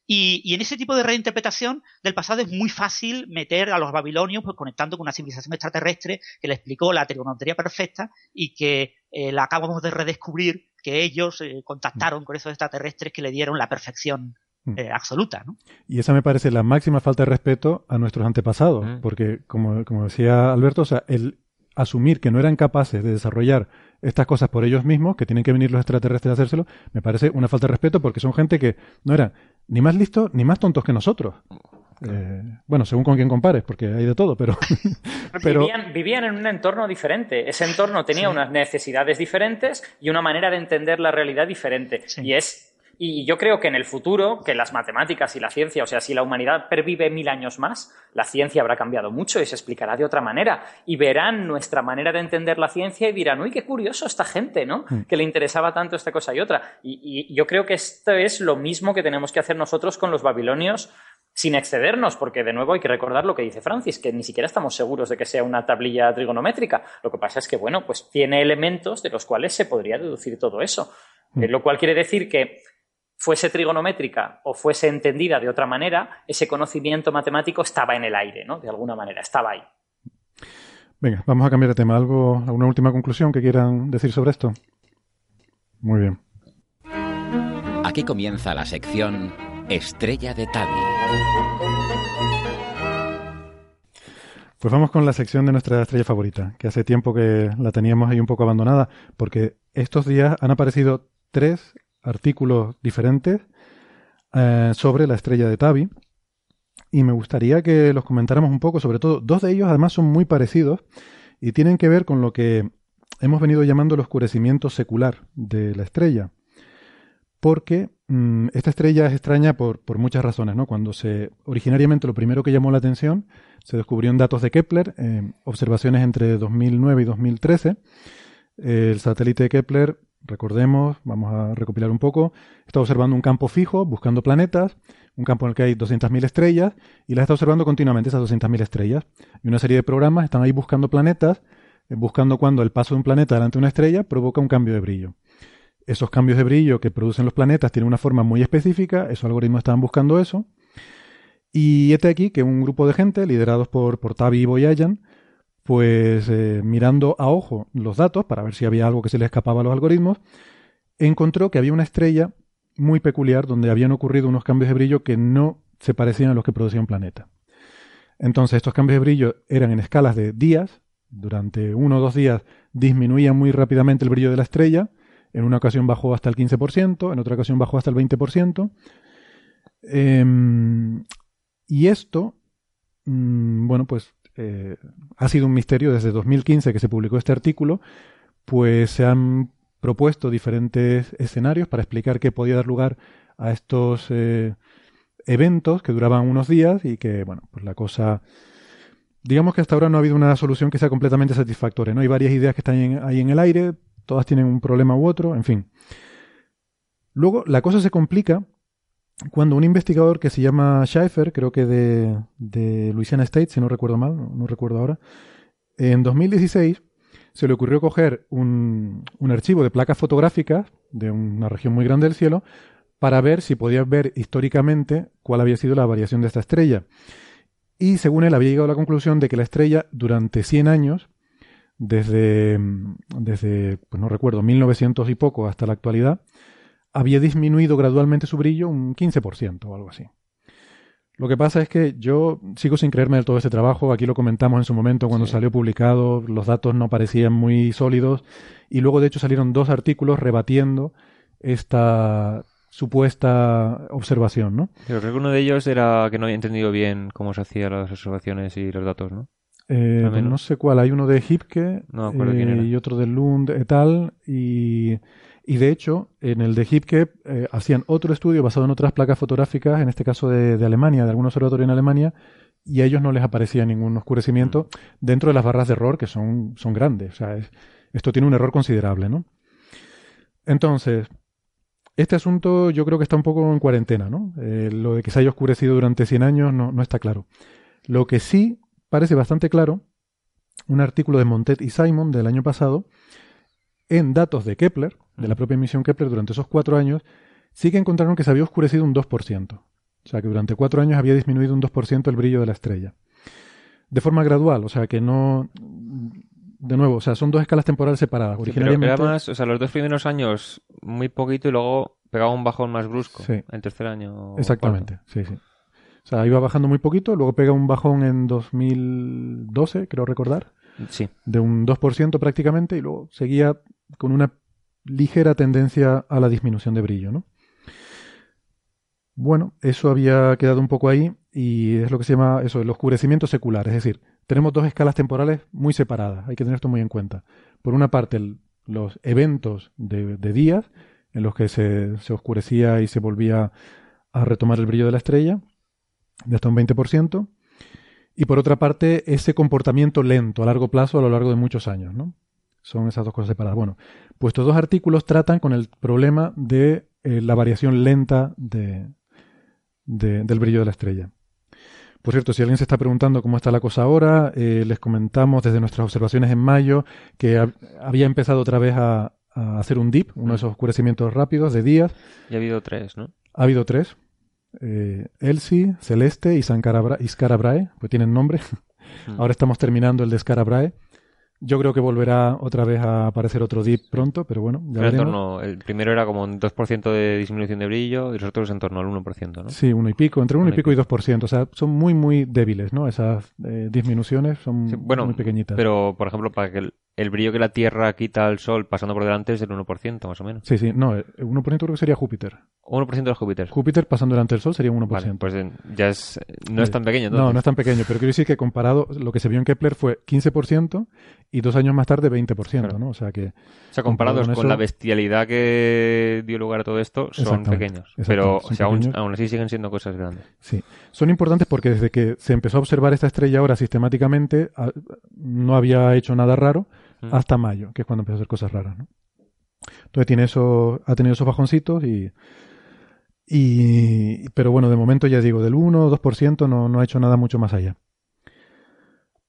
Y, y en ese tipo de reinterpretación del pasado es muy fácil meter a los babilonios pues, conectando con una civilización extraterrestre que le explicó la trigonometría perfecta y que eh, la acabamos de redescubrir, que ellos eh, contactaron con esos extraterrestres que le dieron la perfección Mm. eh, absoluta. ¿no? Y esa me parece la máxima falta de respeto a nuestros antepasados, Mm. porque como, como decía Alberto, o sea, el asumir que no eran capaces de desarrollar estas cosas por ellos mismos, que tienen que venir los extraterrestres a hacérselo, me parece una falta de respeto porque son gente que no eran ni más listos ni más tontos que nosotros. Eh, bueno, según con quién compares, porque hay de todo, pero... pero Vivían, vivían en un entorno diferente. Ese entorno tenía unas necesidades diferentes y una manera de entender la realidad diferente. Sí. Y es. Y yo creo que en el futuro, que las matemáticas y la ciencia, o sea, si la humanidad pervive mil años más, la ciencia habrá cambiado mucho y se explicará de otra manera. Y verán nuestra manera de entender la ciencia y dirán, uy, qué curioso esta gente, ¿no? Que le interesaba tanto esta cosa y otra. Y, y yo creo que esto es lo mismo que tenemos que hacer nosotros con los babilonios sin excedernos, porque de nuevo hay que recordar lo que dice Francis, que ni siquiera estamos seguros de que sea una tablilla trigonométrica. Lo que pasa es que, bueno, pues tiene elementos de los cuales se podría deducir todo eso. Eh, lo cual quiere decir que fuese trigonométrica o fuese entendida de otra manera, ese conocimiento matemático estaba en el aire, ¿no? De alguna manera, estaba ahí. venga, vamos a cambiar de tema. ¿Algo, ¿Alguna última conclusión que quieran decir sobre esto? Muy bien. Aquí comienza la sección Estrella de Tabi. Pues vamos con la sección de nuestra estrella favorita, que hace tiempo que la teníamos ahí un poco abandonada, porque estos días han aparecido tres artículos diferentes eh, sobre la estrella de Tabi, y me gustaría que los comentáramos un poco, sobre todo, dos de ellos además son muy parecidos y tienen que ver con lo que hemos venido llamando el oscurecimiento secular de la estrella. Porque mm, esta estrella es extraña por, por muchas razones, ¿no? Cuando se originariamente lo primero que llamó la atención se descubrió en datos de Kepler, eh, observaciones entre 2009 y 2013. El satélite Kepler recordemos, vamos a recopilar un poco, está observando un campo fijo, buscando planetas, un campo en el que hay 200.000 estrellas, y las está observando continuamente, esas 200.000 estrellas. Y una serie de programas están ahí buscando planetas, eh, buscando cuando el paso de un planeta delante de una estrella provoca un cambio de brillo. Esos cambios de brillo que producen los planetas tienen una forma muy específica, esos algoritmos estaban buscando eso. Y este aquí que un grupo de gente, liderados por, por Tavi y Boyayan, pues eh, mirando a ojo los datos para ver si había algo que se le escapaba a los algoritmos, encontró que había una estrella muy peculiar donde habían ocurrido unos cambios de brillo que no se parecían a los que producía un planeta. Entonces estos cambios de brillo eran en escalas de días, durante uno o dos días disminuía muy rápidamente el brillo de la estrella, en una ocasión bajó hasta el 15%, en otra ocasión bajó hasta el 20%. Em, y esto, mm, bueno, pues eh, ha sido un misterio desde 2015 que se publicó este artículo, pues se han propuesto diferentes escenarios para explicar qué podía dar lugar a estos eh, eventos que duraban unos días y que, bueno, pues la cosa... Digamos que hasta ahora no ha habido una solución que sea completamente satisfactoria, ¿no? Hay varias ideas que están ahí en el aire, todas tienen un problema u otro, en fin. Luego, la cosa se complica cuando un investigador que se llama Schaeffer, creo que de, de Louisiana State, si no recuerdo mal, no, recuerdo ahora, en 2016 se le ocurrió coger un, un, archivo de placas fotográficas de una región muy grande del cielo para ver si podía ver históricamente cuál había sido la variación de esta estrella. Y según él había llegado a la conclusión de que la estrella durante 100 años, desde, desde pues no recuerdo, 1900 y poco hasta la actualidad, había disminuido gradualmente su brillo un 15% o algo así. Lo que pasa es que yo sigo sin creerme del todo ese trabajo. Aquí lo comentamos en su momento cuando salió publicado, los datos no parecían muy sólidos y luego de hecho salieron dos artículos rebatiendo esta supuesta observación, ¿no? Pero creo que uno de ellos era que no había entendido bien cómo se hacían las observaciones y los datos, ¿no? Eh, pues no sé cuál. Hay uno de Hipke eh, y otro de Lund et al. Y y de hecho, en el de HIPKE eh, hacían otro estudio basado en otras placas fotográficas, en este caso de, Alemania, de algún observatorio en Alemania, y a ellos no les aparecía ningún oscurecimiento mm. dentro de las barras de error, que son, son grandes. O sea, esto tiene un error considerable, ¿no? Entonces, este asunto yo creo que está un poco en cuarentena, ¿no? Eh, lo de que se haya oscurecido durante 100 años no, no está claro. Lo que sí parece bastante claro, un artículo de Montet y Simon del año pasado, en datos de Kepler, de la propia misión Kepler, durante esos cuatro años, sí que encontraron que se había oscurecido un 2%. O sea, que durante cuatro años había disminuido un 2% el brillo de la estrella. De forma gradual, o sea, que no... De nuevo, o sea, son dos escalas temporales separadas. Originalmente... pero más, o sea, los dos primeros años muy poquito y luego pegaba un bajón más brusco. Sí. El tercer año. Exactamente, sí, sí. O sea, iba bajando muy poquito, luego pega un bajón en 2012, creo recordar. Sí. De un 2% prácticamente y luego seguía con una ligera tendencia a la disminución de brillo, ¿no? Bueno, eso había quedado un poco ahí y es lo que se llama eso, el oscurecimiento secular. Es decir, tenemos dos escalas temporales muy separadas. Hay que tener esto muy en cuenta. Por una parte, los eventos de, días en los que se, se, oscurecía y se volvía a retomar el brillo de la estrella, de hasta un 20%. Y por otra parte, ese comportamiento lento a largo plazo a lo largo de muchos años, ¿no? Son esas dos cosas separadas. Bueno, pues estos dos artículos tratan con el problema de eh, la variación lenta de, del brillo de la estrella. Por cierto, si alguien se está preguntando cómo está la cosa ahora, eh, les comentamos desde nuestras observaciones en mayo que había empezado otra vez a, hacer un dip, uno de esos oscurecimientos rápidos de días. Y ha habido tres, ¿no? Ha habido tres. Eh, Elsie, Celeste y, Scarabrae, pues tienen nombre. Hmm. Ahora estamos terminando el de Scarabrae. Yo creo que volverá otra vez a aparecer otro dip pronto, pero bueno, ya el primero era como un 2% de disminución de brillo y los otros en torno al 1%, ¿no? Sí, uno y pico, entre uno, y pico y 2%. O sea, son muy, muy débiles, ¿no? Esas eh, disminuciones son muy pequeñitas. Pero, por ejemplo, para que el, brillo que la Tierra quita al Sol pasando por delante es del 1%, más o menos. Sí, sí, no, el 1% creo que sería Júpiter. 1% de Júpiter. Júpiter pasando delante del Sol sería un 1%. Vale, pues ya es, no es tan pequeño. No, no es tan pequeño, pero quiero decir que comparado, lo que se vio en Kepler fue 15% y dos años más tarde 20%, ¿no? O sea que... O sea, comparados con, la bestialidad que dio lugar a todo esto, son pequeños. Pero aún, aún, así siguen siendo cosas grandes. Sí. Son importantes porque desde que se empezó a observar esta estrella ahora sistemáticamente, no había hecho nada raro hasta mayo, que es cuando empezó a hacer cosas raras, ¿no? Entonces tiene eso, ha tenido esos bajoncitos y, y pero bueno, de momento ya digo, del 1 o 2% no, no ha hecho nada mucho más allá.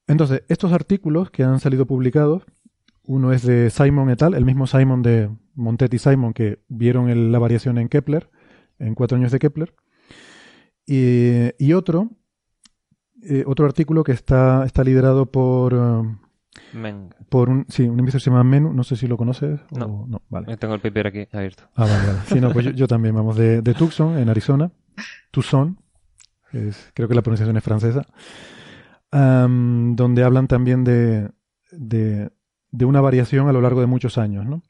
Entonces, estos artículos que han salido publicados, uno es de Simon et al., el mismo Simon de Montet y Simon que vieron la variación en Kepler, en cuatro años de Kepler, y, y otro, eh, otro artículo que está, está liderado por, eh, Venga. por un, sí, un investigador se llama Menu, no sé si lo conoces. o- No. no vale. Tengo el paper aquí abierto. Ah, vale, vale. Sí, no, pues yo, yo también, vamos, de, de Tucson, en Arizona. Tucson, es- creo que la pronunciación es francesa. Donde hablan también de, de, de una variación a lo largo de muchos años, ¿no?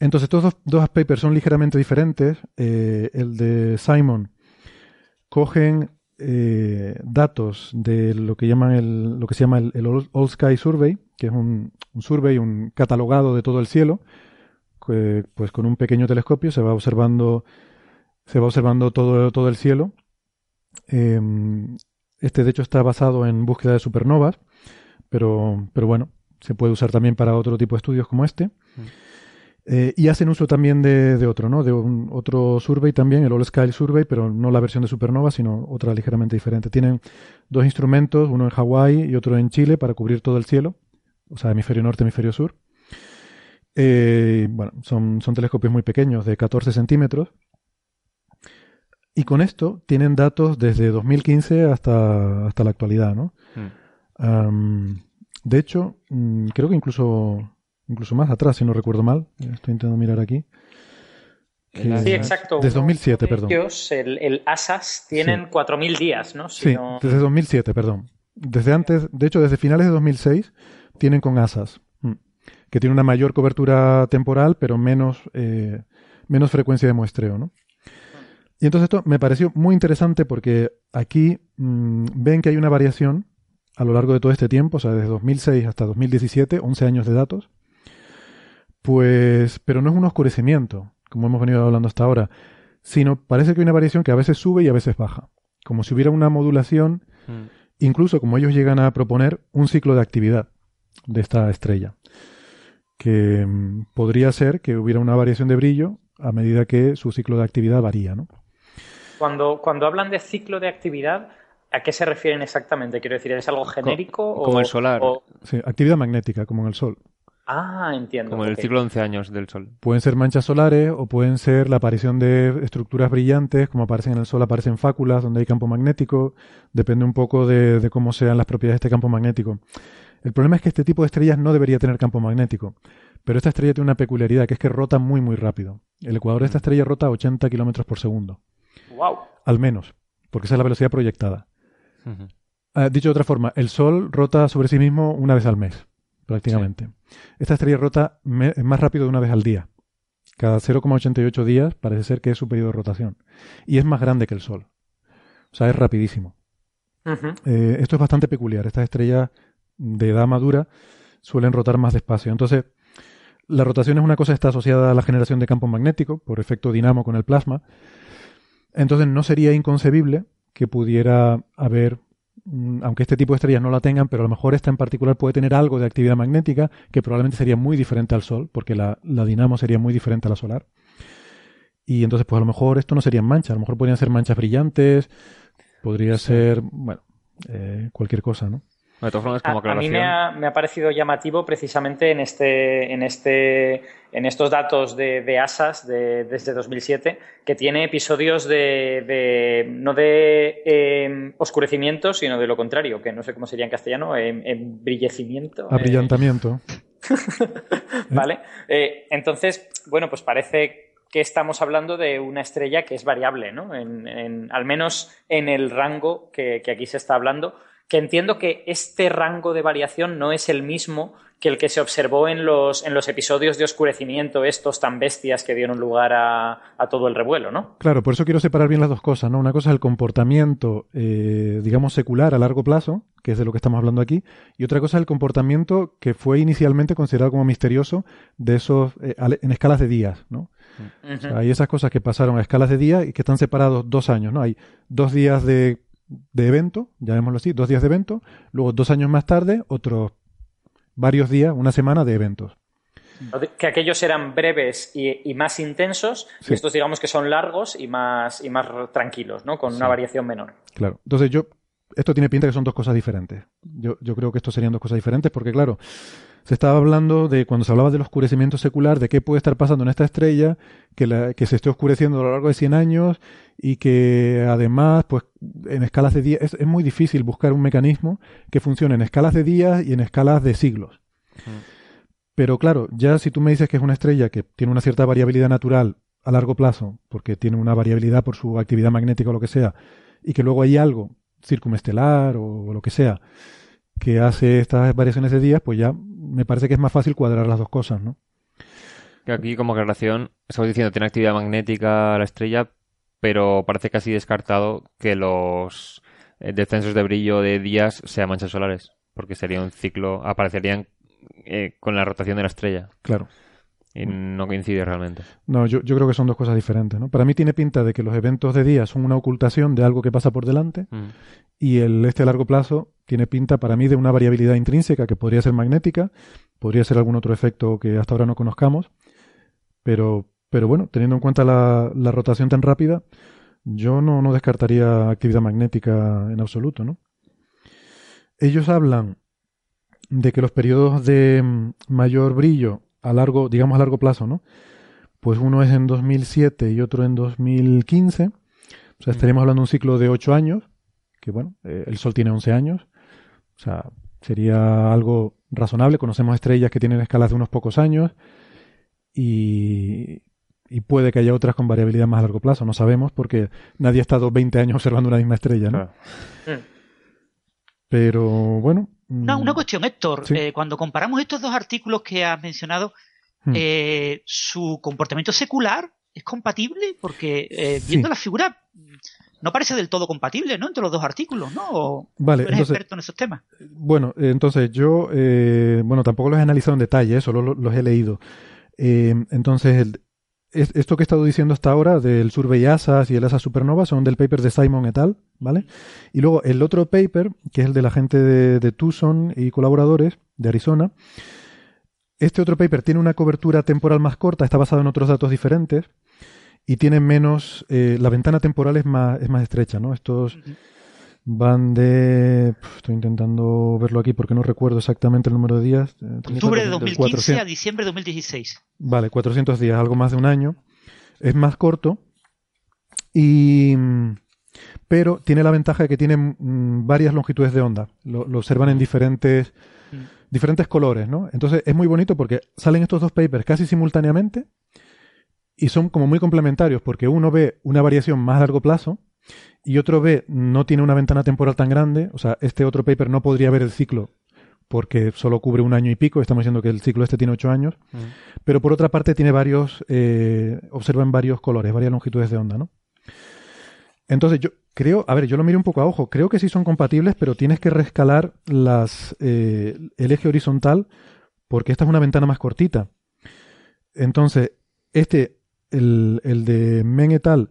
Entonces, estos dos, dos papers son ligeramente diferentes. Eh, el de Simon cogen eh, datos de lo que llaman el, lo que se llama el, el All Sky Survey, que es un, un survey, un catalogado de todo el cielo, pues con un pequeño telescopio se va observando, se va observando todo, todo el cielo. Eh, este de hecho está basado en búsqueda de supernovas, pero, pero bueno, se puede usar también para otro tipo de estudios como este. Eh, y hacen uso también de, de otro, ¿no? De un, otro survey también, el All Sky Survey, pero no la versión de supernova, sino otra ligeramente diferente. Tienen dos instrumentos, uno en Hawái y otro en Chile, para cubrir todo el cielo, o sea, hemisferio norte, hemisferio sur. Eh, bueno, son, son telescopios muy pequeños, de 14 centímetros. Y con esto tienen datos desde 2015 hasta, hasta la actualidad, ¿no? Mm. De hecho, mm, creo que incluso, incluso más atrás, si no recuerdo mal. Estoy intentando mirar aquí. Que- Sí, exacto. Desde 2007, Uno de perdón. el, el ASAS, tienen 4.000 días, ¿no? Si Sí, no- desde 2007, perdón. Desde antes, de hecho, desde finales de 2006 tienen con ASAS, mm, que tiene una mayor cobertura temporal, pero menos, eh, menos frecuencia de muestreo, ¿no? Y entonces esto me pareció muy interesante porque aquí mm, ven que hay una variación a lo largo de todo este tiempo, o sea, desde 2006 hasta 2017, 11 años de datos, pues, pero no es un oscurecimiento, como hemos venido hablando hasta ahora, sino parece que hay una variación que a veces sube y a veces baja, como si hubiera una modulación, Mm. incluso como ellos llegan a proponer, un ciclo de actividad de esta estrella, que mm, podría ser que hubiera una variación de brillo a medida que su ciclo de actividad varía, ¿no? Cuando, cuando hablan de ciclo de actividad, ¿a qué se refieren exactamente? Quiero decir, ¿es algo genérico? como o- el solar. o- Sí, actividad magnética, como en el Sol. Ah, entiendo. Como en el ciclo de 11 años del Sol. Pueden ser manchas solares o pueden ser la aparición de estructuras brillantes, como aparecen en el Sol, aparecen fáculas donde hay campo magnético. Depende un poco de, de cómo sean las propiedades de este campo magnético. El problema es que este tipo de estrellas no debería tener campo magnético. Pero esta estrella tiene una peculiaridad, que es que rota muy, muy rápido. El ecuador de esta estrella rota a 80 kilómetros por segundo. Wow. Al menos. Porque esa es la velocidad proyectada. Ah, dicho de otra forma, el Sol rota sobre sí mismo una vez al mes, prácticamente. Esta estrella rota más rápido de una vez al día. Cada 0,88 días parece ser que es su periodo de rotación. Y es más grande que el Sol. O sea, es rapidísimo. Eh, esto es bastante peculiar. Estas estrellas de edad madura suelen rotar más despacio. Entonces, la rotación es una cosa que está asociada a la generación de campo magnético por efecto dinamo con el plasma. Entonces, no sería inconcebible que pudiera haber, aunque este tipo de estrellas no la tengan, pero a lo mejor esta en particular puede tener algo de actividad magnética que probablemente sería muy diferente al Sol, porque la, la dinamo sería muy diferente a la solar. Y entonces, pues a lo mejor esto no serían manchas, a lo mejor podrían ser manchas brillantes, podría ser, bueno, eh, cualquier cosa, ¿no? De todas formas, A, mí me ha, me ha parecido llamativo precisamente en este, en este, en estos datos de, de ASAS de, desde 2007 que tiene episodios de, de- no de eh, oscurecimiento sino de lo contrario que no sé cómo sería en castellano em- embrillecimiento eh, Abrillantamiento. ¿Vale? Eh, entonces, bueno, pues parece que estamos hablando de una estrella que es variable, ¿no? En, en- al menos en el rango que, que aquí se está hablando, que entiendo que este rango de variación no es el mismo que el que se observó en los, en los episodios de oscurecimiento, estos tan bestias que dieron lugar a, a todo el revuelo, ¿no? Claro, por eso quiero separar bien las dos cosas, ¿no? Una cosa es el comportamiento, eh, digamos, secular a largo plazo, que es de lo que estamos hablando aquí, y otra cosa es el comportamiento que fue inicialmente considerado como misterioso de esos, eh, en escalas de días, ¿no? O sea, hay esas cosas que pasaron a escalas de día y que están separados dos años, ¿no? Hay dos días de, de evento, llamémoslo así, dos días de evento, luego dos años más tarde, otros varios días, una semana de eventos. Que aquellos eran breves y, y más intensos, Sí. y estos digamos que son largos y más, y más tranquilos, ¿no? Con una variación menor. Claro. Entonces yo, esto tiene pinta que son dos cosas diferentes. Yo, yo creo que esto serían dos cosas diferentes porque, claro, se estaba hablando de, cuando se hablaba del oscurecimiento secular, de qué puede estar pasando en esta estrella, que, la, que se esté oscureciendo a lo largo de 100 años y que además, pues, en escalas de días, es, es muy difícil buscar un mecanismo que funcione en escalas de días y en escalas de siglos. Pero claro, ya si tú me dices que es una estrella que tiene una cierta variabilidad natural a largo plazo, porque tiene una variabilidad por su actividad magnética o lo que sea, y que luego hay algo circumestelar o lo que sea que hace estas variaciones de días, pues ya me parece que es más fácil cuadrar las dos cosas, ¿no? Que aquí como relación, estamos diciendo, tiene actividad magnética la estrella, pero parece casi descartado que los eh, descensos de brillo de días sean manchas solares, porque sería un ciclo, aparecerían eh, con la rotación de la estrella. Claro. Y no coincide realmente. No, yo, yo creo que son dos cosas diferentes, ¿no? Para mí tiene pinta de que los eventos de día son una ocultación de algo que pasa por delante Mm. y el este a largo plazo tiene pinta para mí de una variabilidad intrínseca que podría ser magnética, podría ser algún otro efecto que hasta ahora no conozcamos, pero, pero bueno, teniendo en cuenta la, la rotación tan rápida, yo no, no descartaría actividad magnética en absoluto, ¿no? Ellos hablan de que los periodos de mm, mayor brillo a largo, digamos a largo plazo, ¿no? Pues uno es en 2007 y otro en 2015. O sea, estaríamos hablando de un ciclo de 8 años, que bueno, eh, el Sol tiene 11 años. O sea, sería algo razonable. Conocemos estrellas que tienen escalas de unos pocos años y, y puede que haya otras con variabilidad más a largo plazo. No sabemos porque nadie ha estado 20 años observando una misma estrella, ¿no? Claro. Pero bueno. Una, mm, una cuestión, Héctor. Sí. eh, cuando comparamos estos dos artículos que has mencionado, Hmm. eh, ¿su comportamiento secular es compatible? Porque eh, Sí. viendo la figura, no parece del todo compatible, ¿no? Entre los dos artículos, ¿no? ¿O Vale, tú eres entonces- experto en esos temas. Bueno, entonces yo, bueno, tampoco los he analizado en detalle, solo lo- los he leído. Entonces, el- esto que he estado diciendo hasta ahora del Survey ASAS y el ASAS Supernova son del paper de Simon et al, ¿vale? Y luego el otro paper, que es el de la gente de, de Tucson y colaboradores de Arizona, este otro paper tiene una cobertura temporal más corta, está basado en otros datos diferentes y tiene menos, eh, la ventana temporal es más, es más estrecha, ¿no? Estos van de, estoy intentando verlo aquí porque no recuerdo exactamente el número de días. eh, Octubre de que- 2015 400. a diciembre de 2016. Vale, 400 días, algo más de un año. Es más corto. Y. mm, Pero tiene la ventaja de que tiene mm, varias longitudes de onda. Lo, lo observan en diferentes, diferentes colores, ¿no? Entonces es muy bonito porque salen estos dos papers casi simultáneamente y son como muy complementarios porque uno ve una variación más a largo plazo y otro ve no tiene una ventana temporal tan grande. O sea, este otro paper no podría ver el ciclo porque solo cubre un año y pico. Estamos diciendo que el ciclo este tiene ocho años. Pero por otra parte tiene varios, eh, observan varios colores, varias longitudes de onda, ¿no? Entonces yo creo, a ver, yo lo miro un poco a ojo, creo que sí son compatibles, pero tienes que rescalar las, eh, el eje horizontal porque esta es una ventana más cortita. Entonces, este, el, el de Men et al,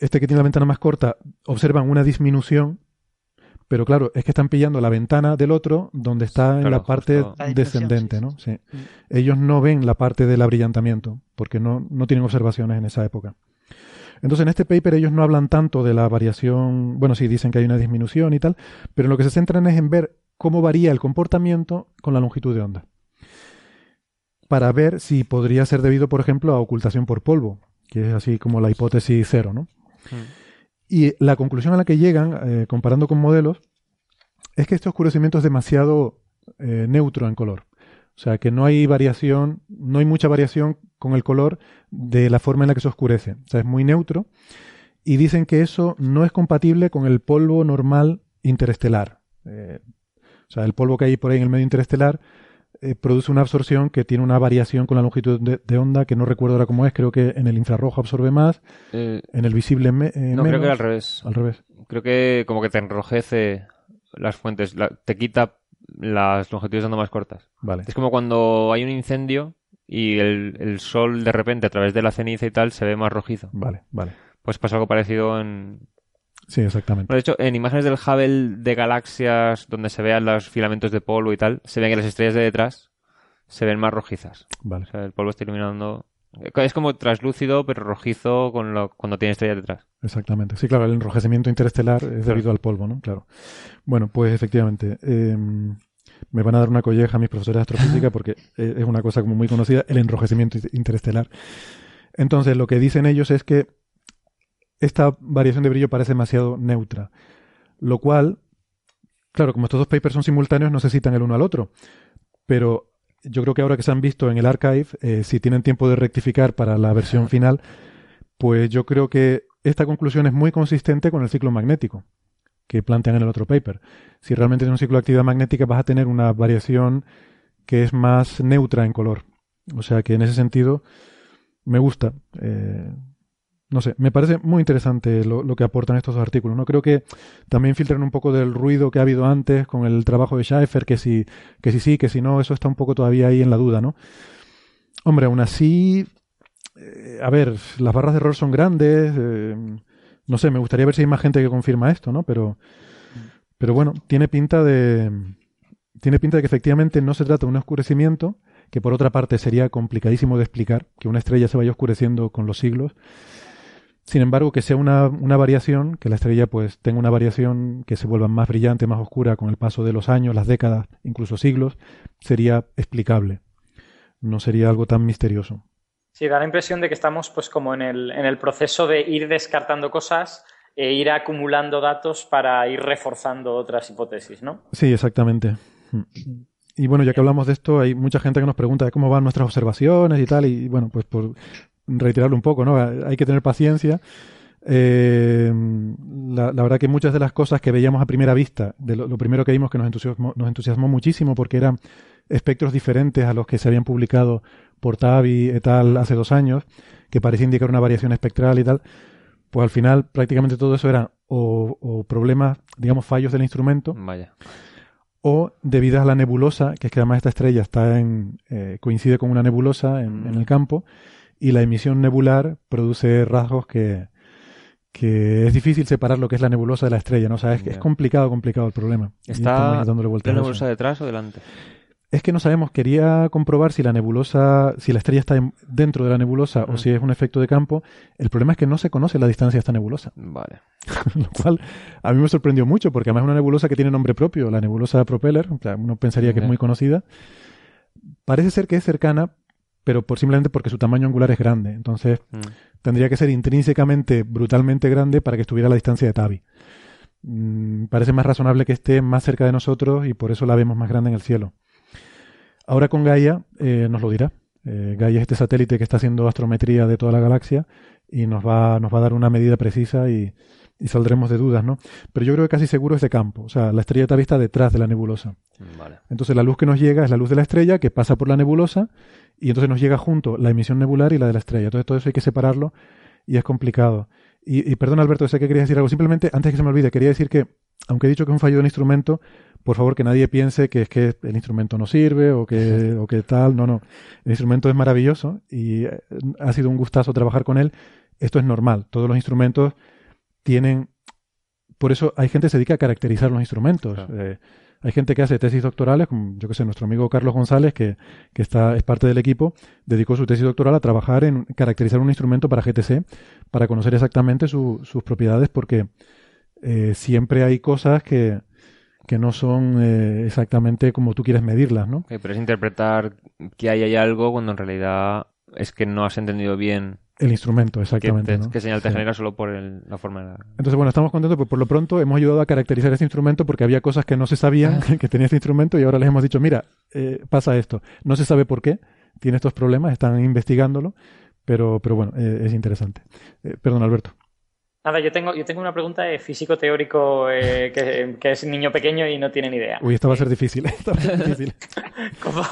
este que tiene la ventana más corta, observan una disminución, pero claro, es que están pillando la ventana del otro donde está en Claro, la parte. La descendente, sí, ¿no? sí. Ellos no ven la parte del abrillantamiento, porque no, no tienen observaciones en esa época. Entonces, en este paper ellos no hablan tanto de la variación, bueno, sí dicen que hay una disminución y tal, pero lo que se centran es en ver cómo varía el comportamiento con la longitud de onda. Para ver si podría ser debido, por ejemplo, a ocultación por polvo, que es así como la hipótesis cero, ¿no? Y la conclusión a la que llegan, eh, comparando con modelos, es que este oscurecimiento es demasiado eh, neutro en color. O sea, que no hay variación, no hay mucha variación con el color de la forma en la que se oscurece. O sea, es muy neutro. Y dicen que eso no es compatible con el polvo normal interestelar. Eh, o sea, el polvo que hay por ahí en el medio interestelar eh, produce una absorción que tiene una variación con la longitud de, de onda que no recuerdo ahora cómo es. Creo que en el infrarrojo absorbe más, Eh, en el visible me- eh, no, creo que al revés. Al revés. Creo que como que te enrojece las fuentes, la- te quita las longitudes de onda más cortas. Vale. Es como cuando hay un incendio y el, el sol de repente a través de la ceniza y tal se ve más rojizo. Vale, vale. Pues pasa algo parecido en... Sí, exactamente. Bueno, de hecho, en imágenes del Hubble de galaxias donde se vean los filamentos de polvo y tal, se ven que las estrellas de detrás se ven más rojizas. Vale. O sea, el polvo está iluminando... Es como traslúcido, pero rojizo con lo... cuando tiene estrellas detrás. Exactamente. Sí, claro, el enrojecimiento interestelar es debido al polvo, ¿no? Claro. Bueno, pues efectivamente. eh, me van a dar una colleja a mis profesores de astrofísica porque eh, es una cosa como muy conocida, el enrojecimiento interestelar. Entonces, lo que dicen ellos es que esta variación de brillo parece demasiado neutra, lo cual, claro, como estos dos papers son simultáneos, no se citan el uno al otro, pero yo creo que ahora que se han visto en el archive, eh, si tienen tiempo de rectificar para la versión final, pues yo creo que esta conclusión es muy consistente con el ciclo magnético que plantean en el otro paper. Si realmente tienes un ciclo de actividad magnética, vas a tener una variación que es más neutra en color. O sea que en ese sentido me gusta. Eh, no sé, me parece muy interesante lo, que aportan estos artículos. No creo que también filtren un poco del ruido que ha habido antes con el trabajo de Schaeffer, que si, que sí, que si no, eso está un poco todavía ahí en la duda, ¿no? Hombre, aún así, eh, a ver, las barras de error son grandes. Eh, no sé, me gustaría ver si hay más gente que confirma esto, ¿no? Pero, pero bueno, tiene pinta de. Tiene pinta de que efectivamente no se trata de un oscurecimiento, que por otra parte sería complicadísimo de explicar, que una estrella se vaya oscureciendo con los siglos. Sin embargo, que sea una, una variación, que la estrella pues tenga una variación que se vuelva más brillante, más oscura con el paso de los años, las décadas, incluso siglos, sería explicable. No sería algo tan misterioso. Sí, da la impresión de que estamos pues como en el, en el proceso de ir descartando cosas e ir acumulando datos para ir reforzando otras hipótesis, ¿no? Sí, exactamente. Y bueno, ya que hablamos de esto, hay mucha gente que nos pregunta de cómo van nuestras observaciones y tal, y bueno, pues por reiterarlo un poco, ¿no? Hay que tener paciencia. Eh, la, la, verdad que muchas de las cosas que veíamos a primera vista, de lo, lo primero que vimos que nos entusiasmó, nos entusiasmó muchísimo porque eran espectros diferentes a los que se habían publicado por Tavi et al hace dos años, que parecía indicar una variación espectral y tal, pues al final prácticamente todo eso era o, o problemas, digamos, fallos del instrumento, Vaya. o debidas a la nebulosa, que es que además esta estrella está en, eh, coincide con una nebulosa en, Mm. en, el campo, y la emisión nebular produce rasgos que, que es difícil separar lo que es la nebulosa de la estrella, ¿no? O sea, es, complicado, complicado el problema. ¿Está ¿La a nebulosa detrás o delante? Es que no sabemos, quería comprobar si la nebulosa, si la estrella está en- dentro de la nebulosa o Mm. si es un efecto de campo. El problema es que no se conoce la distancia de esta nebulosa, Vale. lo cual a mí me sorprendió mucho porque además es una nebulosa que tiene nombre propio, la nebulosa Propeller, o sea, uno pensaría que es muy conocida. Parece ser que es cercana, pero por, simplemente porque su tamaño angular es grande. Entonces Mm. tendría que ser intrínsecamente, brutalmente grande para que estuviera a la distancia de Tavi. Mm, parece más razonable que esté más cerca de nosotros y por eso la vemos más grande en el cielo. Ahora con Gaia eh, nos lo dirá. Eh, Gaia es este satélite que está haciendo astrometría de toda la galaxia y nos va, nos va a dar una medida precisa y, y saldremos de dudas, ¿no? Pero yo creo que casi seguro es de campo. O sea, la estrella está detrás de la nebulosa. Vale. Entonces la luz que nos llega es la luz de la estrella que pasa por la nebulosa y entonces nos llega junto la emisión nebular y la de la estrella. Entonces todo eso hay que separarlo y es complicado. Y, y perdón Alberto, sé que querías decir algo. Simplemente, antes que se me olvide, quería decir que, aunque he dicho que es un fallo del instrumento, por favor que nadie piense que es que el instrumento no sirve o que, o que tal. No, no. El instrumento es maravilloso y eh, ha sido un gustazo trabajar con él. Esto es normal. Todos los instrumentos tienen... Por eso hay gente que se dedica a caracterizar los instrumentos. Claro. Eh, hay gente que hace tesis doctorales, como yo que sé, nuestro amigo Carlos González, que, que está, es parte del equipo, dedicó su tesis doctoral a trabajar en caracterizar un instrumento para GTC, para conocer exactamente su- sus propiedades, porque eh, siempre hay cosas que, que no son eh, exactamente como tú quieres medirlas, ¿no? Pero es interpretar que ahí hay algo cuando en realidad es que no has entendido bien El instrumento, qué, exactamente. te- ¿no? qué señal te Sí. genera solo por el- la forma de la... Entonces, bueno, estamos contentos porque por lo pronto hemos ayudado a caracterizar este instrumento porque había cosas que no se sabían que tenía este instrumento y ahora les hemos dicho, mira, eh, pasa esto. No se sabe por qué, tiene estos problemas, están investigándolo, pero, pero bueno, eh, es interesante. Eh, perdón, Alberto. Nada, yo tengo, yo tengo una pregunta de físico teórico eh, que, que es niño pequeño y no tiene ni idea. Uy, esta va a ser difícil. esta va a ser difícil. ¿Cómo,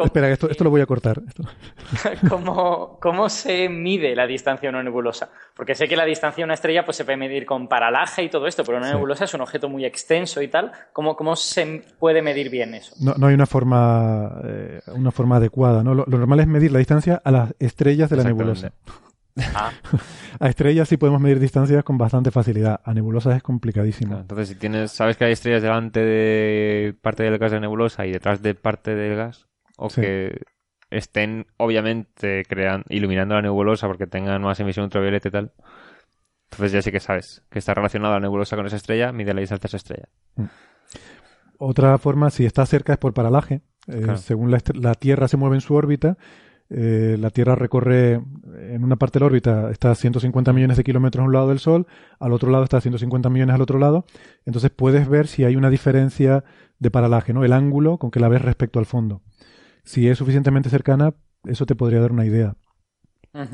cómo- Espera, esto, esto lo voy a cortar. Cómo- cómo se mide la distancia a una nebulosa? Porque sé que la distancia a una estrella pues, se puede medir con paralaje y todo esto, pero una Sí. nebulosa es un objeto muy extenso y tal. ¿Cómo, cómo se puede medir bien eso? No, no hay una forma, eh, una forma adecuada. ¿no? Lo, lo normal es medir la distancia a las estrellas de la nebulosa. Ah, A estrellas sí podemos medir distancias con bastante facilidad. A nebulosas es complicadísimo. Claro, entonces, si tienes, sabes que hay estrellas delante de parte del gas de la nebulosa y detrás de parte del gas, o Sí. que estén obviamente crean, iluminando la nebulosa porque tengan más emisión ultravioleta y tal. Entonces ya sí que sabes que está relacionada la nebulosa con esa estrella, mide la distancia a esa estrella. Otra forma, si está cerca, es por paralaje. Eh, Claro. Según la Tierra se mueve en su órbita, eh, la Tierra recorre en una parte de la órbita, está a 150 millones de kilómetros a un lado del Sol, al otro lado está a 150 millones al otro lado. Entonces puedes ver si hay una diferencia de paralaje, ¿no? El ángulo con que la ves respecto al fondo. Si es suficientemente cercana, eso te podría dar una idea. Pero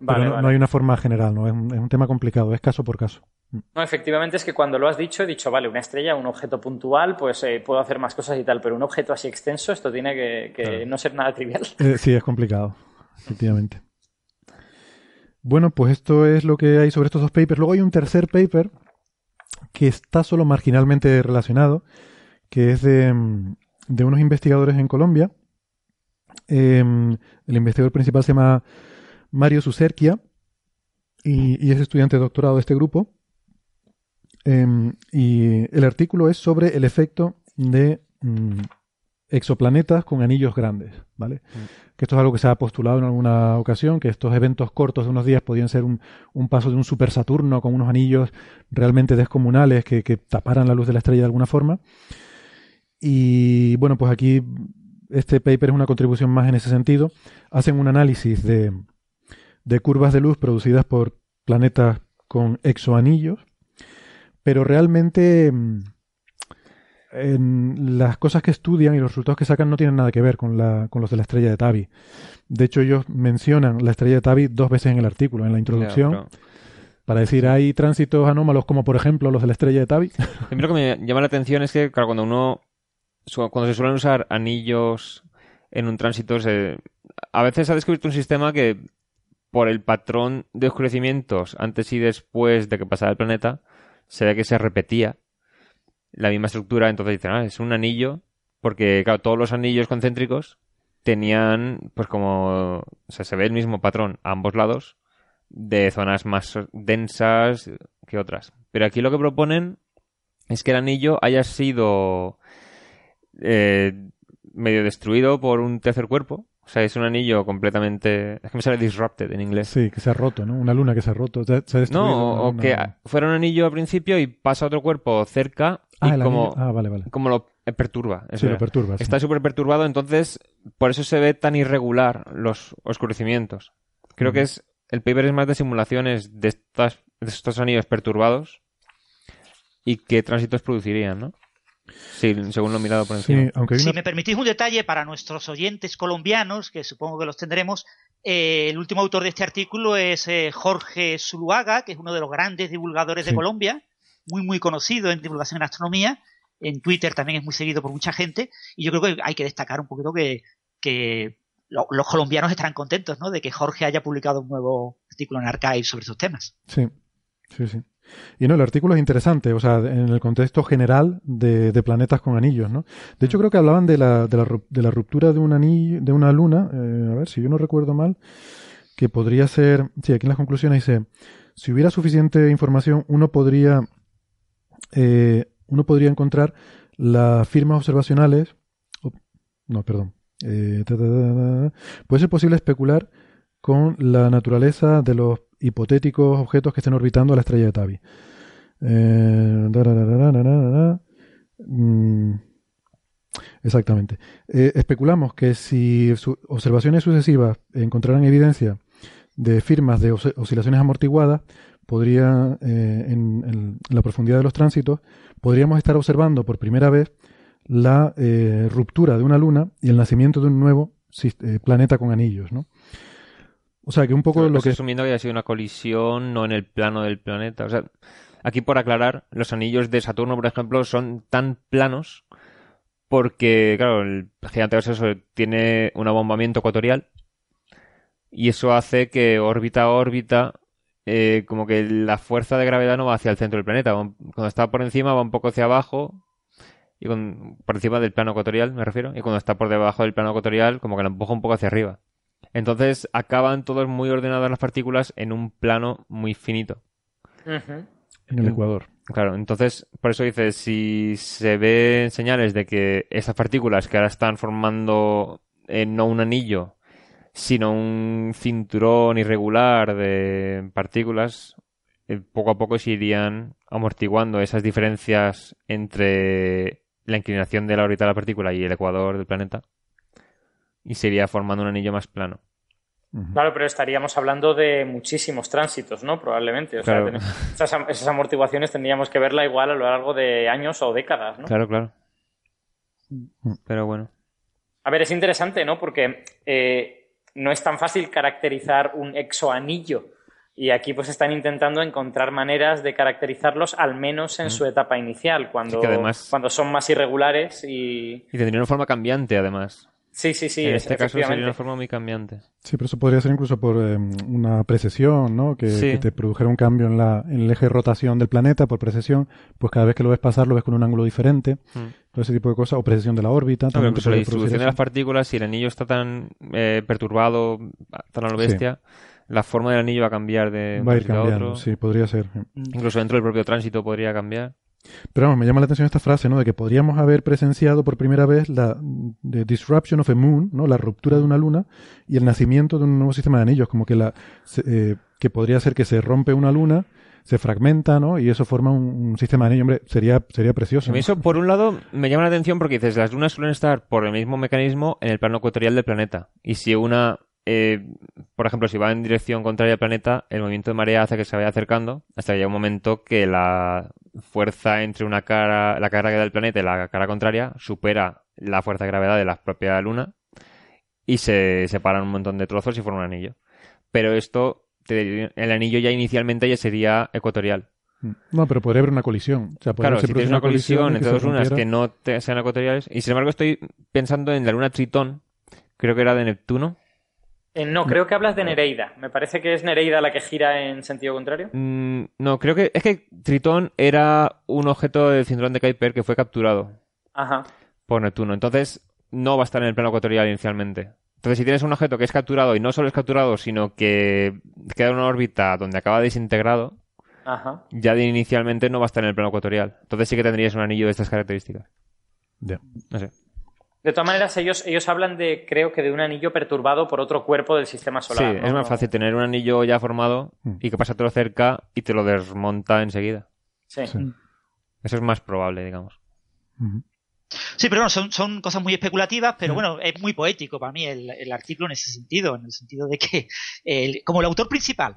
Vale, no, vale. no hay una forma general, ¿no? Es un, es un tema complicado, es caso por caso. No, efectivamente es que cuando lo has dicho, he dicho, vale, una estrella, un objeto puntual, pues eh, puedo hacer más cosas y tal, pero un objeto así extenso, esto tiene que, que Claro. no ser nada trivial. Eh, sí, es complicado, efectivamente. Bueno, pues esto es lo que hay sobre estos dos papers. Luego hay un tercer paper que está solo marginalmente relacionado, que es de, mm, de unos investigadores en Colombia. Em, el investigador principal se llama Mario Suserquia y, y es estudiante de doctorado de este grupo. Em, y el artículo es sobre el efecto de mm, exoplanetas con anillos grandes, ¿vale? Que esto es algo que se ha postulado en alguna ocasión, que estos eventos cortos de unos días podían ser un, un paso de un super Saturno con unos anillos realmente descomunales que, que taparan la luz de la estrella de alguna forma. Y bueno, pues aquí este paper es una contribución más en ese sentido. Hacen un análisis de, de curvas de luz producidas por planetas con exoanillos, pero realmente mm, en las cosas que estudian y los resultados que sacan no tienen nada que ver con, la, con los de la estrella de Tabi. De hecho, ellos mencionan la estrella de Tabi dos veces en el artículo, en la introducción, para decir hay tránsitos anómalos como por ejemplo los de la estrella de Tabi. A mí lo que me llama la atención es que, claro, cuando uno. Cuando se suelen usar anillos en un tránsito, se- a veces ha descubierto un sistema que, por el patrón de oscurecimientos antes y después de que pasara el planeta, se ve que se repetía la misma estructura. Entonces dicen, ah, es un anillo, porque, claro, todos los anillos concéntricos tenían, pues como. O sea, se ve el mismo patrón a ambos lados, de zonas más densas que otras. Pero aquí lo que proponen es que el anillo haya sido eh, medio destruido por un tercer cuerpo. O sea, es un anillo completamente... Es que me sale disrupted en inglés. Sí, que se ha roto, ¿no? Una luna que se ha roto. Se, se ha destruido No, o, que fuera un anillo al principio y pasa otro cuerpo cerca y Ah, como, Ah, vale, vale. como lo perturba. Sí, lo perturba. Está súper perturbado, entonces por eso se ve tan irregular los oscurecimientos. Creo que es el paper es más de simulaciones de, estas, de estos anillos perturbados y qué tránsitos producirían, ¿no? Sí, según lo mirado por encima. Sí, aunque Si me permitís un detalle para nuestros oyentes colombianos, que supongo que los tendremos, eh, el último autor de este artículo es eh, Jorge Zuluaga, que es uno de los grandes divulgadores Sí. de Colombia, muy muy conocido en divulgación en astronomía. En Twitter también es muy seguido por mucha gente. Y yo creo que hay que destacar un poquito que, que lo- los colombianos estarán contentos ¿no? de que Jorge haya publicado un nuevo artículo en Archive sobre estos temas. Sí, sí, sí. Y no, el artículo es interesante, o sea, en el contexto general de, planetas con anillos, ¿no? De hecho, creo que hablaban de la, de la, de la ruptura de un anillo, de una luna, eh, a ver, si yo no recuerdo mal, que podría ser, sí, aquí en las conclusiones dice, si hubiera suficiente información, uno podría, eh, uno podría encontrar las firmas observacionales, oh, no, perdón, eh, puede ser posible especular con la naturaleza de los hipotéticos objetos que estén orbitando a la estrella de Tabi. Exactamente. Especulamos que si observaciones sucesivas encontraran evidencia de firmas de os- oscilaciones amortiguadas, podría, eh, en, en la profundidad de los tránsitos, podríamos estar observando por primera vez la eh, ruptura de una luna y el nacimiento de un nuevo eh, planeta con anillos, ¿no? O sea, que un poco Pero lo que... asumiendo que haya sido una colisión, no en el plano del planeta. O sea, aquí por aclarar, los anillos de Saturno, por ejemplo, son tan planos porque, claro, el gigante gaseoso tiene un abombamiento ecuatorial y eso hace que órbita a órbita, eh, como que la fuerza de gravedad no va hacia el centro del planeta. Cuando está por encima va un poco hacia abajo y con- por encima del plano ecuatorial, me refiero, y cuando está por debajo del plano ecuatorial, como que la empuja un poco hacia arriba. Entonces acaban todos muy ordenadas las partículas en un plano muy finito. En el Ecuador. Claro, entonces por eso dice, si se ven señales de que esas partículas que ahora están formando eh, no un anillo, sino un cinturón irregular de partículas, eh, poco a poco se irían amortiguando esas diferencias entre la inclinación de la órbita de la partícula y el ecuador del planeta y se iría formando un anillo más plano. Claro, pero estaríamos hablando de muchísimos tránsitos, ¿no? Probablemente. O Claro. sea, esas, am- esas amortiguaciones tendríamos que verla igual a lo largo de años o décadas, ¿no? Claro, claro. Pero bueno. A ver, es interesante, ¿no? Porque eh, no es tan fácil caracterizar un exoanillo. Y aquí pues están intentando encontrar maneras de caracterizarlos al menos en su etapa inicial, cuando, Sí, que además- cuando son más irregulares y... Y tendría una forma cambiante, además. Sí, sí, sí, en es- este caso sería una forma muy cambiante. Sí, pero eso podría ser incluso por eh, una precesión, ¿no? Que, Sí. que te produjera un cambio en, la, en el eje de rotación del planeta por precesión, pues cada vez que lo ves pasar lo ves con un ángulo diferente, Mm. todo ese tipo de cosas, o precesión de la órbita. No, pero también te incluso la distribución de las partículas, si el anillo está tan eh, perturbado, tan a lo bestia, la forma del anillo va a cambiar de un Va a ir cambiando, otro. sí, podría ser. Incluso dentro del propio tránsito podría cambiar. Pero vamos, me llama la atención esta frase, ¿no? De que podríamos haber presenciado por primera vez la the disruption of a moon, ¿no? La ruptura de una luna y el nacimiento de un nuevo sistema de anillos, como que la eh, que podría ser que se rompe una luna, se fragmenta, ¿no? Y eso forma un, un sistema de anillos. Hombre, sería sería precioso. Eso, por un lado, me llama la atención porque dices, las lunas suelen estar por el mismo mecanismo en el plano ecuatorial del planeta. Y si una, eh, por ejemplo, si va en dirección contraria al planeta, el movimiento de marea hace que se vaya acercando hasta que llega un momento que la fuerza entre una cara, la cara del planeta y la cara contraria supera la fuerza de gravedad de la propia luna y se separan un montón de trozos y forman un anillo. Pero esto, el anillo ya inicialmente ya sería ecuatorial. No, pero podría haber una colisión. O sea, Claro, si tienes una colisión que entre dos lunas que no te- sean ecuatoriales, y sin embargo estoy pensando en la luna Tritón, creo que era de Neptuno. Eh, no, creo que hablas de Nereida. Me parece que es Nereida la que gira en sentido contrario. Mm, no, creo que es que Tritón era un objeto del cinturón de Kuiper que fue capturado Ajá. por Neptuno. Entonces no va a estar en el plano ecuatorial inicialmente. Entonces si tienes un objeto que es capturado y no solo es capturado, sino que queda en una órbita donde acaba desintegrado, Ajá. ya de inicialmente no va a estar en el plano ecuatorial. Entonces sí que tendrías un anillo de estas características. Ya. No sé. De todas maneras, ellos, ellos hablan de, creo que de un anillo perturbado por otro cuerpo del sistema solar. sí, ¿no? es más fácil tener un anillo ya formado Mm. y que pásatelo cerca y te lo desmonta enseguida. Sí. Sí. Eso es más probable, digamos. Sí, pero bueno, son, son cosas muy especulativas, pero bueno, es muy poético para mí el, el artículo en ese sentido, en el sentido de que el- como el autor principal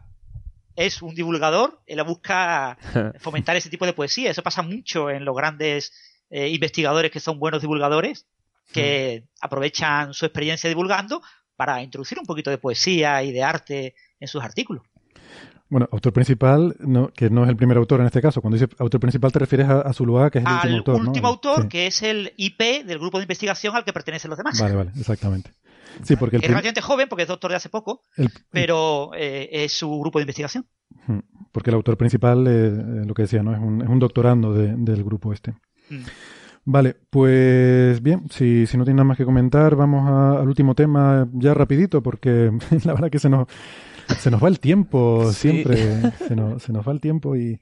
es un divulgador, él busca fomentar ese tipo de poesía. Eso pasa mucho en los grandes eh, investigadores que son buenos divulgadores, que aprovechan su experiencia divulgando para introducir un poquito de poesía y de arte en sus artículos. Bueno, autor principal, no, que no es el primer autor en este caso. Cuando dices autor principal te refieres a, a Zuluaga, que es el Al último autor, ¿no? último autor, Sí. que es el IP del grupo de investigación al que pertenecen los demás. Vale, vale, exactamente. Sí, porque el, es relativamente joven porque es doctor de hace poco, el- pero eh, es su grupo de investigación. Ujú. porque el autor principal, eh, eh, lo que decía, ¿no? Es un, es un doctorando de- del grupo este. Mm. Vale, pues bien, si, si no tiene nada más que comentar, vamos a- al último tema ya rapidito, porque la verdad que se nos, se nos va el tiempo Sí. siempre, se nos, se nos va el tiempo y,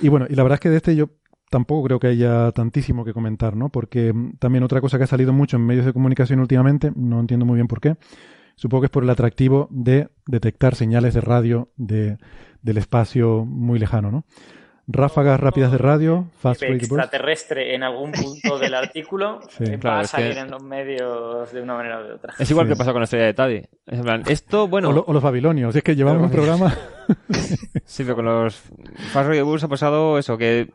y bueno, y la verdad es que de este yo tampoco creo que haya tantísimo que comentar, ¿no? Porque mm, también otra cosa que ha salido mucho en medios de comunicación últimamente, no entiendo muy bien por qué, supongo que es por el atractivo de detectar señales de radio de, del espacio muy lejano, ¿no? Ráfagas rápidas de radio, fast extraterrestre en algún punto del artículo Sí. eh, va Claro, a es que- salir en los medios de una manera o de otra. Es igual Sí. que pasó con la estrella de Taddy. Es plan, esto, bueno, O, lo- o los babilonios, es que llevamos un programa. sí, pero con los Fast Radio Bulls ha pasado eso, que,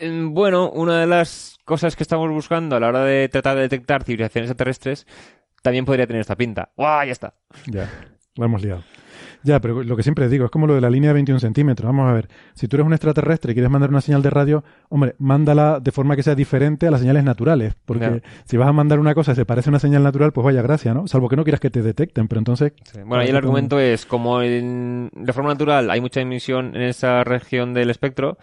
eh, bueno, una de las cosas que estamos buscando a la hora de tratar de detectar civilizaciones extraterrestres también podría tener esta pinta. ¡Guau! Ya está. ya, lo hemos liado. Ya, pero lo que siempre digo, es como lo de la línea de 21 centímetros. Vamos a ver, si tú eres un extraterrestre y quieres mandar una señal de radio, hombre, mándala de forma que sea diferente a las señales naturales. Porque si vas a mandar una cosa y se parece a una señal natural, pues vaya gracia, ¿no? Salvo que no quieras que te detecten, pero entonces... Sí. Bueno, ahí el argumento es, como en- de forma natural hay mucha emisión en esa región del espectro,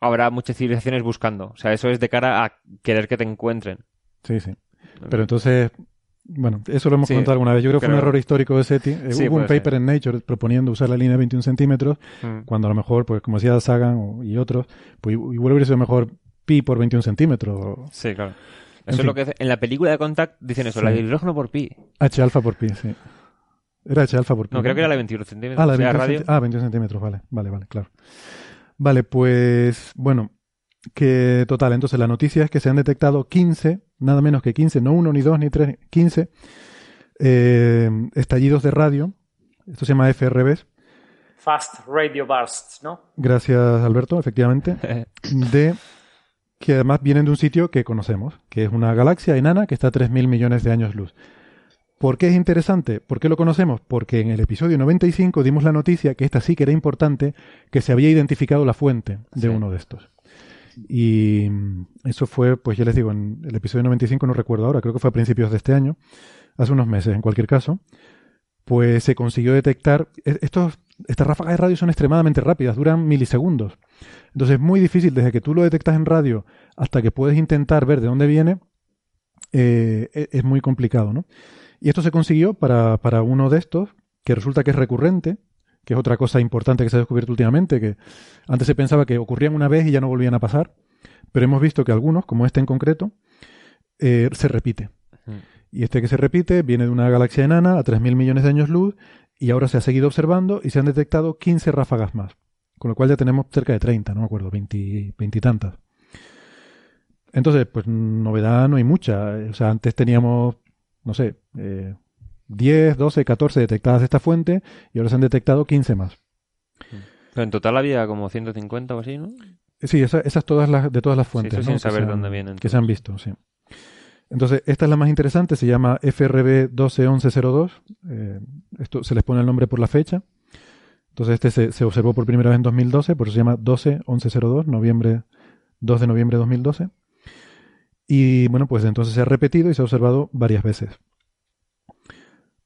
habrá muchas civilizaciones buscando. O sea, eso es de cara a querer que te encuentren. Sí, sí. Pero entonces, bueno, eso lo hemos Sí, comentado alguna vez. Yo creo que fue un error histórico de SETI. Eh, Sí, Hubo un paper en Nature proponiendo usar la línea de 21 centímetros, Mm. cuando a lo mejor, pues como decía Sagan o- y otros, pues igual hubiera sido mejor pi por 21 centímetros. o- Sí, claro. Eso es fin. lo que en la película de Contact dicen eso, Sí. la de hidrógeno por pi. H alfa por pi, sí. Era H alfa por pi. No, creo que era la de 21 centímetros. Ah, la o sea, 21 radio. ah, 21 centímetros, vale, vale, vale, claro. Vale, pues, bueno, que total, entonces la noticia es que se han detectado 15, nada menos que 15, no uno, ni dos, ni tres, 15 eh, estallidos de radio. Esto se llama FRBs. Fast Radio Bursts, ¿no? Gracias, Alberto, efectivamente. De que además vienen de un sitio que conocemos, que es una galaxia enana que está a 3.000 millones de años luz. ¿Por qué es interesante? ¿Por qué lo conocemos? Porque en el episodio 95 dimos la noticia, que esta sí que era importante, que se había identificado la fuente de Sí. uno de estos. Y mm, eso fue, pues ya les digo, en el episodio 95 no recuerdo ahora, creo que fue a principios de este año, hace unos meses en cualquier caso, pues se consiguió detectar, e- estos, estas ráfagas de radio son extremadamente rápidas, duran milisegundos. Entonces es muy difícil desde que tú lo detectas en radio hasta que puedes intentar ver de dónde viene, eh, e- es muy complicado, ¿no? Y esto se consiguió para, para uno de estos, que resulta que es recurrente, que es otra cosa importante que se ha descubierto últimamente, que antes se pensaba que ocurrían una vez y ya no volvían a pasar, pero hemos visto que algunos, como este en concreto, eh, se repite. Mm. Y este que se repite viene de una galaxia enana a 3.000 millones de años luz y ahora se ha seguido observando y se han detectado 15 ráfagas más. Con lo cual ya tenemos cerca de 30, no me acuerdo, 20, 20 y tantas. Entonces, pues novedad no hay mucha. O sea, antes teníamos, no sé, eh, 10, 12, 14 detectadas de esta fuente y ahora se han detectado 15 más. Pero en total había como 150 o así, ¿no? Eh, Sí, esa- esas todas las, de todas las fuentes. eso ¿no? sin que saber se han- dónde vienen Que se han visto, sí. Entonces, esta es la más interesante, se llama FRB 121102. Eh, esto se les pone el nombre por la fecha. Entonces, este se, se observó por primera vez en 2012, por eso se llama 121102, noviembre, 2 de noviembre de 2012. Y bueno, pues entonces se ha repetido y se ha observado varias veces.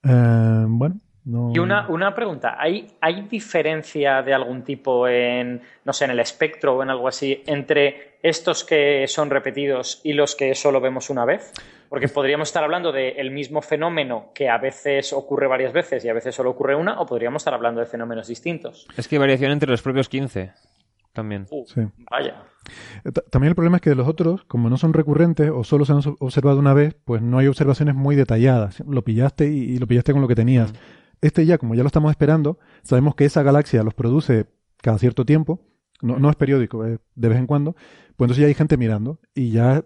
Eh, bueno, no. Y una, una pregunta, ¿hay, ¿hay diferencia de algún tipo en, no sé, en el espectro o en algo así entre estos que son repetidos y los que solo vemos una vez? Porque podríamos estar hablando del mismo fenómeno que a veces ocurre varias veces y a veces solo ocurre una, o podríamos estar hablando de fenómenos distintos. Es que hay variación entre los propios 15 también. Uh, Sí. Vaya. Eh, ta- También el problema es que de los otros, como no son recurrentes o solo se han observado una vez, pues no hay observaciones muy detalladas. Lo pillaste y, y lo pillaste con lo que tenías. Este ya, como ya lo estamos esperando, sabemos que esa galaxia los produce cada cierto tiempo. No, no es periódico, es de vez en cuando. Pues entonces ya hay gente mirando y ya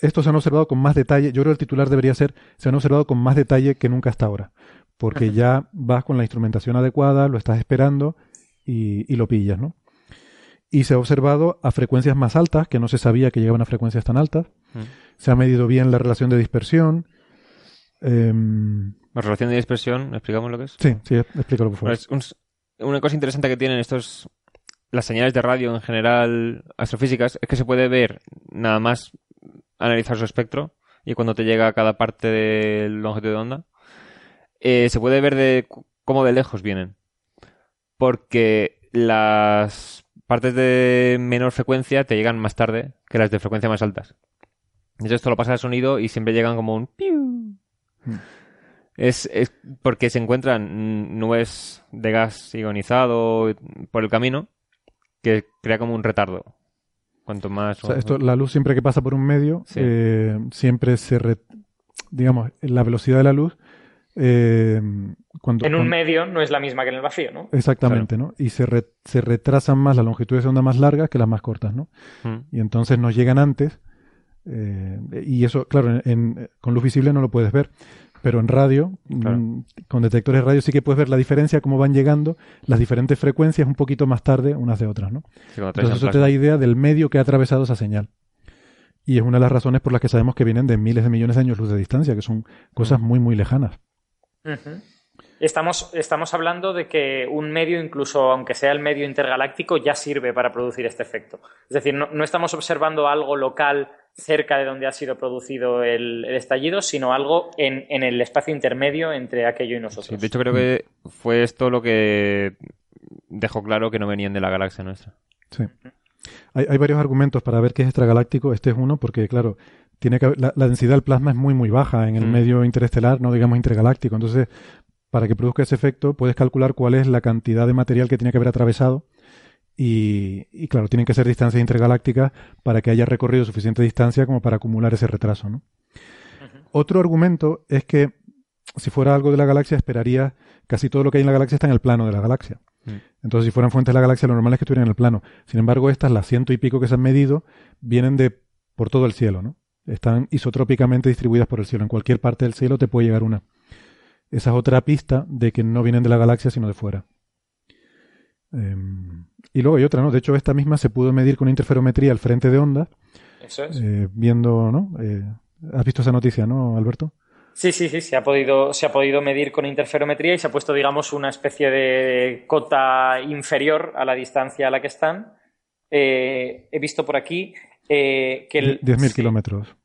estos se han observado con más detalle. Yo creo que el titular debería ser, se han observado con más detalle que nunca hasta ahora. Porque ya vas con la instrumentación adecuada, lo estás esperando y, y lo pillas, ¿no? Y se ha observado a frecuencias más altas, que no se sabía que llegaban a frecuencias tan altas. Mm. Se ha medido bien la relación de dispersión. Em, La relación de dispersión, ¿explicamos lo que es? sí, sí, explícalo por favor. Pues un- una cosa interesante que tienen estos las señales de radio en general astrofísicas es que se puede ver nada más analizar su espectro y cuando te llega a cada parte de longitud de onda eh, se puede ver de cómo de lejos vienen porque las partes de menor frecuencia te llegan más tarde que las de frecuencia más altas entonces esto lo pasa al sonido y siempre llegan como un piu es, es porque se encuentran nubes de gas ionizado por el camino que crea como un retardo. Cuanto más... O sea, esto, la luz siempre que pasa por un medio, Sí. eh, siempre se, re- digamos, la velocidad de la luz, eh, cuando, En un cuando- medio no es la misma que en el vacío, ¿no? exactamente, ¿no? Y se, re- se retrasan más las longitudes de onda más largas que las más cortas, ¿no? Mm. y entonces nos llegan antes. eh, y eso, claro, en- en- con luz visible no lo puedes ver, pero en radio, Claro. mm, con detectores de radio sí que puedes ver la diferencia, cómo van llegando las diferentes frecuencias un poquito más tarde unas de otras, ¿no? Sí, Entonces en eso te da idea del medio que ha atravesado esa señal. Y es una de las razones por las que sabemos que vienen de miles de millones de años luz de distancia, que son cosas muy, muy lejanas. Estamos, estamos hablando de que un medio, incluso aunque sea el medio intergaláctico, ya sirve para producir este efecto. Es decir, no, no estamos observando algo local cerca de donde ha sido producido el, el estallido, sino algo en, en el espacio intermedio entre aquello y nosotros. Sí, de hecho creo que fue esto lo que dejó claro que no venían de la galaxia nuestra. Sí. Hay, hay varios argumentos para ver qué es extragaláctico. Este es uno porque, claro, tiene que la, la densidad del plasma es muy, muy baja en el Mm. medio interestelar, no digamos intergaláctico. Entonces, para que produzca ese efecto, puedes calcular cuál es la cantidad de material que tiene que haber atravesado Y, y, claro, tienen que ser distancias intergalácticas para que haya recorrido suficiente distancia como para acumular ese retraso, ¿no? Otro argumento es que si fuera algo de la galaxia, esperaría casi todo lo que hay en la galaxia está en el plano de la galaxia. Mm. Entonces, si fueran fuentes de la galaxia, lo normal es que estuvieran en el plano. Sin embargo, estas, las ciento y pico que se han medido, vienen de por todo el cielo, ¿no? Están isotrópicamente distribuidas por el cielo. En cualquier parte del cielo te puede llegar una. Esa es otra pista de que no vienen de la galaxia, sino de fuera. Eh, y luego hay otra, ¿no? De hecho, esta misma se pudo medir con interferometría al frente de onda. Eso es. Eh, viendo, ¿no? Eh, ¿Has visto esa noticia, no, Alberto? Sí, sí, sí, se ha podido, se ha podido medir con interferometría y se ha puesto, digamos, una especie de cota inferior a la distancia a la que están. Eh, he visto por aquí eh, que el... 10.000 sí, kilómetros.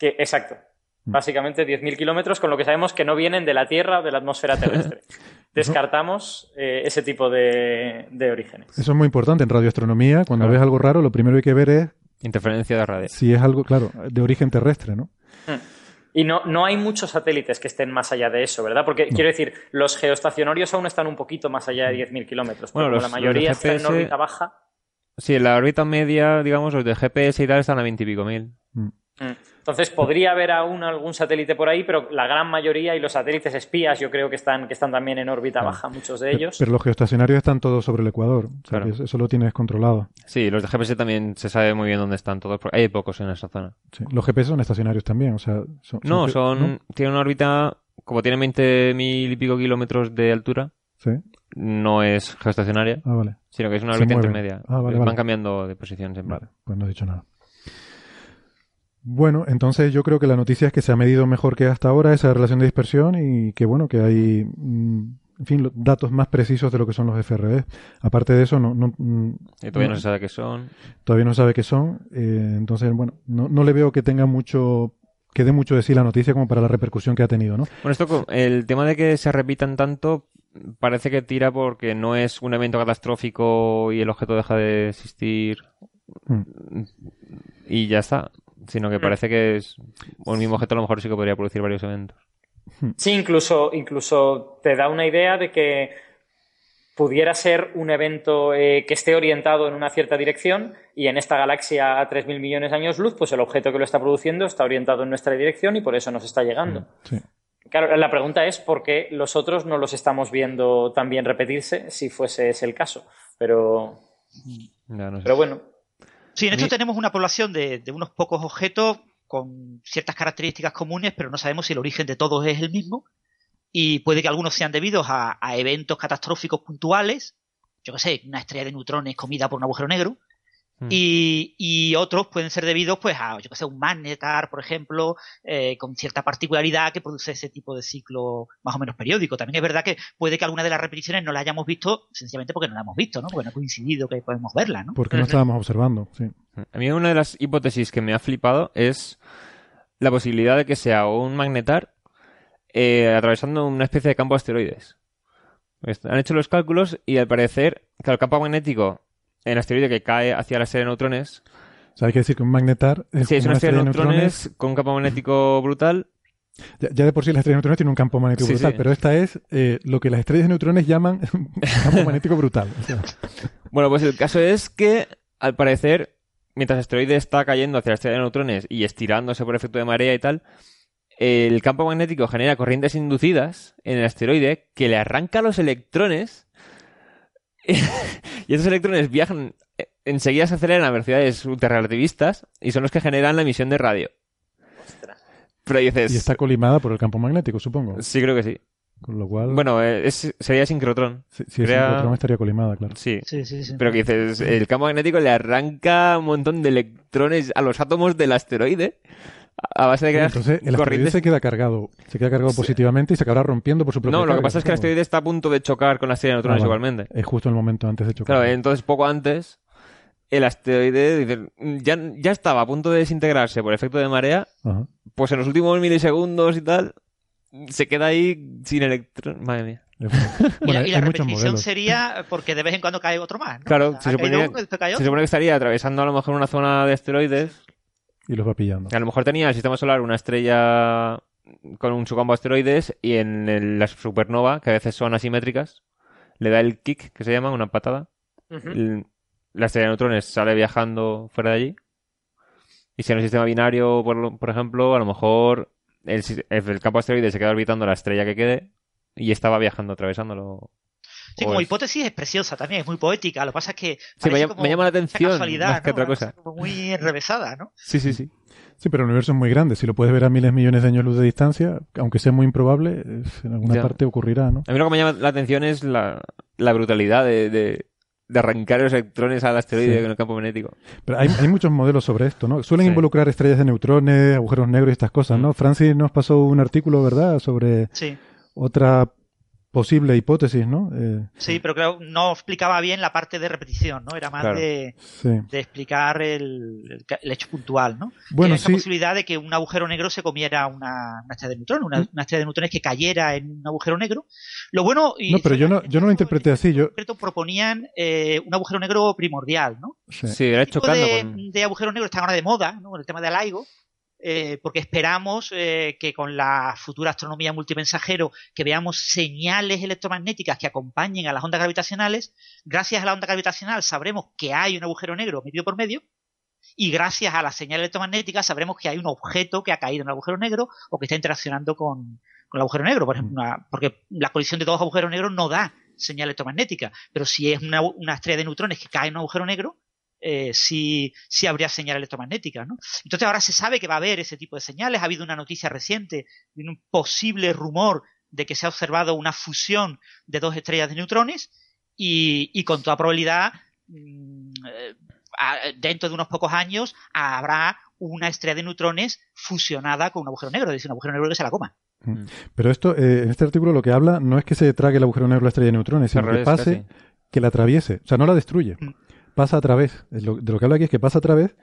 Que, exacto. Mm. Básicamente 10.000 kilómetros, con lo que sabemos que no vienen de la Tierra o de la atmósfera terrestre. Descartamos eh, ese tipo de, de, orígenes. Eso es muy importante en radioastronomía. Cuando claro. ves algo raro, lo primero que hay que ver es... Interferencia de radio. Si es algo, claro, de origen terrestre, ¿no? Mm. Y no, no hay muchos satélites que estén más allá de eso, ¿verdad? Porque no. quiero decir, los geoestacionarios aún están un poquito más allá de 10.000 kilómetros. Bueno, los, la mayoría GPS, están en órbita baja. Sí, en la órbita media, digamos, los de GPS y tal están a 20 y pico mil. Mm. Entonces podría haber aún algún satélite por ahí, pero la gran mayoría y los satélites espías yo creo que están, que están también en órbita claro. baja, muchos de ellos. Pero, pero, los geoestacionarios están todos sobre el Ecuador. O sea, Claro. Eso lo tienes controlado. Sí, los de GPS también se sabe muy bien dónde están todos, porque hay pocos en esa zona. Sí. Los GPS son estacionarios también. O sea, son, No, son, ¿no? tienen una órbita, como tienen 20 mil y pico kilómetros de altura, Sí. no es geoestacionaria, Ah, vale. sino que es una órbita intermedia. Ah, vale, Van vale. cambiando de posición siempre. Vale, pues no he dicho nada. Bueno, entonces yo creo que la noticia es que se ha medido mejor que hasta ahora esa relación de dispersión y que bueno, que hay, mm, en fin, datos más precisos de lo que son los FRB. Aparte de eso, no, no, mm, Y todavía no no- se sabe qué son. todavía no sabe qué son. eh, entonces, bueno, no, no le veo que tenga mucho, que dé mucho de sí la noticia como para la repercusión que ha tenido, ¿no? Bueno, esto, el tema de que se repitan tanto parece que tira porque no es un evento catastrófico y el objeto deja de existir Mm. y ya está, sino que parece que es un mismo objeto a lo mejor sí que podría producir varios eventos. Sí, incluso, incluso te da una idea de que pudiera ser un evento eh, que esté orientado en una cierta dirección y en esta galaxia a 3.000 millones de años luz, pues el objeto que lo está produciendo está orientado en nuestra dirección y por eso nos está llegando. Sí. Claro, la pregunta es por qué los otros no los estamos viendo también repetirse si fuese ese el caso. Pero, Ya, no sé. pero bueno, Sí, en esto mí- tenemos una población de, de unos pocos objetos con ciertas características comunes, pero no sabemos si el origen de todos es el mismo. Y puede que algunos sean debidos a, a eventos catastróficos puntuales, yo qué sé, una estrella de neutrones comida por un agujero negro, Mm. y, y otros pueden ser debidos pues a, yo que sé, un magnetar, por ejemplo, eh, con cierta particularidad que produce ese tipo de ciclo más o menos periódico. También es verdad que puede que alguna de las repeticiones no la hayamos visto sencillamente porque no la hemos visto, ¿no? Porque no ha coincidido que podemos verla, ¿no? Porque no estábamos observando, sí. A mí una de las hipótesis que me ha flipado es la posibilidad de que sea un magnetar eh, atravesando una especie de campo de asteroides. Han hecho los cálculos y al parecer, claro, el campo magnético el asteroide que cae hacia la estrella de neutrones, O sea, hay que decir que un magnetar es, sí, es una una estrella de estrella neutrones. neutrones con un campo magnético brutal. Ya, ya de por sí las estrellas de neutrones tienen un campo magnético Sí, brutal, sí. pero esta es eh, lo que las estrellas de neutrones llaman un campo magnético brutal. O sea, Bueno, pues el caso es que, al parecer, mientras el asteroide está cayendo hacia la estrella de neutrones y estirándose por efecto de marea y tal, el campo magnético genera corrientes inducidas en el asteroide que le arranca los electrones y esos electrones viajan, eh, enseguida se aceleran a velocidades ultrarrelativistas y son los que generan la emisión de radio. Pero dices... y está colimada por el campo magnético, supongo. Sí, creo que sí. Con lo cual, Bueno, eh, es- sería sincrotrón. si, si es crea- sincrotrón estaría colimada, claro. Sí. Sí, sí, sí. Pero que dices, el campo magnético le arranca un montón de electrones a los átomos del asteroide a base de crear Entonces, el asteroide se queda cargado, se queda cargado positivamente y se acabará rompiendo por su propia No, lo que pasa es que el asteroide está a punto de chocar con la estrella de neutrones Ah, vale. igualmente. Es justo el momento antes de chocar. Claro, entonces poco antes, el asteroide ya, ya estaba a punto de desintegrarse por efecto de marea, Ajá. pues en los últimos milisegundos y tal, se queda ahí sin electrones. Madre mía. Y la, bueno, y la hay muchos repetición sería porque de vez en cuando cae otro más. ¿no? Claro, Ha se supone, se supone que estaría atravesando a lo mejor una zona de asteroides Y los va pillando. A lo mejor tenía el sistema solar una estrella con un su de asteroides y en el- la supernova, que a veces son asimétricas, le da el kick, que se llama, una patada, el- la estrella de neutrones sale viajando fuera de allí. Y si en el sistema binario, por, por ejemplo, a lo mejor el, el campo asteroide se queda orbitando la estrella que quede y estaba viajando, atravesándolo. Sí, como es- hipótesis es preciosa también, es muy poética. Lo que pasa es que. Sí, me llama- como me llama la atención, casualidad, más que ¿no? otra cosa. como Muy enrevesada, ¿no? Sí, sí, sí. Sí, pero el universo es muy grande. Si lo puedes ver a miles millones de años luz de distancia, aunque sea muy improbable, en alguna Ya. parte ocurrirá, ¿no? A mí lo que me llama la atención es la, la brutalidad de, de, de arrancar los electrones al asteroide Sí. con el campo magnético. Pero hay, hay muchos modelos sobre esto, ¿no? Suelen Sí. involucrar estrellas de neutrones, agujeros negros y estas cosas, ¿no? Mm. Francis nos pasó un artículo, ¿verdad?, sobre Sí. otra posible hipótesis, ¿no? Eh, Sí, pero creo no explicaba bien la parte de repetición, ¿no? Era más Claro. de, sí. de explicar el, el ca- el hecho puntual, ¿no? Bueno, esa sí. posibilidad de que un agujero negro se comiera una, una estrella de neutrones, una, una estrella de neutrones que cayera en un agujero negro. Lo bueno... y No, pero yo no, yo no lo este interpreté así. Yo, concreto proponían eh, un agujero negro primordial, ¿no? sí. Sí, era tipo chocando de, con... de agujeros negros están ahora de moda, ¿no? Con el tema del LIGO, eh, porque esperamos eh, que con la futura astronomía multimensajero que veamos señales electromagnéticas que acompañen a las ondas gravitacionales. Gracias a la onda gravitacional sabremos que hay un agujero negro medio por medio. Y gracias a la señal electromagnética sabremos que hay un objeto que ha caído en el agujero negro o que está interaccionando con, con el agujero negro. Por ejemplo, porque la colisión de dos agujeros negros no da señal electromagnética. Pero si es una estrella de neutrones que cae en un agujero negro, eh, sí, sí habría señal electromagnética, ¿no? Entonces ahora se sabe que va a haber ese tipo de señales. Ha habido una noticia reciente de un posible rumor de que se ha observado una fusión de dos estrellas de neutrones y, y con toda probabilidad mm, eh, dentro de unos pocos años habrá una estrella de neutrones fusionada con un agujero negro, es decir, un agujero negro que se la coma. Pero esto, eh, en este artículo lo que habla no es que se trague el agujero negro la estrella de neutrones, sino que pase, casi. que la atraviese. O sea, no la destruye. Pasa a través. Es lo- de lo que habla aquí es que pasa a través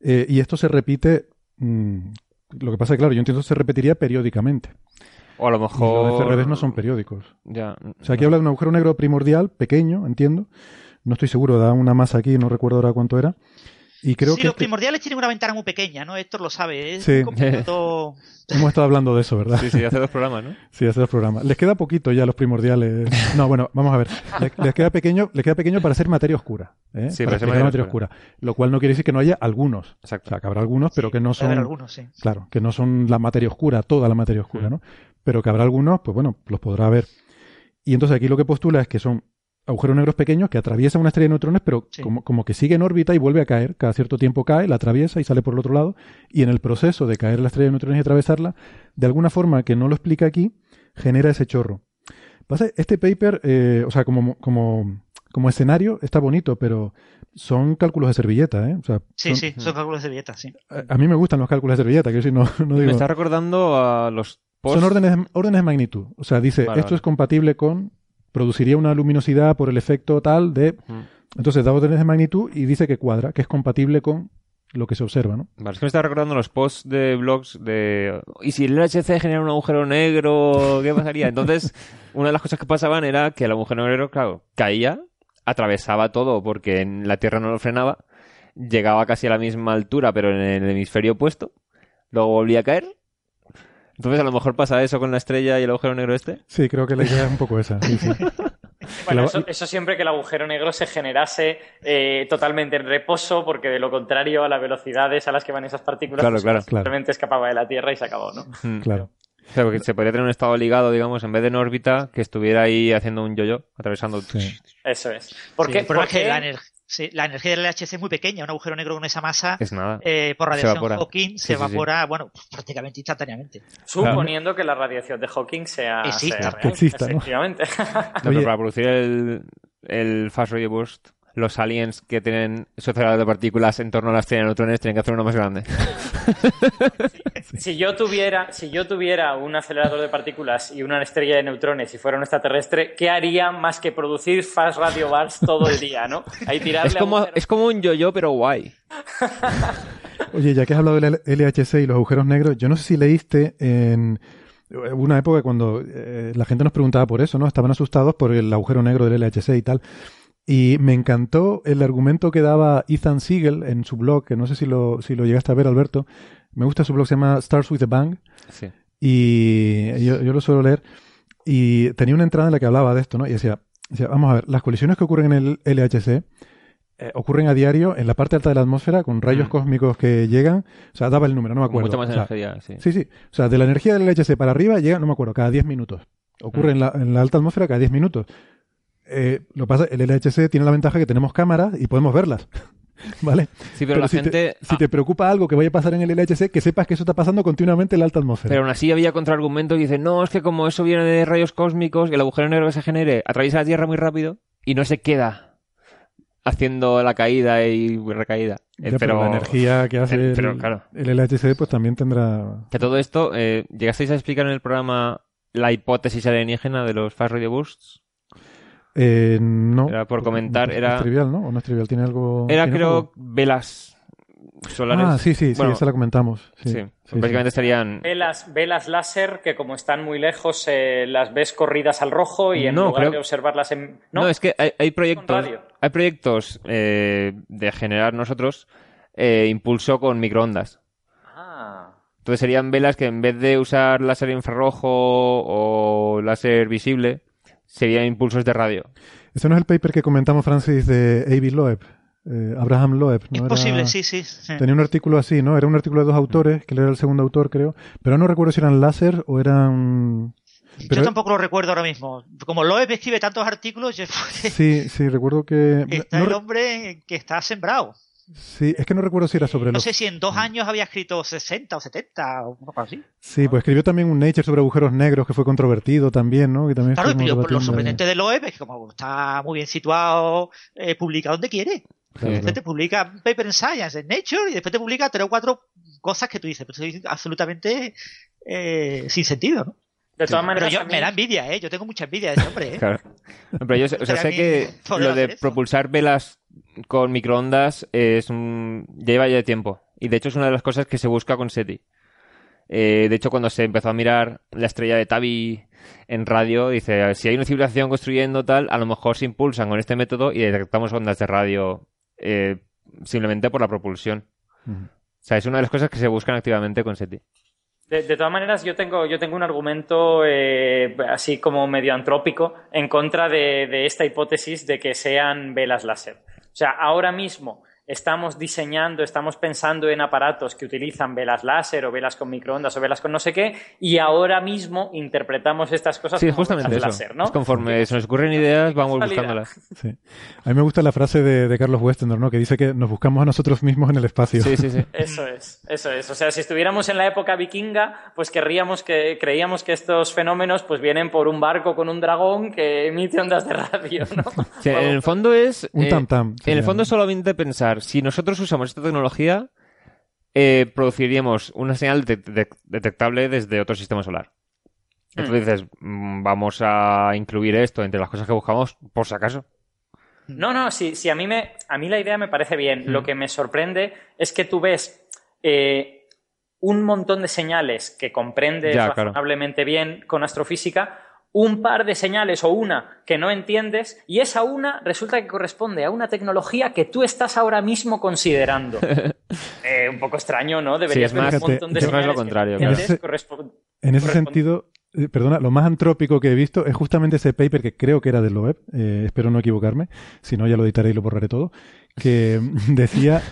eh, y esto se repite. mm, lo que pasa es que, claro, yo entiendo que se repetiría periódicamente. O a lo Y los mejor... FRBs no son periódicos. Ya. O sea, aquí habla de un agujero negro primordial, pequeño, entiendo. No estoy seguro, da una masa aquí, no recuerdo ahora cuánto era. Y creo sí, que los este- primordiales tienen una ventana muy pequeña, ¿no? Héctor lo sabe, es Sí. completo- hemos estado hablando de eso, ¿verdad? Sí, sí, hace dos programas, ¿no? Sí, hace dos programas. Les queda poquito ya los primordiales. No, bueno, vamos a ver. Les, les queda pequeño, les queda pequeo para ser materia oscura. ¿eh? Sí, para para ser materia oscura. Lo cual no quiere decir que no haya algunos. Exacto. O sea, que habrá algunos, pero que no son. algunos, sí. Claro, que no son la materia oscura, toda la materia oscura, Mm. ¿no? Pero que habrá algunos, pues bueno, los podrá haber. Y entonces aquí lo que postula es que son agujeros negros pequeños que atraviesan una estrella de neutrones, pero Sí. como, como que sigue en órbita y vuelve a caer. Cada cierto tiempo cae, la atraviesa y sale por el otro lado. Y en el proceso de caer la estrella de neutrones y atravesarla, de alguna forma que no lo explica aquí, genera ese chorro. Pasa, este paper, eh, o sea, como, como, como escenario está bonito, pero son cálculos de servilleta, ¿eh? O sea, Sí, son- sí, son cálculos de dieta, sí. a, a mí me gustan los cálculos de servilleta, que si no, no Me digo... está recordando a los post... Son órdenes, órdenes de magnitud. O sea, dice, Vale, esto vale. es compatible con, produciría una luminosidad por el efecto tal de... Entonces da órdenes de magnitud y dice que cuadra, que es compatible con lo que se observa, ¿no? Vale, es que me está recordando los posts de blogs de... ¿Y si el LHC genera un agujero negro? ¿Qué pasaría? Entonces, una de las cosas que pasaban era que el agujero negro, claro, caía, atravesaba todo porque en la Tierra no lo frenaba, llegaba casi a la misma altura, pero en el hemisferio opuesto, luego volvía a caer. Entonces, a lo mejor pasa eso con la estrella y el agujero negro este. Sí, creo que la idea es un poco esa. sí, sí. Bueno, eso, eso siempre que el agujero negro se generase eh, totalmente en reposo, porque de lo contrario, a las velocidades a las que van esas partículas, Claro, pues, claro. simplemente escapaba de la Tierra y se acabó, ¿no? Mm. Claro. O sea, porque se podría tener un estado ligado, digamos, en vez de en órbita, que estuviera ahí haciendo un yo-yo, atravesando... Sí. Eso es. Sí, ¿Por qué? el problema por es que qué? la, ener- sí, la energía del LHC es muy pequeña, un agujero negro con esa masa, Es nada. eh, por Se radiación evapora. Hawking, Sí, se sí, sí. evapora, bueno, prácticamente instantáneamente. Suponiendo que la radiación de Hawking sea, Exista. sea real, exista, ¿no? efectivamente. No, pero para producir el, el Fast Radio Burst, los aliens que tienen su acelerador de partículas en torno a la estrella de neutrones tienen que hacer uno más grande. si yo tuviera, si yo tuviera un acelerador de partículas y una estrella de neutrones y fuera un extraterrestre, ¿qué haría más que producir fast radio bars todo el día, no? Ahí tirarle Es como, agujeros- es como un yo-yo, pero guay. Oye, ya que has hablado del LHC y los agujeros negros, yo no sé si leíste en hubo una época cuando eh, la gente nos preguntaba por eso, ¿no? Estaban asustados por el agujero negro del LHC y tal. Y me encantó el argumento que daba Ethan Siegel en su blog, que no sé si lo, si lo llegaste a ver, Alberto. Me gusta su blog, se llama Stars with a Bang. Sí. Y yo, yo lo suelo leer. Y tenía una entrada en la que hablaba de esto, ¿no? Y decía, decía, vamos a ver, las colisiones que ocurren en el LHC eh, ocurren a diario en la parte alta de la atmósfera con rayos Mm. cósmicos que llegan. O sea, daba el número, no me acuerdo. Mucha más O sea, energía, sí. Sí, sí. O sea, de la energía del LHC para arriba llega, no me acuerdo, cada 10 minutos. Ocurre en, la, en la alta atmósfera cada 10 minutos. Eh, lo que pasa, el LHC tiene la ventaja que tenemos cámaras y podemos verlas. ¿Vale? Sí, pero, la si, gente... te, si ah, te preocupa algo que vaya a pasar en el LHC, que sepas que eso está pasando continuamente en la alta atmósfera. Pero aún así había contraargumentos y dicen, no, es que como eso viene de rayos cósmicos, y el agujero negro que se genere atraviesa la Tierra muy rápido y no se queda haciendo la caída y recaída. Eh, Ya, pero, la energía que hace eh, el, pero, claro. el LHC, pues también tendrá. Que todo esto, eh, ¿llegasteis a explicar en el programa la hipótesis alienígena de los Fast Radio Bursts? Eh, no. Era por comentar, Es era- trivial, ¿no? ¿O no es trivial? ¿Tiene algo.? Era, ¿tiene creo, algo? velas solares. Ah, sí, sí, sí, Bueno, esa la comentamos. Sí, sí. sí, sí. Básicamente estarían... Velas, velas láser que como están muy lejos eh, las ves corridas al rojo y en No, lugar creo- de observarlas en... No, es que hay, hay proyectos, hay proyectos eh, de generar nosotros eh, impulso con microondas. Ah. Entonces serían velas que en vez de usar láser infrarrojo o láser visible, serían impulsos de radio. Ese no es el paper que comentamos, Francis, de A.B. Loeb. eh, Abraham Loeb. ¿no? Es Era- posible, sí, sí. sí. Tenía un artículo así, ¿no? Era un artículo de dos autores, que él era el segundo autor, creo. Pero no recuerdo si eran láser o eran. Pero- Yo tampoco lo recuerdo ahora mismo. Como Loeb escribe tantos artículos, yo- Sí, sí, recuerdo que. está no el re- hombre que está sembrado. Sí, es que no recuerdo si era sobre No los. sé si en dos años había escrito 60 o 70 o algo así. Sí, pues escribió también un Nature sobre agujeros negros que fue controvertido también, ¿no? Que también Claro, pero lo debatiendo. sorprendente de Loeb es que como está muy bien situado, eh, publica donde quiere. Claro, Después te publica un paper en Science, en Nature, y después te publica tres o cuatro cosas que tú dices, pero eso es absolutamente eh, sin sentido, ¿no? De todas Pero maneras, yo, a mí- me da envidia, ¿eh? Yo tengo mucha envidia de ese hombre, ¿eh? Claro. Pero yo sé- o sea, sé Gustaría que lo de propulsar velas con microondas es un... lleva ya tiempo. Y de hecho es una de las cosas que se busca con SETI. Eh, de hecho, cuando se empezó a mirar la estrella de Tabi en radio, dice, si hay una civilización construyendo tal, a lo mejor se impulsan con este método y detectamos ondas de radio eh, simplemente por la propulsión. O sea, es una de las cosas que se buscan activamente con SETI. De, de todas maneras, yo tengo, yo tengo un argumento eh, así como medio antrópico en contra de, de esta hipótesis de que sean velas láser. O sea, ahora mismo estamos diseñando, estamos pensando en aparatos que utilizan velas láser o velas con microondas o velas con no sé qué, y ahora mismo interpretamos estas cosas Sí, como justamente velas eso. láser, ¿no? Es conforme se nos ocurren ideas, vamos buscándolas. Sí. A mí me gusta la frase de, de Carlos Westender, ¿no? Que dice que nos buscamos a nosotros mismos en el espacio. Sí, sí, sí. Eso es, eso es. O sea, si estuviéramos en la época vikinga, pues querríamos que, creíamos que estos fenómenos pues vienen por un barco con un dragón que emite ondas de radio, ¿no? Sí, en el fondo es... Un eh, tam-tam. En sería, el fondo es solamente pensar, si nosotros usamos esta tecnología, eh, produciríamos una señal de- de- detectable desde otro sistema solar. Entonces dices, mm, vamos a incluir esto entre las cosas que buscamos, por si acaso. No, no, sí, sí, a mí, me, a mí la idea me parece bien. Mm. Lo que me sorprende es que tú ves eh, un montón de señales que comprendes Ya, claro. razonablemente bien con astrofísica, un par de señales o una que no entiendes, y esa una resulta que corresponde a una tecnología que tú estás ahora mismo considerando. Eh, un poco extraño, ¿no? Deberías Sí, es más- un montón de lo señales que contrario, no claro. En ese sentido, eh, perdona, lo más antrópico que he visto es justamente ese paper que creo que era de Loeb, eh, espero no equivocarme, si no ya lo editaré y lo borraré todo, que decía,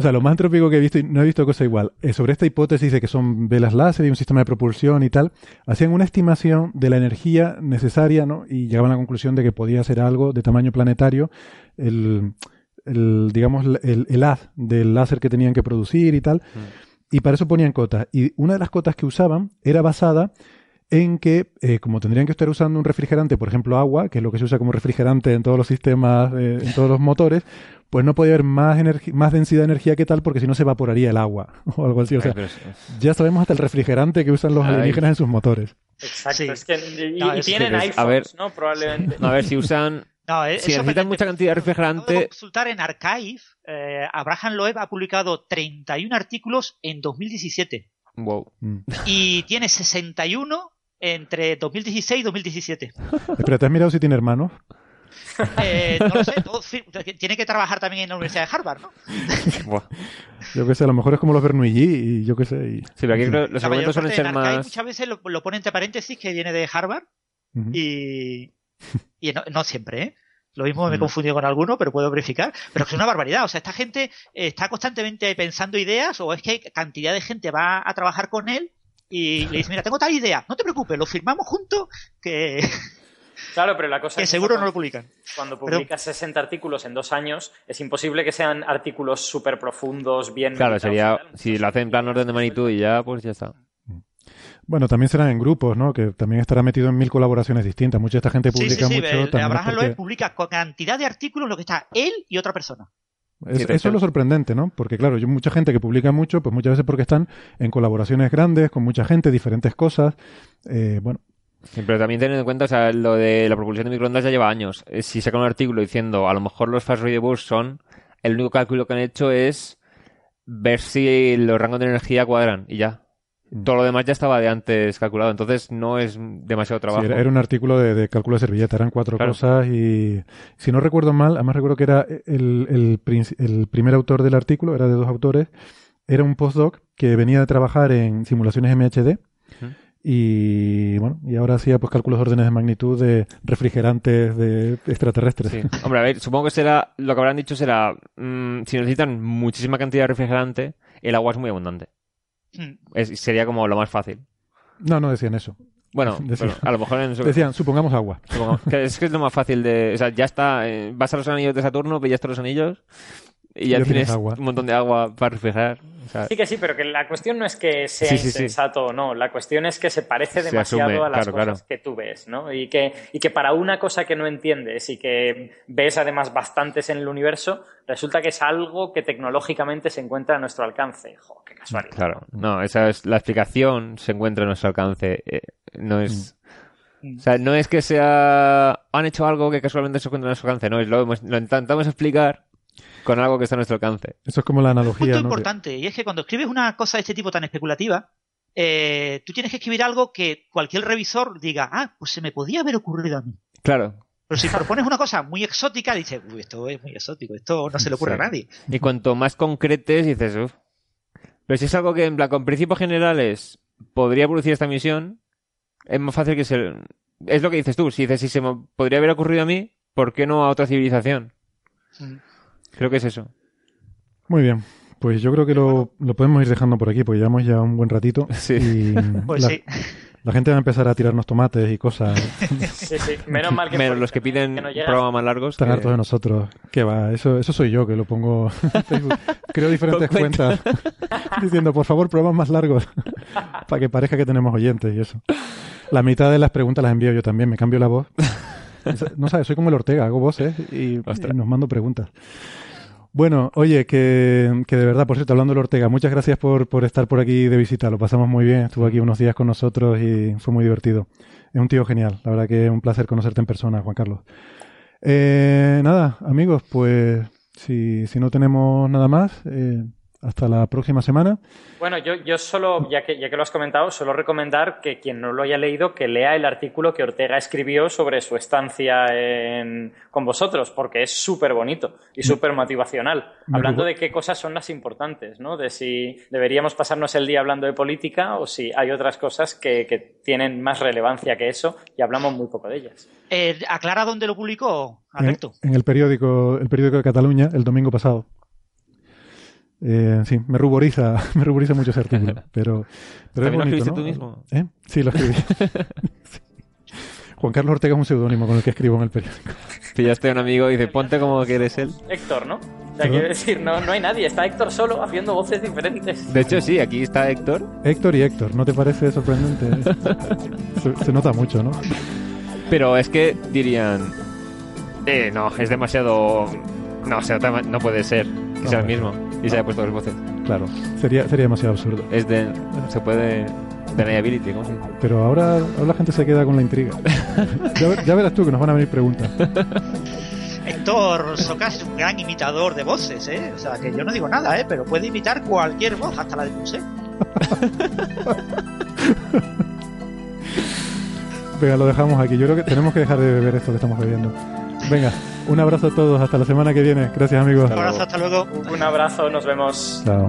o sea, lo más antrópico que he visto, y no he visto cosa igual, eh, sobre esta hipótesis de que son velas láser y un sistema de propulsión y tal, hacían una estimación de la energía necesaria, ¿no? Y llegaban a la conclusión de que podía ser algo de tamaño planetario, el, el digamos, el, el haz del láser que tenían que producir y tal. Y para eso ponían cotas. Y una de las cotas que usaban era basada en que, eh, como tendrían que estar usando un refrigerante, por ejemplo agua, que es lo que se usa como refrigerante en todos los sistemas, eh, en todos los motores, pues no podía haber más, más densidad de energía que tal, porque si no se evaporaría el agua o algo así. O sea, Ay, pero es- ya sabemos hasta el refrigerante que usan los Ay. alienígenas en sus motores. Exacto, Sí. es que y, No, y es- tienen es- a iPhones, ver. ¿no? Probablemente. A ver, si usan... No, eh, Si es necesitan mucha cantidad de Acabo de refrigerante... consultar en Archive, eh, Abraham Loeb ha publicado 31 artículos en 2017 Wow. Mm. y tiene 61 entre 2016 y 2017. Pero ¿te has mirado si tiene hermanos? Eh, no lo sé, todo fi- tiene que trabajar también en la Universidad de Harvard, ¿no? Buah. Yo qué sé, a lo mejor es como los Bernoulli y yo qué sé. y- Sí, pero aquí creo- los argumentos suelen ser más... Muchas veces lo, lo pone entre paréntesis que viene de Harvard y, y no, no siempre, ¿eh? Lo mismo me he confundido con alguno, pero puedo verificar. Pero es una barbaridad. O sea, esta gente está constantemente pensando ideas o es que cantidad de gente va a trabajar con él y le dice, mira, tengo tal idea. No te preocupes, lo firmamos juntos que, Claro, pero la cosa que es seguro no cuando- lo publican. Cuando Pero- publicas 60 artículos en dos años, es imposible que sean artículos súper profundos, bien Claro, sería, tal. si lo hacen en plan orden de magnitud y ya, pues ya está. Bueno, también serán en grupos, ¿no? Que también estará metido en mil colaboraciones distintas. Mucha de esta gente Sí, publica sí, sí. mucho. el- también es Abraham porque- Loeb publica con cantidad de artículos lo que está él y otra persona. Es- Sí, eso es lo sorprendente, ¿no? Porque claro, yo mucha gente que publica mucho, pues muchas veces porque están en colaboraciones grandes, con mucha gente, diferentes cosas. Eh, bueno, Sí, Pero también teniendo en cuenta, o sea, lo de la propulsión de microondas ya lleva años. Eh, Si sacan un artículo diciendo, a lo mejor los fast readables son, el único cálculo que han hecho es ver si los rangos de energía cuadran y ya. Mm. Todo lo demás ya estaba de antes calculado, entonces no es demasiado trabajo. era, era un artículo de, de cálculo de servilleta, eran cuatro Claro. cosas y si no recuerdo mal, además recuerdo que era el, el, primer autor del artículo, era de dos autores, era un postdoc que venía de trabajar en simulaciones MHD. Y bueno, y ahora hacía pues cálculos de órdenes de magnitud de refrigerantes de extraterrestres. Sí. Hombre, a ver, supongo que será, lo que habrán dicho será, mm, si necesitan muchísima cantidad de refrigerante, el agua es muy abundante. Es- sería como lo más fácil. No, no decían eso. Bueno, Decían- pero a lo mejor en eso... Decían, supongamos agua. Que es que es lo más fácil de. O sea, ya está. eh, vas a los anillos de Saturno, pillas todos los anillos y ya, Ya tienes tienes agua. un montón de agua para refrigerar. O sea, Sí que sí, pero que la cuestión no es que sea Sí, sí, sí. insensato o no, la cuestión es que se parece Se demasiado asume, a las claro, cosas claro. que tú ves, ¿no? Y que, y que para una cosa que no entiendes y que ves además bastantes en el universo, resulta que es algo que tecnológicamente se encuentra a nuestro alcance. Jo, qué casualidad. claro. No, esa es la explicación, se encuentra a nuestro alcance. eh, no es. Mm. O sea, no es que sea. Han hecho algo que casualmente se encuentra a nuestro alcance, no, es lo intentamos explicar con algo que está a nuestro alcance. Eso es como la analogía, punto ¿no? Importante, y es que cuando escribes una cosa de este tipo tan especulativa, eh, tú tienes que escribir algo que cualquier revisor diga, ah, pues se me podía haber ocurrido a mí. Claro. Pero si propones una cosa muy exótica, dices, uy, esto es muy exótico, esto no se le ocurre Sí. a nadie. Y cuanto más concretes, dices, uff. Pero si es algo que, en plan, con principios generales podría producir esta misión, es más fácil que se. Es lo que dices tú. Si dices, si se me podría haber ocurrido a mí, ¿por qué no a otra civilización? Mm. Creo que es eso. Muy bien. Pues yo creo que lo, lo podemos ir dejando por aquí, porque llevamos ya un buen ratito. Sí. Y Pues la, sí. la gente va a empezar a tirarnos tomates y cosas. Sí, sí. Menos mal que Menos los que piden que no llegas. programas más largos. Están que- hartos de nosotros. Que va, eso, eso soy yo que lo pongo en Facebook. Creo diferentes cuentas diciendo, por favor, programas más largos. para que parezca que tenemos oyentes y eso. La mitad de las preguntas las envío yo también, me cambio la voz. No sabes, soy como el Ortega, hago voces y, y nos mando preguntas. Bueno, oye, que, que de verdad, por cierto, hablando del Ortega, muchas gracias por, por estar por aquí de visita, lo pasamos muy bien, estuvo aquí unos días con nosotros y fue muy divertido. Es un tío genial, la verdad que es un placer conocerte en persona, Juan Carlos. Eh, nada, amigos, pues si, si no tenemos nada más, eh, hasta la próxima semana. Bueno, yo, yo solo, ya que, ya que lo has comentado, solo recomendar que quien no lo haya leído, que lea el artículo que Ortega escribió sobre su estancia en- con vosotros, porque es súper bonito y súper motivacional. Hablando de qué cosas son las importantes, ¿no? De si deberíamos pasarnos el día hablando de política o si hay otras cosas que, que tienen más relevancia que eso y hablamos muy poco de ellas. Eh, ¿Aclara dónde lo publicó, En, Alberto? en el periódico, el periódico de Cataluña, el domingo pasado. Eh, sí, me ruboriza, me ruboriza mucho ese artículo, pero, pero es ¿También lo ¿no? tú mismo? ¿Eh? Sí, lo escribí. Sí. Juan Carlos Ortega es un seudónimo con el que escribo en el periódico. Pillaste a un amigo y dice, ponte como que eres él. Héctor, ¿no? O sea, quiero decir, no, no hay nadie, está Héctor solo haciendo voces diferentes. De hecho, sí, aquí está Héctor. Héctor y Héctor, ¿no te parece sorprendente? se, se nota mucho, ¿no? Pero es que dirían, eh, no, es demasiado... No, o sea, no puede ser que sea el mismo. Y se haya puesto dos voces. Claro, sería, sería demasiado absurdo. Es de... Se puede... Deniability, ¿cómo se dice? Pero ahora, ahora la gente se queda con la intriga. Ya, ver- ya verás tú que nos van a venir preguntas. Héctor Socas es un gran imitador de voces, ¿eh? O sea, que yo no digo nada, ¿eh? Pero puede imitar cualquier voz, hasta la de Musé. Venga, lo dejamos aquí. Yo creo que tenemos que dejar de beber esto que estamos bebiendo. Venga, un abrazo a todos. Hasta la semana que viene. Gracias, amigos. Un abrazo, hasta luego. Un abrazo, nos vemos. Chao.